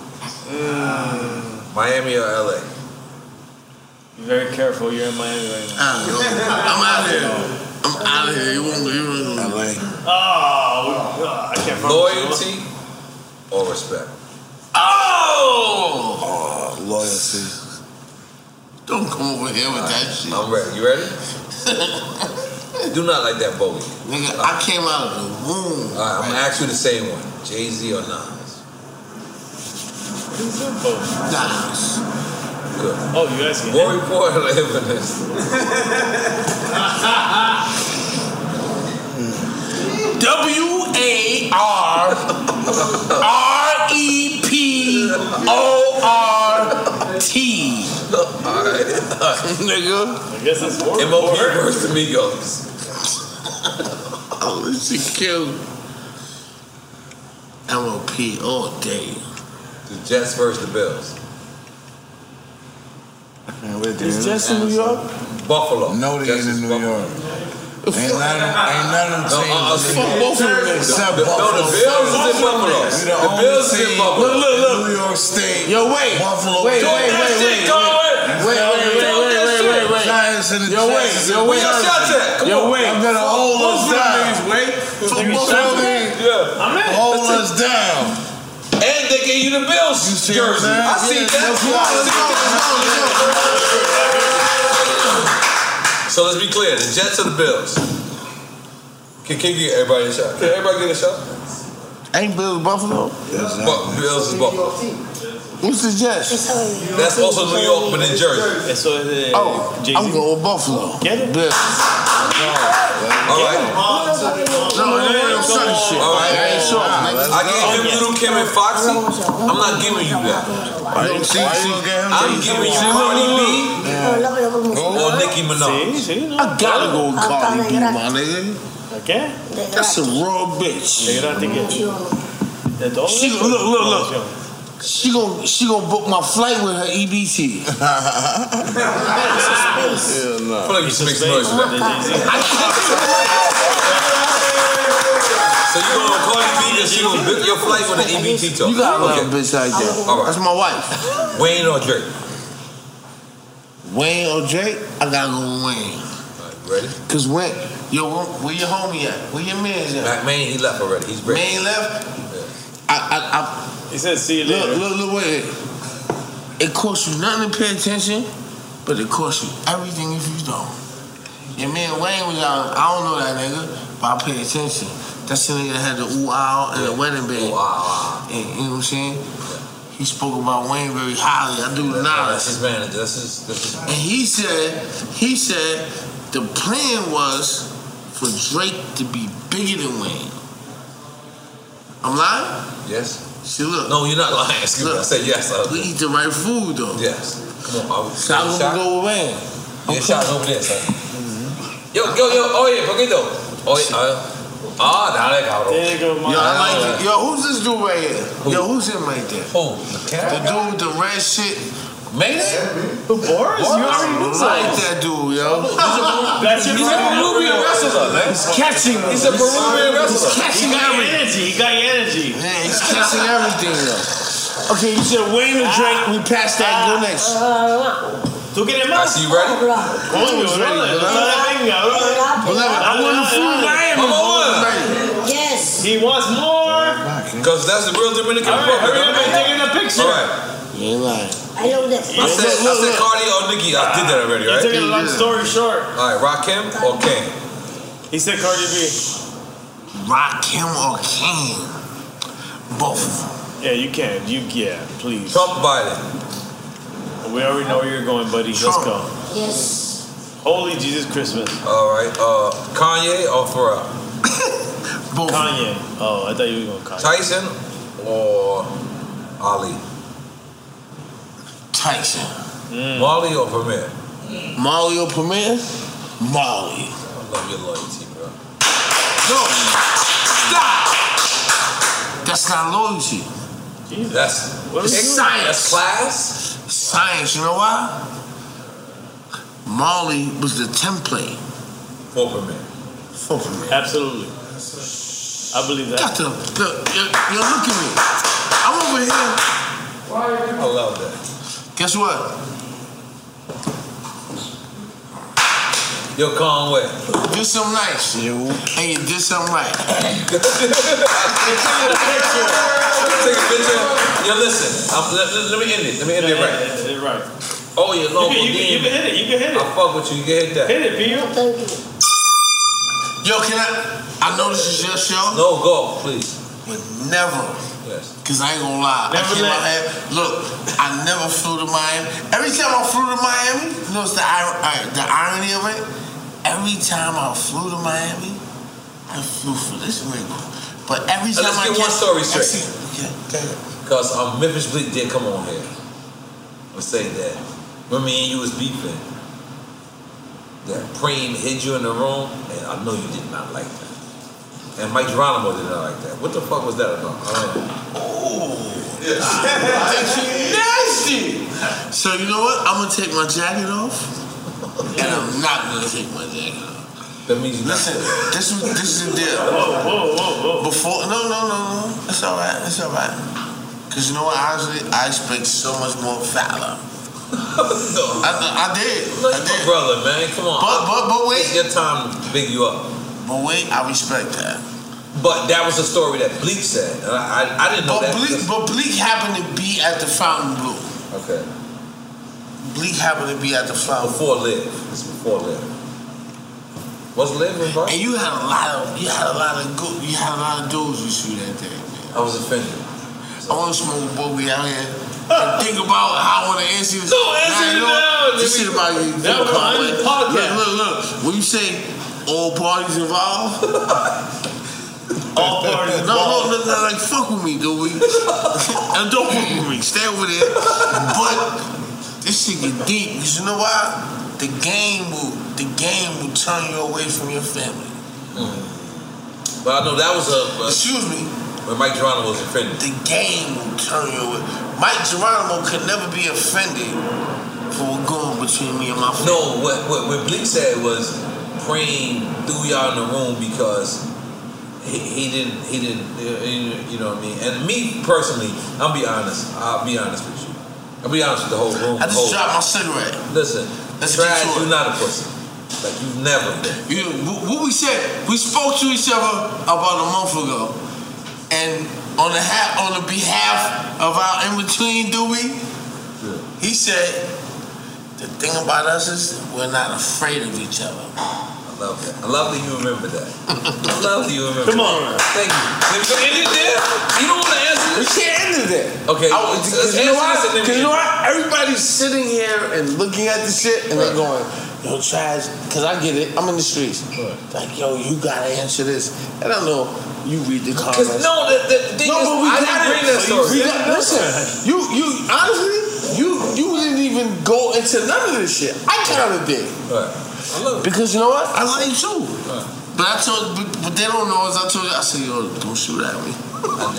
Miami or LA? Be very careful. You're in Miami right now. Ah, I'm out of here. I'm out of here. You won't. You won't. LA. Oh, I can't. fuck with. Loyalty or respect? Oh! Oh, loyalty. Don't come over here with that shit. I'm ready. You ready? Do not like that bogey. Nigga, I came out of the womb. All right, I'm gonna ask you the same one. Jay Z or Nas? Nas. Good. Oh, you asking? War Report or evidence? W A R R E P O R T. Nigga. I guess that's more. MOP versus Amigos. Oh, she killed MOP all day. The Jets versus the Bills. Is Jets in New York? Buffalo. No, they ain't in New York. Ain't none of ain't none of them No, uh, teams. Fuck both of them niggas. Except The- no, the Buffalo. Bills is in Buffalo. We the, The only Bills is in team Buffalo. Look, look, look. New York State. Yo, wait. Buffalo. Wait, Talk wait, that wait, shit, wait, Cohen. wait, wait, wait, Talk wait, that wait, shit. wait, wait. Giants and the Yo, wait, Jets. yo, Where wait. your shots at? Come Yo, on. wait. I'm gonna hold Both us of them down. niggas, wait. Fuck both Feel of them. me? Yeah. I'm in. Hold us down. And gave you the Bills You see what I'm jersey. I see Yeah, that. let's go, let's go, So let's be clear: the Jets or the Bills? Can, can you get everybody a shot? Can everybody get a shot? Ain't Bills Buffalo? Bu- Bills is Buffalo. What's the Jets? That's also New York, but in Jersey. Eso es de Oh, Jay-Z. I'm going with Buffalo. Get it? Bills. All right. No, that ain't some shit. All right. That ain't short, nigga. I gave him Little Kim and Foxy. I'm not giving you that. Why you see? Why you gonna get him? I'm giving you Cardi B or Nicki Sí, Minaj. sí, no. I gotta go with Cardi B, my nigga. ¿Qué? That's a raw bitch. De gratis que. De todo. She, eso? look, look, look. She gon' she gon' book my flight with her EBT. I feel like you should make some noise for that. So you going to Cardi B because she gonna book your flight with an EBT talk? You gotta love Okay. a bitch like that. All right. That's my wife. Wayne or Drake? Wayne or Drake? I gotta go with Wayne. Ready? Cause when yo, where, where your homie at? Where your man's at? Mack Maine, he left already. He's ready. Man left. I, I, I, He said, see you later. look, look, look, wait. It costs you nothing to pay attention, but it costs you everything if you don't. Your man Wayne was out. I don't know that nigga, but I pay attention. That's the nigga that had the ooh ow and the wedding band. And, you know what I'm saying? He spoke about Wayne very highly. I do That's knowledge. his manager. That's his. That's his And he said, he said the plan was for Drake to be bigger than Wayne. I'm lying? Yes. See, look. No, you're not lying. Excuse me. I said yes. I- We eat the right food, though. Yes. Come on. I was, So I'm shot? gonna go with Wayne. Yeah, shot over there, son. Yo, yo, yo, oye, poquito. Oye, ah, ah, dale, cabrón. Yo, I like it. Yo, who's this dude right here? Yo, who's him right there? Who? The dude with the red shit. Made it? Boris? You already knew I like that dude, yo. That's your He's a Peruvian wrestler, man. He's catching. He's a Peruvian wrestler. He's catching He got everything. energy. He got energy. Yeah, he's catching everything, yo. Okay, you said wait a drink. We passed that. Go next. Tú quieres I más? see you ready? Coño, was brother, ready, no venga, brother. I want to fool Miami. Come on. Yes. He wants more. Because that's the real Dominican All right, hurry up and take in a picture. All right. You ain't lying. I know that. I said, I said Cardi or Nicki. I did that already, You right? taking a long story short. All right, Rakim or Kane? He said Cardi B. Rakim or Kane. Both of them. Yeah, you can. You yeah, please. Trump Biden. We already know where you're going, buddy. Let's go. Yes. Holy Jesus Christmas. All right. Uh, Kanye or Pharrell? Both. Kanye. Oh, I thought you were going to Kanye. Tyson or Ali? Tyson. Mm. Marley or Premier? Marley or Premier? Marley. I love your loyalty, bro. No. Stop. That's not loyalty. That's What It's is it? science. that's class. Science. You know why? Marley was the template For Premier. for Premier. Absolutely. I believe that. Got to look. Yo, yo, look at me. I'm over here. Why? I love that. Guess what? Yo, Conway. Do something nice. And you did something right. Take a picture. Yo, listen. I'm, let, let- let me end it. Let me end it right. Yeah, right. Oh, your You local can, you, can, you can hit it. You can hit it. I fuck with you. You can hit that. Hit it, Pio. Thank you. Yo, can I? I know this is your show, No, go, please. but never. Yes. Cause I ain't gonna lie. Never I came out here. Look, I never flew to Miami. Every time I flew to Miami, you know what's the, uh, the irony of it? Every time I flew to Miami, I flew for this nigga. But every Now, time let's I get one story straight. Okay. Because um, Memphis Bleek did come on here and say that when me and you was beefing, that Preem hid you in the room, and I know you did not like that. And Mic Geronimo did not like that. What the fuck was that about? I don't. Oh, that's nasty. So you know what? I'm gonna take my jacket off, and I'm not gonna take my jacket off. That means you Listen, this is this is the deal. Whoa, whoa, whoa, whoa. Before, no, no, no, no. It's all right. It's all right. Cause you know what? Honestly, I expect so much more valor. I, I did. No, I you my did. brother, man. Come on. But but but wait. It's your time to big you up. But wait, I respect that. But that was a story that Bleek said. And I, I, I didn't know But that. Bleek, but Bleek happened to be at the Fontainebleau. Okay. Bleek happened to be at the Fountain. Before Live. It's before Live. Was Live involved? And you had a lot of you had a lot of good you had a lot of dudes with you that day, man. I was offended. I want to smoke boogie out here and think about how I want to answer this. Don't answer it now, This shit about you. That was the podcast. Look, look, look. When you say all parties involved, All parties no, no, involved. no, no, like fuck with me, do we? and don't fuck with me. Stay over there. But this shit get deep because you know why? The game will, the game will turn you away from your family. Mm. But I know that was a. a Excuse me. when Mic Geronimo was offended. The game will turn you away. Mic Geronimo could never be offended for what going between me and my family. No, what, what, what Bleek said was Preem through y'all in the room because he, he didn't he didn't you know what I mean. And me personally, I'll be honest. I'll be honest with you. I'll be honest with the whole room. I just whole, dropped my cigarette. Listen, Let's trash. You're not a pussy. Like you've never been. You, what we said, we spoke to each other about a month ago, and on the ha- on the behalf of our in between Dewey, he said, the thing about us is we're not afraid of each other. I love that. I love that you remember that. I love that you remember. Come that. on. Thank you. Can we end it there? You don't want to answer We can't end it there. Okay. Because you know answer why? this and then we Because you know end why? Everybody's sitting here and looking at the shit and they're going, yo, trash. Because I get it. I'm in the streets. Like, yo, you gotta answer this. And I know you read the Because comments. no, the, the, the thing No, is, but we I got didn't bring it. that story. We got- listen, you, you, honestly, you, you didn't even even go into none of this shit. I kind of did. Because you know what? I love you too. But I told, but, but they don't know. As I told you, I said, yo, don't shoot at me.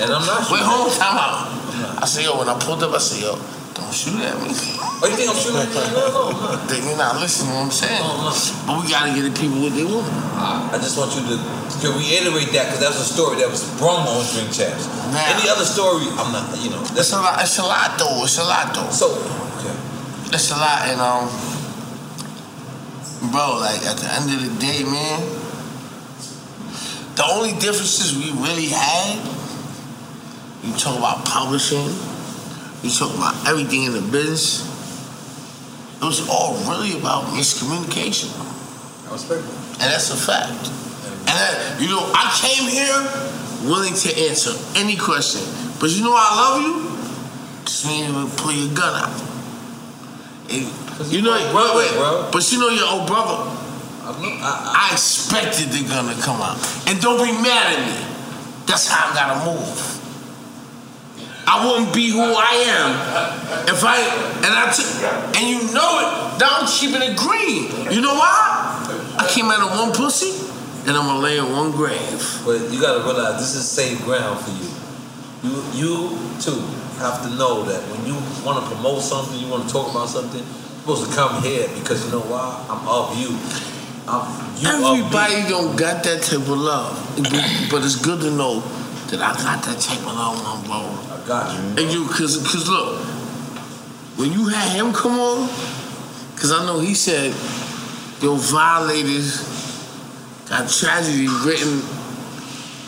And I'm not Wait, shooting hold on, time out. I said, yo, when I pulled up, I said, yo, don't shoot at me. Oh, you think I'm shooting at you? No, no, no. Then you're not listening to what I'm saying. But we gotta get the people what they want. I just want you to, to reiterate that because that was a story that was brung on Drink Champs. Any other story, I'm not, you know. It's a lot. It's a lot though. It's a lot though. So, okay. It's a lot, and um, bro, like at the end of the day, man, the only differences we really had, you talk about publishing, you talk about everything in the business. It was all really about miscommunication. I respect it. And that's a fact. And that, you know, I came here willing to answer any question. But you know I love you? Just mean you pull your gun out. And you know, wait, wait, but you know your old brother. I, expected the gun to come out. And don't be mad at me. That's how I gotta move. I wouldn't be who I am if I and I took and you know it. Now I'm keeping it green. You know why? I came out of one pussy and I'm gonna lay in one grave. But you gotta realize this is safe ground for you. You you too have to know that when you want to promote something, you want to talk about something, supposed to come here because you know why? I'm of you. I'm you. Everybody don't got that type of love, but, it's good to know that I got that type of love, on my bro. I got you. And you, cause, cause look, when you had him come on, cause I know he said, "Yo, violators got tragedy written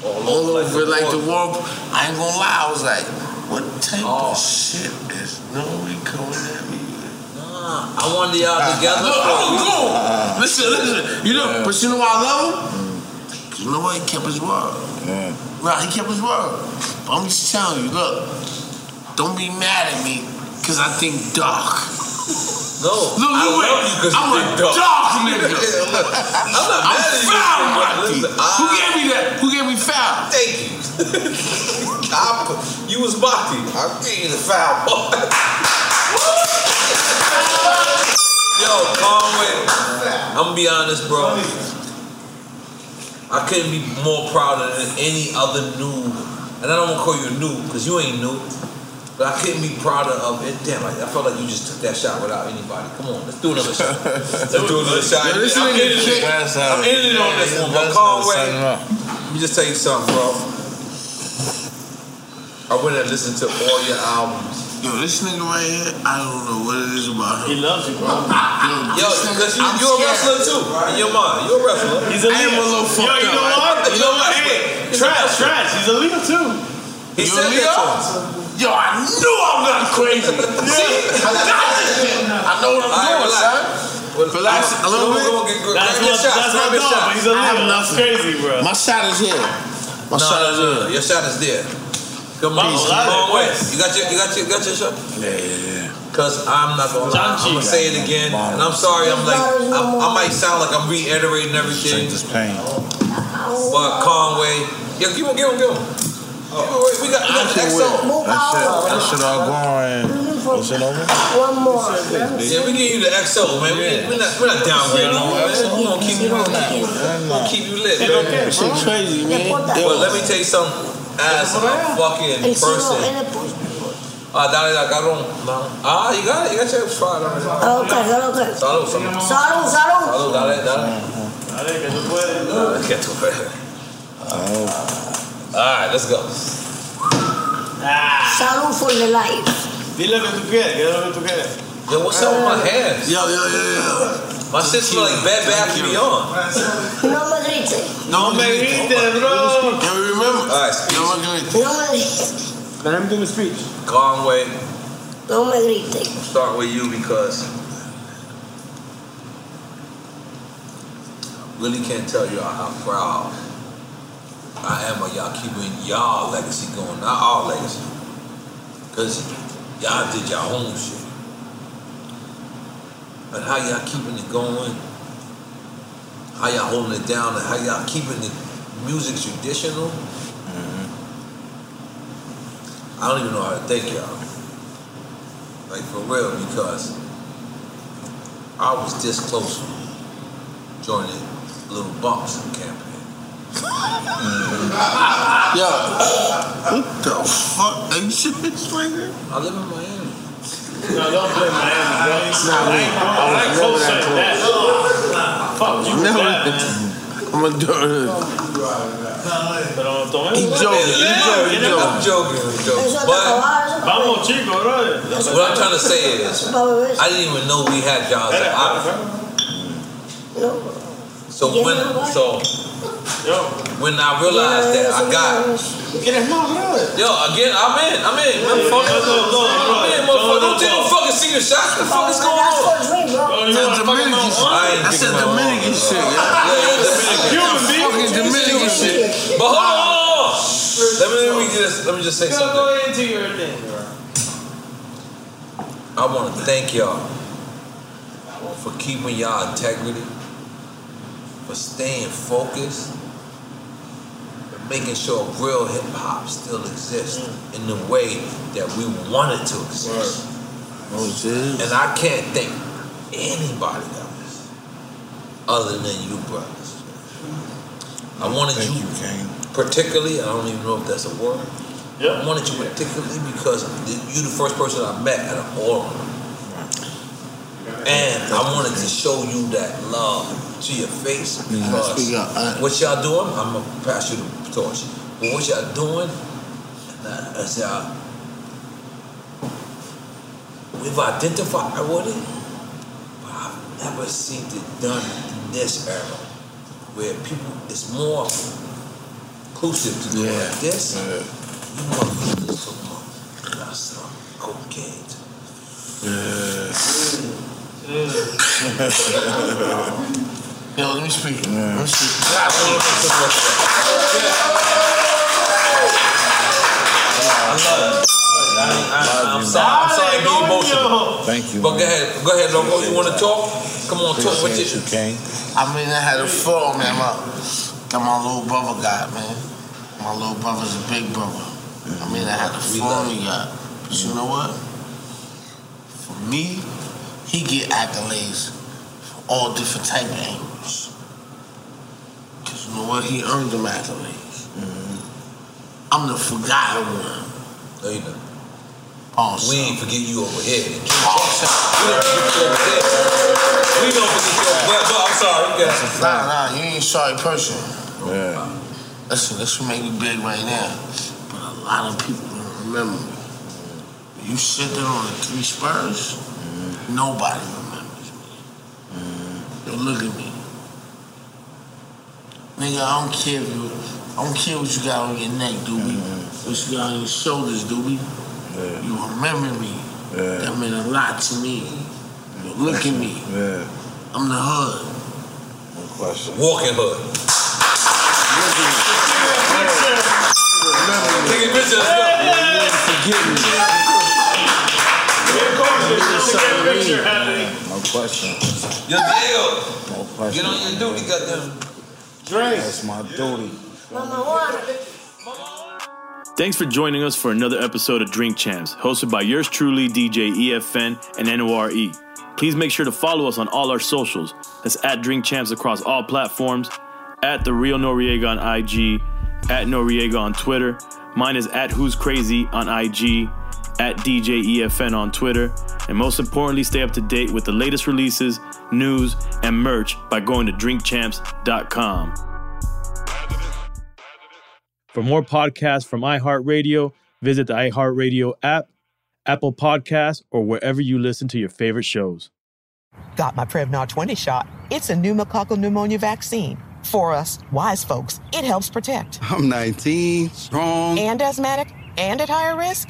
all, over like the world." I ain't gonna lie, I was like, "What type Oh. of shit is nobody coming me?" I wanted y'all together. Look, I'm cool. Listen, listen. You know, but you know why I love him? 'Cause you know what? He kept his word. Right, he kept his word. But I'm just telling you, look, don't be mad at me because I think dark. No, look, I look, love you 'cause you I'm think a dark. dark nigga. I'm not mad at you. foul, But Rocky. listen, Who I- gave me that? Who gave me foul? Thank you. I put- you was Baki. I gave you the foul. Yo, Conway, I'm gonna be honest, bro. I couldn't be more proud than any other new, and I don't want to call you new because you ain't new, but I couldn't be prouder of it. Damn, I, I felt like you just took that shot without anybody. Come on, let's do another shot. let's do another shot. Yo, this I'm ending it. kick- I'm ending on this one, but Conway, let me just tell you something, bro. I went and listened to all your albums. Yo, this nigga right here, I don't know what it is about him. He loves you, bro. Yo, because you, you're a wrestler too. In your mind, you're a wrestler. He's a I am a little Yo, you know up. what? You know what? Hey, trash, trash. He's a Leo too. He You said Leo? that to us. Yo, I knew I'm not crazy. See, I got this shit. I know what I'm All right, doing, relax. son. Relax a little bit. Go get, go, That's grab my, your that's my Grab your dog, he's a I have Leo. That's nothing. crazy, bro. My shot is here. My No, shot is no, no. here. Your shot is there. Come on, Peace. come on. West. You got your, you got your, you got your shot. Yeah, yeah, yeah. Cause I'm not gonna lie, I'm gonna say it again, and I'm sorry. I'm like, I, I might sound like I'm reiterating everything, This pain. but Conway, yeah, give him, give him, give him. Give him away. We got, we got the XO. That shit, that shit all going. What's it over? One more. Yeah, we give you the XO, man. We, we're not, we're not downgrading you, man. We're gonna keep you, We're gonna keep you lit, man. Shit crazy, man. But let me tell you something. As a fucking person, ah, dale la cabrón. Ah, you got it. You got your spot. Okay, okay. Salud, salud. Salud, salud. Salud, dale, dale. Dale, que tú puedes. Dale, que tú puedes. All right, let's go. Salud for the life. Dile lo que tú quieres, dile lo que tú quieres. Yo, what's up with my hands? Yo, yo, yo, yo. My shit smell like Bad Bath and Beyond. No me grites. No me grites, bro. Can we remember? All right, speech. No me grites. No me grites. Let him do the speech. Conway, No me grites. start with you because I really can't tell y'all how proud I am of y'all keeping y'all legacy going, not our legacy. Because y'all did y'all own shit. But how y'all keeping it going, how y'all holding it down, and how y'all keeping the music traditional, mm-hmm. I don't even know how to thank y'all. Like for real, because I was this close to joining little bumps campaign. Yo, what the fuck? Are you serious right now? I live in Miami. No, don't play Miami, bro. Nah, I ain't, I ain't never close that to that. Fuck you with Never that, that. man. I'm gonna do it. Pero He joking, he joking, he joking. I'm joking, I'm joking. But Vamos, chico, bro. what I'm trying to say is, I didn't even know we had jobs at Opera. So when, so when I realized that I got, yo, again, I'm in, I'm in, motherfucker. I'm in, motherfucker. Don't take no fucking secret shots. What the fuck is going on? That's Dominican shit. I ain't That's thinking that about Dominican all- shit. Yeah, yeah, Dominican. Human being. Fucking Dominican shit. But hold on, hold on. Let me, let me just let me just say Go, something. go into your thing, bro. I want to thank y'all for keeping y'all integrity, for staying focused, and making sure real hip hop still exists in the way that we want it to exist. And I can't thank anybody else other than you brothers. I wanted you, particularly, I don't even know if that's a word. I wanted you particularly because you're the first person I met at an oral. And I wanted to show you that love to your face because speak up. I- what y'all doing, I'm gonna pass you the torch. But what y'all doing, and I, I said, uh, we've identified with it, but I've never seen it done in this era where people, it's more inclusive to do it like this. You motherfuckers so much. Got some cocaine. Yo, let me speak. Let me speak. I'm sorry, I'm sorry to be emotional. Thank you. But go ahead, go ahead, Logo. You want to talk? Come on, talk with you. you I mean, I had a fall, man. My, that my little brother got, man. My little brother's a big brother. I mean, I had a fall he got. But you know what? For me, he get accolades for all different type of angles. You know what? He earned them mm-hmm. accolades. I'm the forgotten one. No, you don't. Awesome. We ain't forget you over here. We don't forget you over there. We don't forget you over there. But I'm sorry. Nah, nah, you ain't a sorry person. Yeah. Listen, this will make you big right now. But a lot of people don't remember me. You sit there on the three Spurs, mm-hmm. nobody remembers me. Mm-hmm. Yo, look at me. Nigga, I don't care if you, I don't care what you got on your neck, doobie. Mm-hmm. What you got on your shoulders, doobie. You remember me. That meant a lot to me. Yo, look at me. I'm the hood. No question. Walking hood. Nigga, bitch, let's No question. Yo, Diego. No question. Get on your duty, goddamn. That's my duty. Thanks for joining us for another episode of Drink Champs, hosted by yours truly, DJ EFN and NORE. Please make sure to follow us on all our socials. That's at Drink Champs across all platforms, at The Real Noriega on IG, at Noriega on Twitter. Mine is at Who's Crazy on IG, at DJ EFN on Twitter. And most importantly, stay up to date with the latest releases, news, and merch by going to drinkchamps.com. For more podcasts from iHeartRadio, visit the iHeartRadio app, Apple Podcasts, or wherever you listen to your favorite shows. Got my Prevnar 20 shot. It's a pneumococcal pneumonia vaccine. For us, wise folks, it helps protect. I'm 19, strong. And asthmatic and at higher risk?